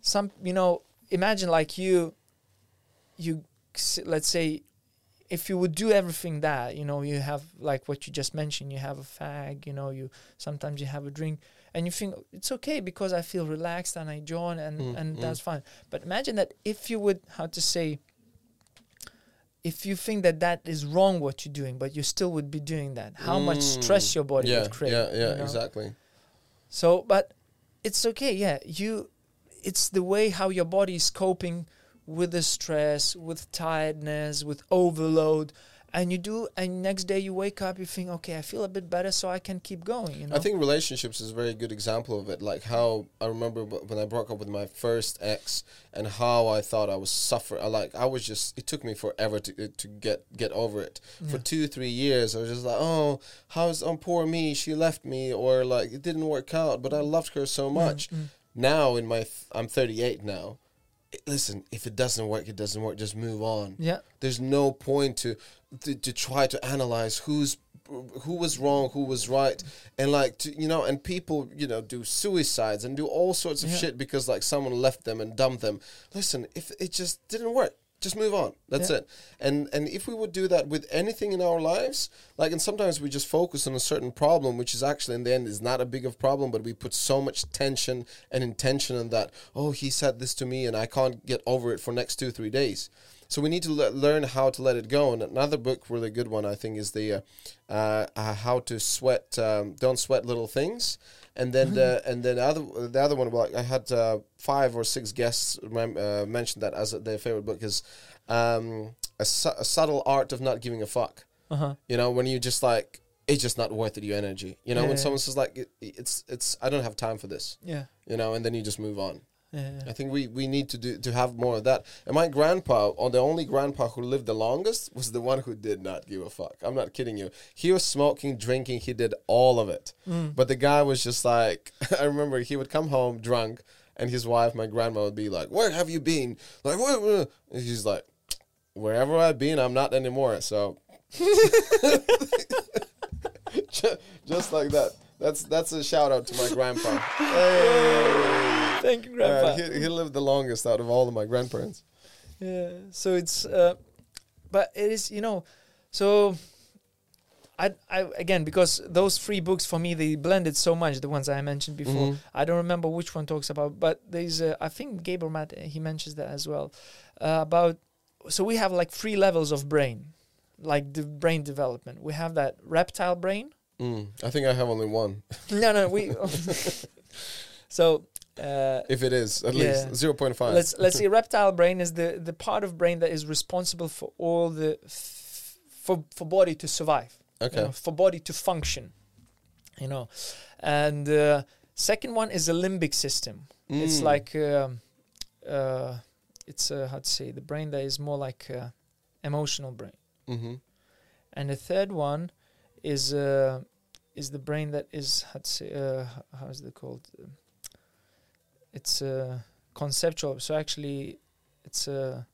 some you know imagine like you you let's say if you would do everything that you know you have like what you just mentioned you have a fag you know you sometimes you have a drink and you think it's okay because i feel relaxed and i join and Mm, and mm. that's fine but imagine that if you would how to say if you think that that is wrong what you're doing but you still would be doing that how much stress Mm. your body yeah, would create Yeah, yeah, you know? exactly. So, but it's okay. Yeah, you. It's the way how your body is coping with the stress, with tiredness, with overload, and you do. And next day you wake up, you think, okay, I feel a bit better, so I can keep going. You know. I think relationships is a very good example of it. Like how I remember when I broke up with my first ex, and how I thought I was suffering. Like I was just. It took me forever to to get get over it. For two three years, I was just like, oh, how's oh poor me? She left me, or like it didn't work out. But I loved her so much. Mm, mm. Now in my, th- I'm 38 now. Listen, if it doesn't work, it doesn't work. Just move on. Yeah. There's no point to, to to try to analyze who's who was wrong, who was right, and like to, you know, and people you know do suicides and do all sorts of Yeah. shit because like someone left them and dumped them. Listen, if it just didn't work, just move on. That's Yeah. it. And and if we would do that with anything in our lives, like and sometimes we just focus on a certain problem, which is actually in the end is not a big of problem, but we put so much tension and intention in that. Oh, he said this to me, and I can't get over it for next two three days. So we need to le- learn how to let it go. And another book, really good one, I think, is the uh, uh, uh, how to sweat. Um, don't sweat little things. And then the and then the other the other one, well, I had uh, five or six guests mem- uh, mention that as their favorite book is um, a, su- a subtle art of not giving a fuck. Uh huh. You know, when you just like it's just not worth it, your energy. You know, Yeah, when yeah. someone says like it, it's it's I don't have time for this. Yeah. You know, and then you just move on. Yeah. I think we, we need to do to have more of that. And my grandpa, or the only grandpa who lived the longest, was the one who did not give a fuck. I'm not kidding you. He was smoking, drinking, he did all of it. Mm. But the guy was just like, I remember he would come home drunk, and his wife, my grandma, would be like, "Where have you been?" Like, where? where?" And he's like, "Wherever I've been, I'm not anymore." So, just like that. That's that's a shout out to my grandpa. Hey. Thank you, Yeah, Grandpa. he, he lived the longest out of all of my grandparents. Yeah. So it's uh, but it is you know, so. I, I again because those three books for me they blended so much the ones I mentioned before Mhm. I don't remember which one talks about but there's uh, I think Gabriel Matt he mentions that as well uh, about so we have like three levels of brain like the brain development we have that reptile brain Mm, I think I have only one. no no we so uh, If it is at Yeah. least zero point five. let's let's see. Reptile brain is the the part of brain that is responsible for all the f- for for body to survive. you Okay. know, for body to function. You know, and uh, second one is the limbic system. It's Mm. like um, uh, it's uh, how to say the brain that is more like uh, emotional brain. Mm-hmm. and the third one is uh, is the brain that is uh, how is it called? It's uh, conceptual. So actually, it's uh,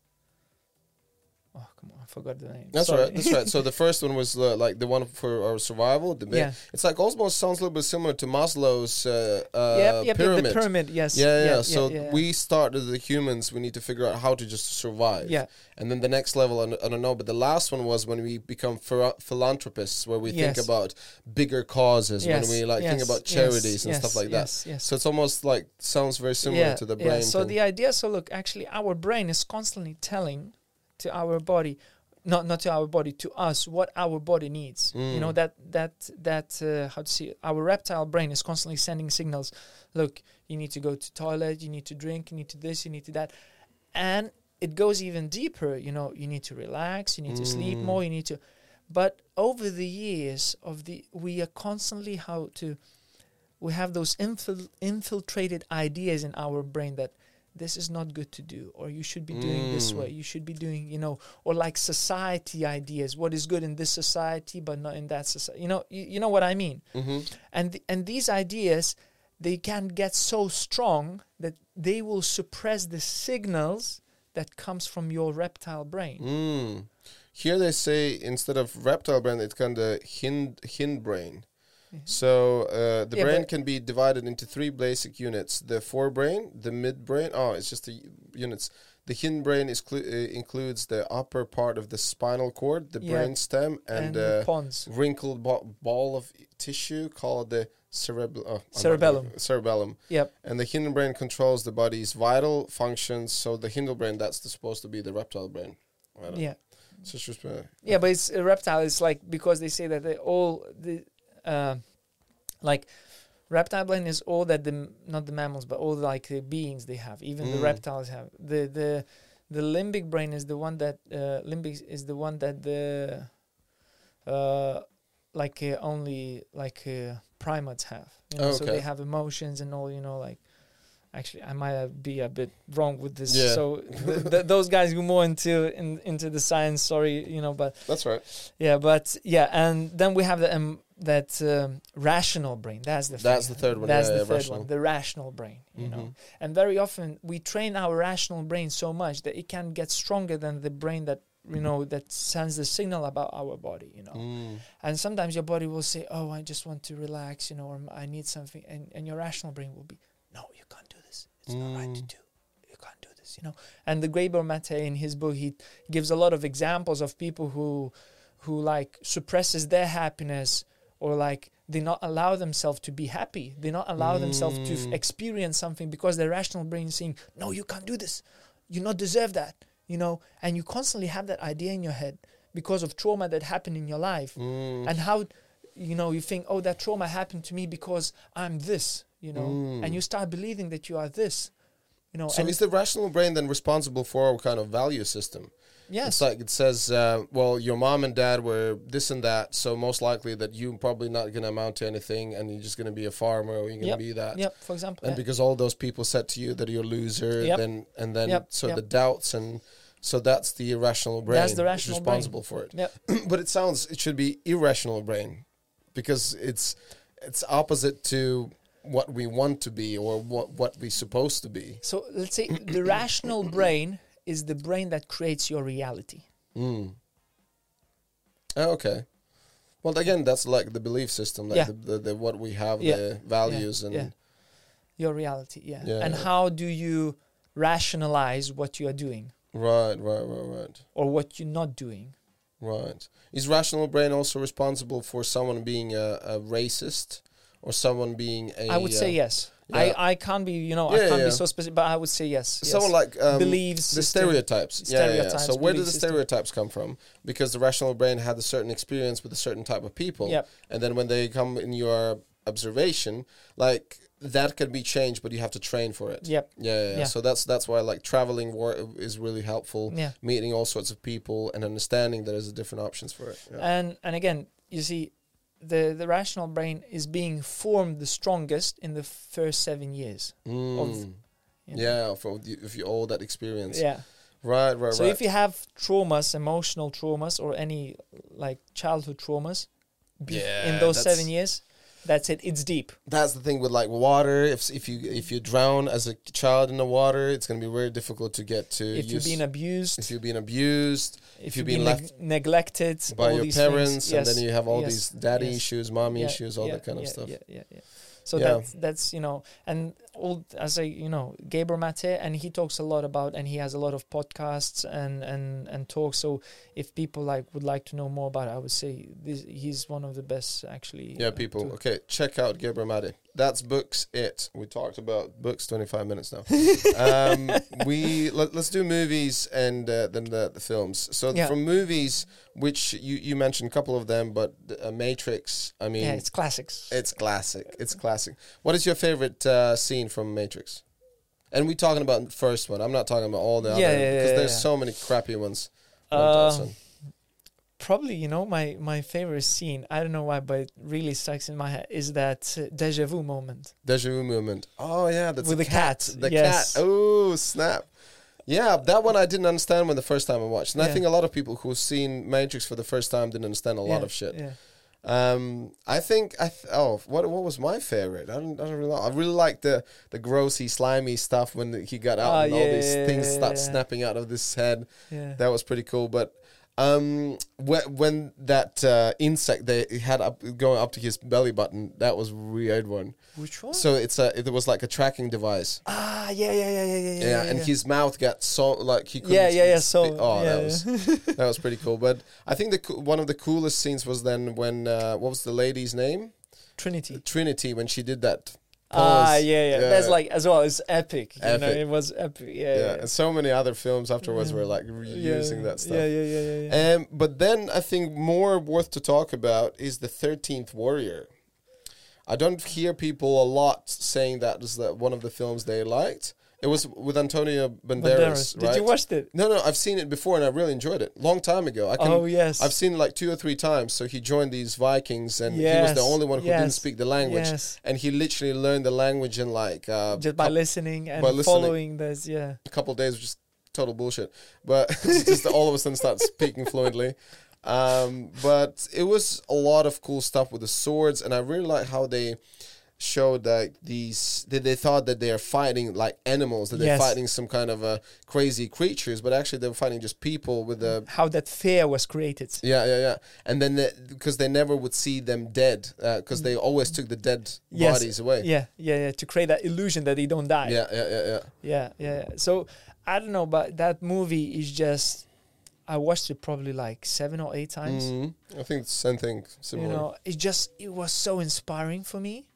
oh come on, I forgot the name. That's Sorry. right. That's right. So the first one was uh, like the one for our survival. The yeah. It's like almost sounds a little bit similar to Maslow's uh, uh, yep, yep, pyramid. The pyramid. Yes. Yeah, yeah. so yeah, we start as the humans. We need to figure out how to just survive. Yeah. And then the next level, I don't- know, but the last one was when we become phila- philanthropists, where we think about bigger causes, when we like think yes, about yes, charities and yes, stuff like that. Yes. Yes. So it's almost like sounds very similar to the brain. Yeah. So thing. the idea, so look, actually, our brain is constantly telling to our body, not not to our body, to us what our body needs. You know Mm. that that that uh, how to see it? Our reptile brain is constantly sending signals. Look, you need to go to toilet. You need to drink. You need to this. You need to that, and it goes even deeper. You know, you need to relax. You need to sleep Mm. more. You need to. But over the years of the, we are constantly how to we have those infil- infiltrated ideas in our brain that this is not good to do or you should be doing this Mm. way you should be doing you know or like society ideas what is good in this society but not in that society you know you, you know what i mean hmm and th- and these ideas they can get so strong that they will suppress the signals that comes from your reptile brain Mm. Here they say instead of reptile brain, it's kind of hind hindbrain. So uh, the Yeah, brain can be divided into three basic units: the forebrain, the midbrain. Oh, it's just the units. The hindbrain is uh, includes the upper part of the spinal cord, the Yeah. brain stem, and, and, the uh, pons wrinkled ball of tissue called the cerebellum. Oh, I'm not- Cerebellum. Cerebellum. yep And the hindbrain controls the body's vital functions. So the hindbrain, that's the, supposed to be the reptile brain. Yeah So just, uh, Yeah, but it's a reptile. It's like because they say that they all the uh, like reptile brain is all that the not the mammals but all like the beings they have. Even the Mm. reptiles have the the the limbic brain is the one that uh, limbic is the one that the uh like uh, only like uh, primates have. You know, so Okay. they have emotions and all. You know, like. Actually, I might be a bit wrong with this. Yeah. So th- th- those guys go more into in, into the science. Sorry, you know, but that's right. yeah, but yeah, and then we have the um, that um, rational brain. That's the That's thing. the third one, That's yeah, the yeah, third rational. one, the rational brain. You know, Mhm. and very often we train our rational brain so much that it can get stronger than the brain that you know that sends the signal about our body. You know, Mm. and sometimes your body will say, "Oh, I just want to relax," you know, or "I need something," and and your rational brain will be, "No, you can't do this. It's not right to Mm. do. You can't do this." You know. And the Gabor Mate in his book, he gives a lot of examples of people who, who like suppresses their happiness or like they not allow themselves to be happy. They not allow themselves to f- Mm. experience something because their rational brain is saying, "No, you can't do this. You not deserve that." You know, and you constantly have that idea in your head because of trauma that happened in your life Mm. and how you know you think oh that trauma happened to me because i'm this you know Mm. and you start believing that you are this you know So is the rational brain then responsible for our kind of value system? Yes It's like it says, uh, well, your mom and dad were this and that, so most likely that you're probably not going to amount to anything, and you're just going to be a farmer, or you're going to Yep. be that. yep for example And yeah. because all those people said to you that you're a loser, Yep. then and then Yep, so the doubts and so that's the irrational brain. That's the rational brain. responsible for it. Yep. but it sounds it should be irrational brain because it's it's opposite to what we want to be or what what we're supposed to be. so let's say the rational brain is the brain that creates your reality Mm. Oh, okay. Well, again, that's like the belief system, like Yeah. the, the, the what we have, Yeah. the values, and yeah. your reality yeah, Yeah, and how do you rationalize what you are doing right, right, right, right, or what you're not doing right. Is rational brain also responsible for someone being a, a racist or someone being a? i would say uh, yes yeah. I, I can't be you know i can't yeah. be so specific but i would say yes, yes. Someone like um, Beliefs the system. stereotypes. Yeah, yeah, yeah. Stereotypes, So where do the system. stereotypes come from? Because the rational brain had a certain experience with a certain type of people, Yep. and then when they come in your observation, like that can be changed, but you have to train for it. Yep. Yeah, yeah, yeah. Yeah. So that's that's why like traveling is really helpful. Yeah. Meeting all sorts of people and understanding that there's different options for it. Yeah. And and again, you see, the the rational brain is being formed the strongest in the first seven years. Mm. you know. Yeah, for the, if you all that experience. Yeah. Right, right, right. So right. if you have traumas, emotional traumas, or any like childhood traumas, Yeah, in those seven years, that's it. It's deep. That's the thing with like water. If if you if you drown as a child in the water, it's gonna be very difficult to get to. If you've been abused, if you've been abused if you've you've been left neg- neglected by your parents, things, and then you have all yes, these daddy yes. issues, mommy Yeah, issues, all yeah, that kind of stuff. Yeah, yeah, yeah. So Yeah. that's that's you know, and all as I you know, Gabriel Mate, and he talks a lot about, and he has a lot of podcasts and and and talks. So if people like would like to know more about it, I would say this, he's one of the best actually. Yeah, uh, people. Okay, check out Gabriel Madi. That's books. It. We talked about books. Twenty five minutes now. um, we let, us do movies and uh, then the, the films. So Yeah. from movies, which you you mentioned a couple of them, but uh, Matrix. I mean, yeah, it's classics. It's classic. It's classic. What is your favorite uh, scene from Matrix? And we talking about the first one. I'm not talking about all the Yeah, other because yeah, there's yeah. so many crappy ones. on Um, Probably, you know, my my favorite scene. I don't know why, but it really sticks in my head is that uh, deja vu moment. Deja vu moment. Oh yeah, that's With the cat, The yes. cat. Oh snap. Yeah, that one I didn't understand when the first time I watched, and I think a lot of people who've seen Matrix for the first time didn't understand a lot of shit. Yeah. Um, I think I th- oh what what was my favorite? I don't I don't really know. I really like the the grossy slimy stuff when he got out Ah, and all these yeah, things yeah, start yeah. snapping out of this head. Yeah. That was pretty cool. But um, when when that uh, insect they had up going up to his belly button, that was weird one. Which one? So it's a it was like a tracking device. ah, yeah, yeah, yeah, yeah, yeah. Yeah, yeah, and yeah. his mouth got so like he couldn't. yeah, yeah, yeah. So, spe- oh, yeah, that was that was pretty cool. But I think the coo- one of the coolest scenes was then when uh, what was the lady's name? Trinity. Trinity when she did that. Ah, pose. yeah, yeah, That's like as well. It's epic. You know, it was epic. Yeah, yeah, yeah. and so many other films afterwards Yeah. were like reusing yeah, that stuff. Yeah, yeah, yeah, yeah. yeah. Um, but then I think more worth to talk about is the Thirteenth Warrior. I don't hear people a lot saying that is the, one of the films they liked. It was with Antonio Banderas, Banderas. right? Did you watch it? No, no, I've seen it before and I really enjoyed it. Long time ago. I can, Oh yes. I've seen it like two or three times. So he joined these Vikings and he was the only one who didn't speak the language. Yes. And he literally learned the language in like uh, Just by listening and by listening. following this. Yeah. a couple of days, which is total bullshit. But just all of a sudden start speaking fluently. Um, but it was a lot of cool stuff with the swords, and I really like how they showed that these that they thought that they are fighting like animals, that they're fighting some kind of uh, crazy creatures, but actually they were fighting just people with the How that fear was created. yeah, yeah, yeah. And then because they never would see them dead, because they always took the dead Yes. bodies away. Yeah, yeah, yeah. To create that illusion that they don't die. yeah, yeah, yeah. yeah. yeah, yeah. So I don't know, but that movie is just. I watched it probably like seven or eight times. Mhm. I think it's the same thing, similar. You know, it just it was so inspiring for me,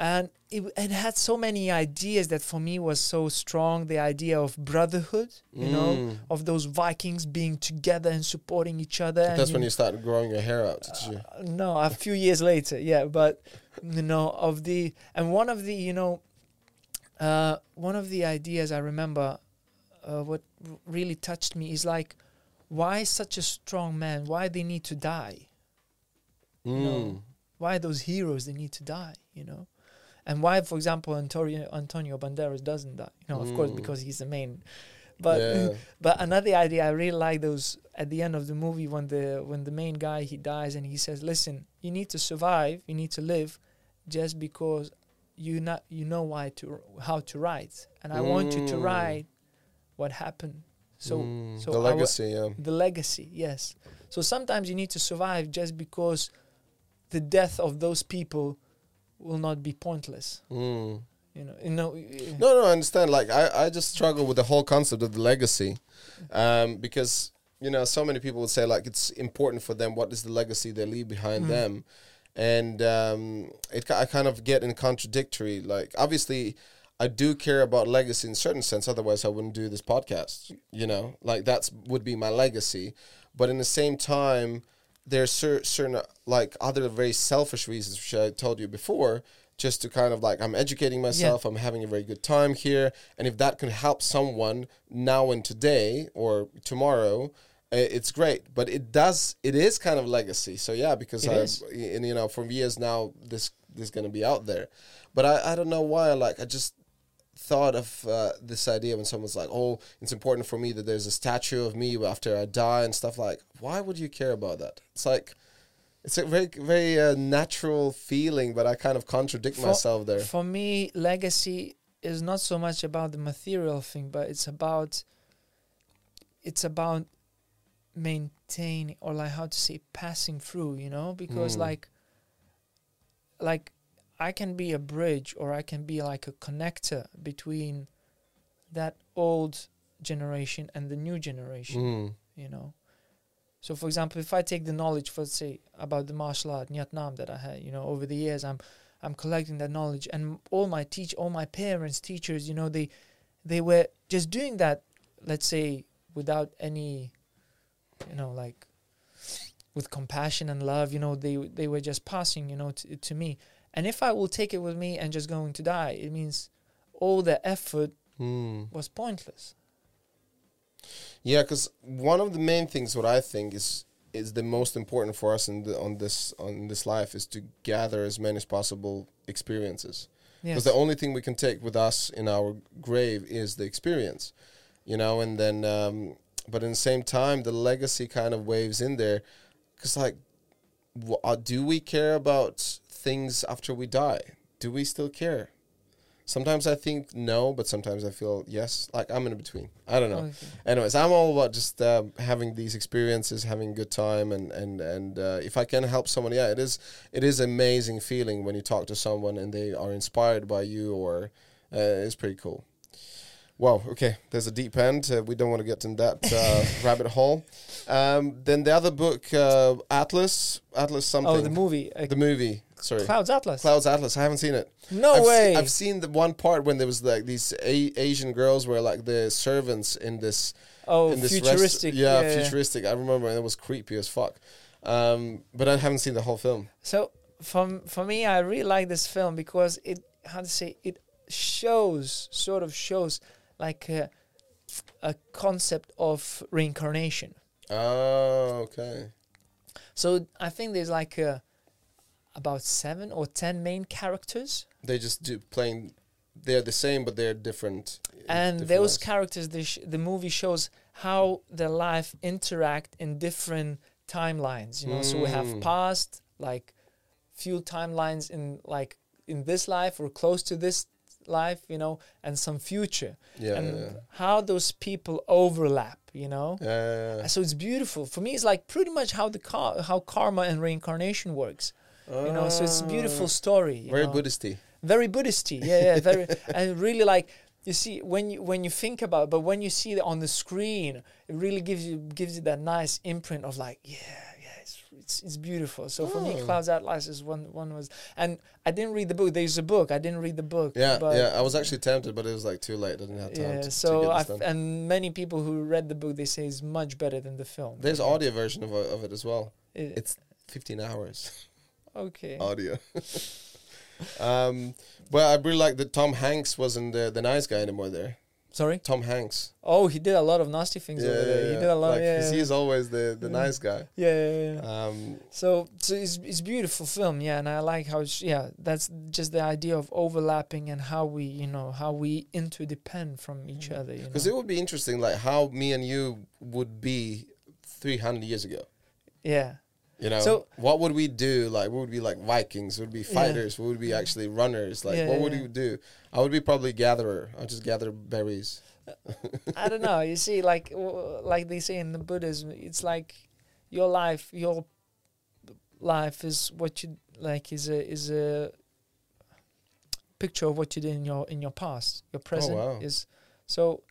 and it it had so many ideas that for me was so strong. The idea of brotherhood, you know, Mm. of those Vikings being together and supporting each other. and That's when you you started growing your hair out. Did you? Uh, no a few years later yeah but you know of the and one of the you know uh one of the ideas i remember uh, what r- really touched me is like why such a strong man why they need to die you Mm. know why those heroes they need to die you know and why for example antonio antonio banderas doesn't die you know of course Mm. because he's the main but Yeah. but another idea I really like those at the end of the movie when the when the main guy he dies and he says, "Listen, you need to survive, you need to live, just because you not you know why to how to write, and I want you to Mm. write what happened." So Mm. so the legacy, yeah. the legacy, yes. So sometimes you need to survive just because the death of those people will not be pointless. Mm. You know, you know. No, no, I understand. Like, I, I just struggle with the whole concept of the legacy, um, because you know, so many people would say like it's important for them. What is the legacy they leave behind Mm. them? And um, it, I kind of get in contradictory. Like, obviously, I do care about legacy in a certain sense. Otherwise, I wouldn't do this podcast. You know, like that's would be my legacy. But in the same time, there's cer- certain like other very selfish reasons, which I told you before, just to kind of like I'm educating myself, I'm having a very good time here, and if that can help someone now and today or tomorrow, it's great. But it does, it is kind of legacy. So yeah, because I, and you know, for years now, this this is gonna be out there, but I I don't know why. Like I just thought of uh, this idea when someone's like, "Oh, it's important for me that there's a statue of me after I die and stuff." Like, why would you care about that? It's like, it's a very very uh, natural feeling, but I kind of contradict For- myself there. For me, legacy is not so much about the material thing, but it's about it's about maintaining or like how to say passing through, you know? Because Mm. like like I can be a bridge or I can be like a connector between that old generation and the new generation Mm. you know. So, for example, if I take the knowledge, for say, about the martial art Nhat Nam that I had, you know, over the years, I'm I'm collecting that knowledge, and all my teach, all my parents, teachers, you know, they they were just doing that, let's say, without any, you know, like with compassion and love, you know, they they were just passing, you know, to, to me. And if I will take it with me and just going to die, it means all the effort Mm. was pointless. Yeah, because one of the main things what I think is is the most important for us in the, on this on this life is to gather as many as possible experiences. because Yes. the only thing we can take with us in our grave is the experience you know and then um, but in the same time the legacy kind of waves in there because like wh- uh, do we care about things after we die do we still care sometimes i think no but sometimes i feel yes like i'm in between. I don't know. Okay. anyways i'm all about just uh, having these experiences having a good time and and and uh, if i can help someone yeah it is it is amazing feeling when you talk to someone and they are inspired by you or uh, it's pretty cool. Wow okay there's a deep end. Uh, we don't want to get in that uh, rabbit hole. Um, then the other book uh, atlas atlas something Oh, the movie, the movie sorry Clouds Atlas. clouds atlas i haven't seen it no I've way. Se- I've seen the one part when there was like these a- Asian girls were like the servants in this oh, in this futuristic. yeah, yeah, yeah. futuristic. I remember and it was creepy as fuck. Um, but I haven't seen the whole film. So for for me, I really like this film because it how to say it shows sort of shows like a, a concept of reincarnation. Oh, okay. So I think there's like a, about seven or ten main characters, They just do playing. They're the same, but they're different. and different those lives. characters, the sh- the movie shows how their life interact in different timelines. You know, so we have Mm. past, like few timelines in like in this life or close to this life, you know, and some future, yeah, and yeah, how those people overlap. You know, yeah. yeah, yeah. so it's beautiful for me. It's like pretty much how the car, how karma and reincarnation works. You know, so it's a beautiful Ah, story. Very know Buddhisty. very Buddhisty. Yeah, yeah, very, and really like you see when you when you think about, it, but when you see it on the screen, it really gives you gives you that nice imprint of like, yeah, yeah, it's it's, it's beautiful. So for me, Oh. Clouds Atlas is one one was, and I didn't read the book. There's a book. I didn't read the book. Yeah, but yeah. I was actually tempted, but it was like too late. I didn't have time yeah. to, to so I and many people who read the book they say it's much better than the film. There's audio version of, of it as well. It- It's 15 hours okay. audio. um, well, I really like that Tom Hanks wasn't the, the nice guy anymore there. Sorry. Tom Hanks. Oh, he did a lot of nasty things over there. He did a lot. Like, yeah, yeah, he's always the, the Yeah. nice guy. yeah, yeah, yeah. Um, So, so it's it's beautiful film, yeah, and I like how it's, yeah, that's just the idea of overlapping and how we, you know, how we interdepend from each other. Because it would be interesting, like how me and you would be 300 years ago. yeah, You know, So- what would we do? Like, we would be like Vikings. We would be Yeah. fighters. We would be actually runners. Like, Yeah, what yeah, would yeah. you do? I would be probably gatherer. I'd just gather berries. I don't know. You see, like like they say in the Buddhism, it's like your life, your life is what you like is a is a picture of what you did in your in your past. Your present wow. is so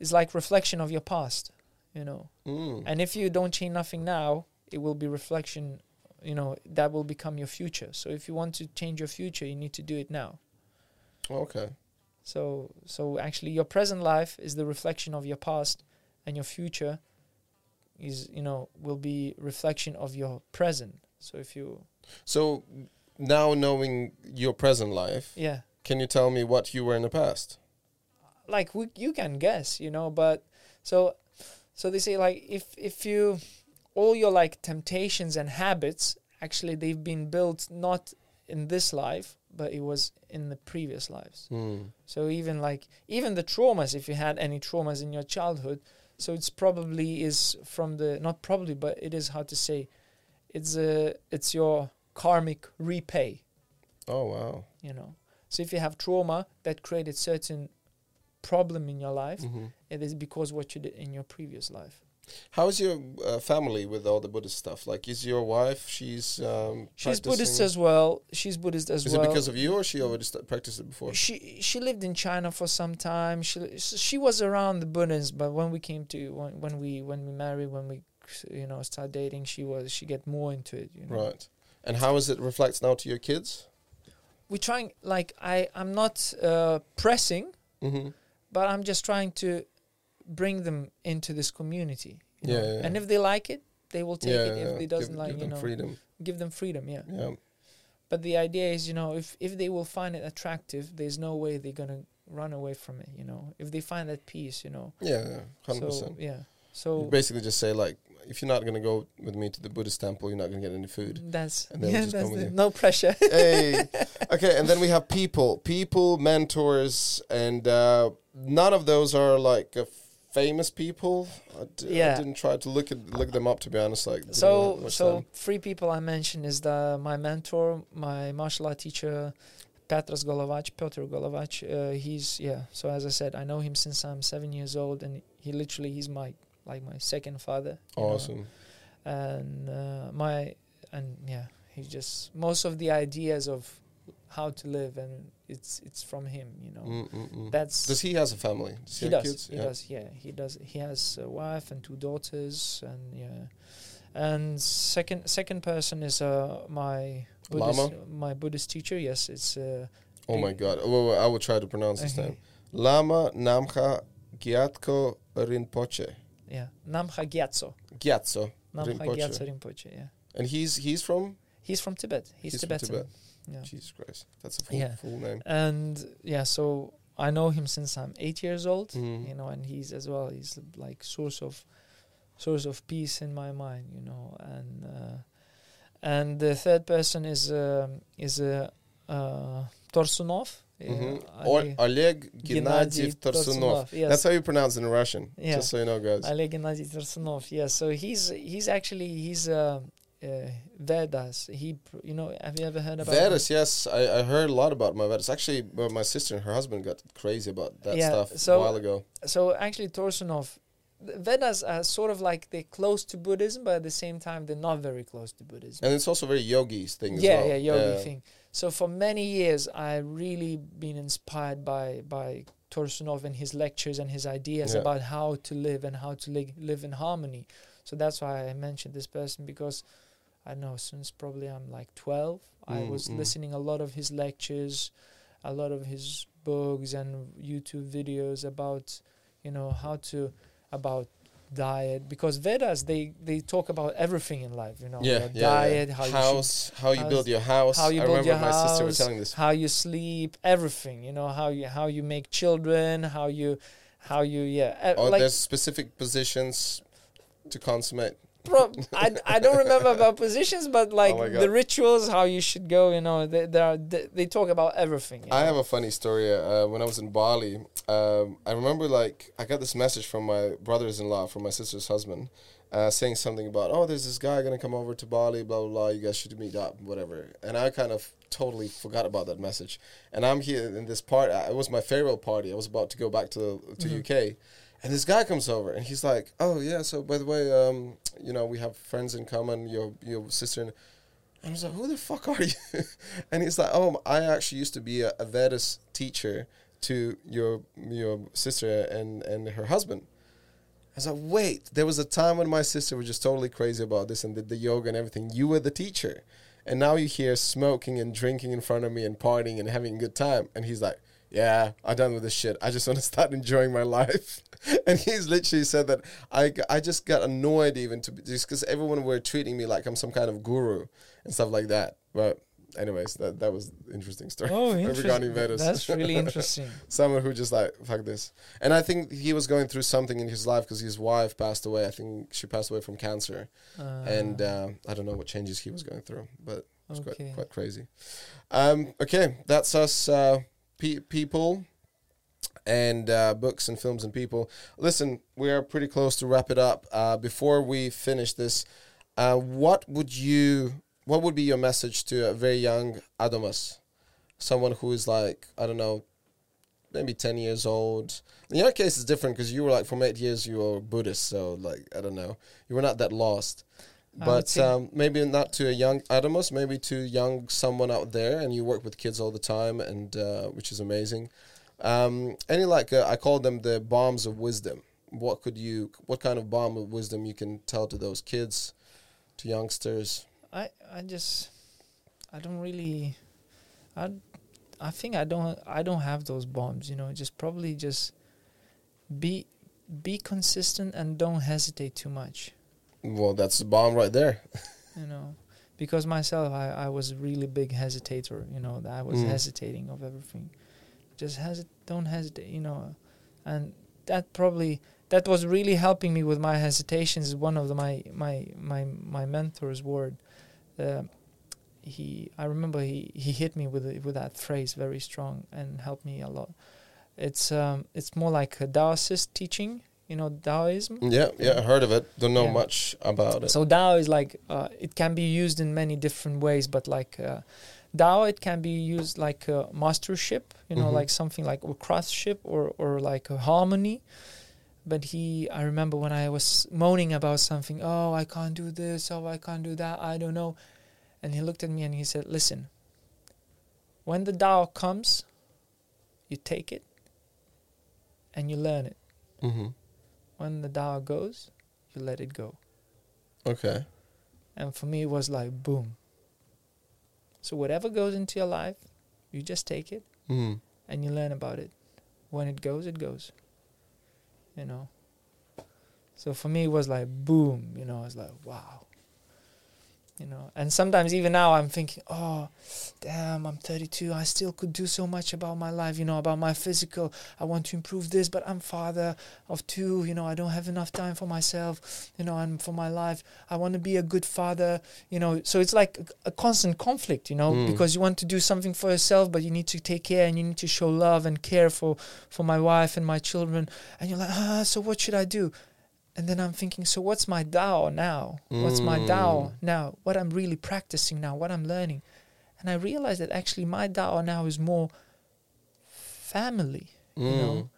it's like reflection of your past, you know. Mm. And if you don't change nothing now, it will be reflection, you know, that will become your future. So if you want to change your future, you need to do it now. Okay. So so actually your present life is the reflection of your past and your future is, you know, will be reflection of your present. So if you, So now knowing your present life, yeah, can you tell me what you were in the past? like we, you can guess, you know, but so so they say like if if you all your like temptations and habits actually they've been built not in this life but it was in the previous lives Hmm. so even like even the traumas if you had any traumas in your childhood so it's probably is from the not probably but it is how to say it's a it's your karmic repay Oh wow. you know so if you have trauma that created certain problem in your life hmm it is because what you did in your previous life. How's your uh, family with all the Buddhist stuff? Like, is your wife? She's um, She's Buddhist as well. She's Buddhist as Is well. it because of you, or she already st- practiced it before? she she lived in China for some time. She she was around the Buddhists, but when we came to when, when we when we married, when we you know start dating, she was she get more into it. You know, Right. And how is it reflects now to your kids? we trying like I I'm not uh, pressing, Mm-hmm. but I'm just trying to bring them into this community. you Yeah, yeah, And if they like it, they will take it. If they doesn't give, like, give you them know, freedom. give them freedom. Yeah. Yeah. But the idea is, you know, if if they will find it attractive, there's no way they're gonna run away from it. You know, if they find that peace, you know. Yeah, yeah, hundred So percent. yeah. You So basically just say like, if you're not gonna go with me to the Buddhist temple, you're not gonna get any food. that's yeah, just that's come with the- you. no pressure. hey, okay, and then we have people, people, mentors, and uh, none of those are like uh, famous people. I, d- I Yeah. didn't try to look at look them up to be honest. Like, so so time. three people I mentioned is the my mentor, my martial art teacher, Petras Golovach, Piotr Golovach. Uh, he's yeah. So as I said, I know him since I'm seven years old, and he literally he's my like my second father. you know. awesome. and uh, my and yeah he just most of the ideas of how to live and it's it's from him you know Mm, mm, mm. that's Does he has a family? Does he have does kids? he yeah. does yeah he does he has a wife and two daughters and yeah and second second person is uh my Buddhist, Lama? my Buddhist teacher yes it's uh Oh my god! Oh, I will try to pronounce his name. Lama Namcha Gyatko Rinpoche. yeah Namha Gyatso Gyatso. Namha Rinpoche. Gyatso Rinpoche yeah And he's he's from he's from Tibet he's, He's from Tibetan Tibet. Yeah Jesus Christ. That's a full, Yeah. full name. and yeah so i know him since i'm eight years old Mhm. you know and he's as well he's like source of source of peace in my mind you know and uh, and the third person is um is uh, uh torsunov uh, Mhm. Ali- Or Oleg Gennady Torsunov. yes That's how you pronounce it in Russian. Yeah. Just so you know, guys. Oleg Gennady Torsunov yeah so he's he's actually he's uh, uh vedas he you know have you ever heard about him? Vedas, yes, I, I heard a lot about my Vedas. Actually, my sister and her husband got crazy about that Yeah, stuff so- a while ago. so actually Torsunov Vedas are sort of like they're close to Buddhism, but at the same time they're not very close to Buddhism. And it's also very yogi's thing as yeah, well. yeah, yogi thing. So for many years, I really been inspired by by Torsunov and his lectures and his ideas Yeah. about how to live and how to li- live in harmony. So that's why I mentioned this person because I know since probably I'm like 12, I Mm, was mm. listening a lot of his lectures, a lot of his books and YouTube videos about you know how to about diet because Vedas they they talk about everything in life you know Yeah, your yeah, diet yeah. how you should how you build your house. how you I build your my sister was telling this. how you sleep, everything. You know how you how you make children, how you how you yeah. uh, Oh, like there's specific positions to consummate. Pro- I I don't remember about positions, but like Oh the rituals, how you should go. You know, they they, are, they, they talk about everything. I know. have a funny story. Uh, when I was in Bali, um, I remember like I got this message from my brothers-in-law, from my sister's husband, uh, saying something about, "Oh, there's this guy gonna come over to Bali, blah blah blah. You guys should meet up, whatever." And I kind of totally forgot about that message. And I'm here in this part. uh, It was my farewell party. I was about to go back to to Mhm. UK, and this guy comes over, and he's like, "Oh yeah, so by the way, um, you know, we have friends in common. Your your sister." And I was like, "Who the fuck are you?" and he's like, "Oh, I actually used to be a, a Vedas teacher to your your sister and and her husband." I was like, "Wait, there was a time when my sister was just totally crazy about this and did the yoga and everything. You were the teacher, and now you're here smoking and drinking in front of me and partying and having a good time." And he's like, yeah, I'm done with this shit. I just want to start enjoying my life. and he's literally said that I, I just got annoyed even to just because everyone were treating me like I'm some kind of guru and stuff like that. But anyways, that that was interesting story. Oh, regarding interesting. Vedas. That's really interesting. Someone who just like fuck this, and I think he was going through something in his life because his wife passed away. I think she passed away from cancer, and Uh, uh, I don't know what changes he was going through, but it was Okay. quite quite crazy. Um, okay, that's us uh, pe- people and uh, books and films and people. Listen, we are pretty close to wrap it up. Uh, before we finish this, uh, what would you what would be your message to a very young Adamas, someone who is like I don't know, maybe ten years old? In your case, it's different because you were like from eight years you were Buddhist, so like I don't know, you were not that lost. But um, maybe not to a young Adamus, maybe to young someone out there, and you work with kids all the time, and uh, which is amazing. Um, any like uh, I call them the bombs of wisdom. What could you? What kind of bomb of wisdom you can tell to those kids, to youngsters? I I just I don't really I I think I don't I don't have those bombs, you know, just probably just be be consistent and don't hesitate too much, Well, that's the bomb right there. you know. Because myself I, I was a really big hesitator, you know, that I was Mm. hesitating of everything. Just hesit don't hesitate, you know. And that probably that was really helping me with my hesitations one of the, my my my my mentor's word uh, he I remember he, he hit me with with that phrase very strong and helped me a lot. It's um it's more like a Taoist teaching, you know, Taoism. Yeah, yeah, I heard of it. Don't know Yeah. much about it. So Dao is like uh, it can be used in many different ways, but like uh, Dao, it can be used like a mastership, you know, Mhm. like something like a craftsmanship or or like a harmony. But he, I remember when I was moaning about something, oh, I can't do this, oh, I can't do that, I don't know, and he looked at me and he said, listen, when the Dao comes, you take it and you learn it. hmm When the Dao goes, you let it go. Okay. And for me, it was like boom. So whatever goes into your life, you just take it Mm. and you learn about it. When it goes, it goes. You know. So for me, it was like boom. You know, I was like, wow. You know, and sometimes even now I'm thinking, oh, damn, I'm 32. I still could do so much about my life. You know, about my physical. I want to improve this, but I'm father of two. You know, I don't have enough time for myself. You know, and for my life, I want to be a good father. You know, so it's like a, a constant conflict. You know, Mm. because you want to do something for yourself, but you need to take care and you need to show love and care for for my wife and my children. And you're like, ah, so what should I do? And then I'm thinking, so what's my Tao now? What's my Tao Mm. now? What I'm really practicing now? What I'm learning? And I realized that actually my Tao now is more family, you know. Mm.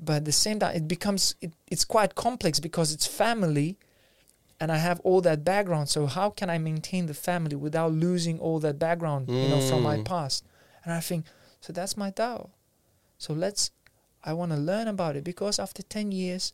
But at the same time, it becomes it, it's quite complex because it's family, and I have all that background. So how can I maintain the family without losing all that background, you know, from my Mm. past? And I think so. That's my Tao. So let's. I want to learn about it because after ten years,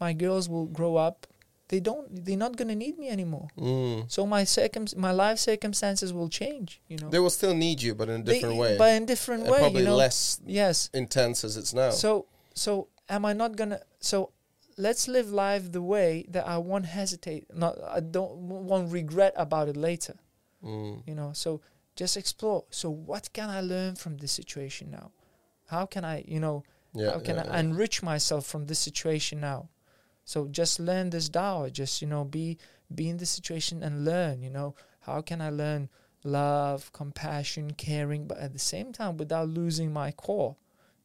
my girls will grow up. They don't. They're not gonna need me anymore. Mm. So my circum, my life circumstances will change. You know, They will still need you, but in a They- different way. but in different And way. probably you know, less yes. intense as it's now. So so am I not gonna so let's live life the way that I won't hesitate not I don't won't regret about it later. Mm. You know, so just explore. So what can I learn from this situation now? How can I, you know, Yeah, how can yeah, I yeah. enrich myself from this situation now? So just learn this Tao. Just you know, be be in the situation and learn. You know, how can I learn love, compassion, caring, but at the same time without losing my core.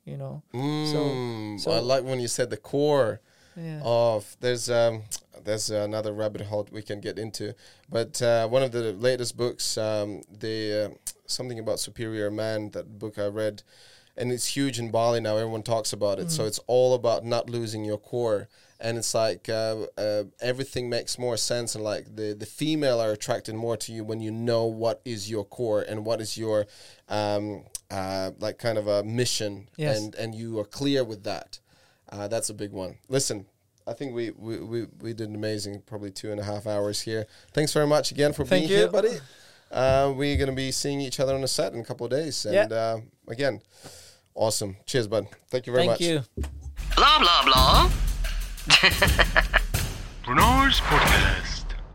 You know, Mm, so- I like when you said the core yeah. of there's um there's another rabbit hole we can get into, but uh, one of the latest books, um, the uh, something about superior man, that book I read, and it's huge in Bali now. Everyone talks about it, so Mm. it's all about not losing your core. And it's like uh, uh, everything makes more sense, and like the the female are attracted more to you when you know what is your core and what is your um, uh, like kind of a mission, Yes. and and you are clear with that. Uh, that's a big one. Listen, I think we, we, we, we did amazing, probably two and a half hours here. Thanks very much again for Thank being here, you. buddy. Uh, we're going to be seeing each other on the set in a couple of days. Yeah. And uh, again, Awesome. Cheers, bud. Thank you very Thank much. Thank you. Blah blah blah. Bruno's Podcast.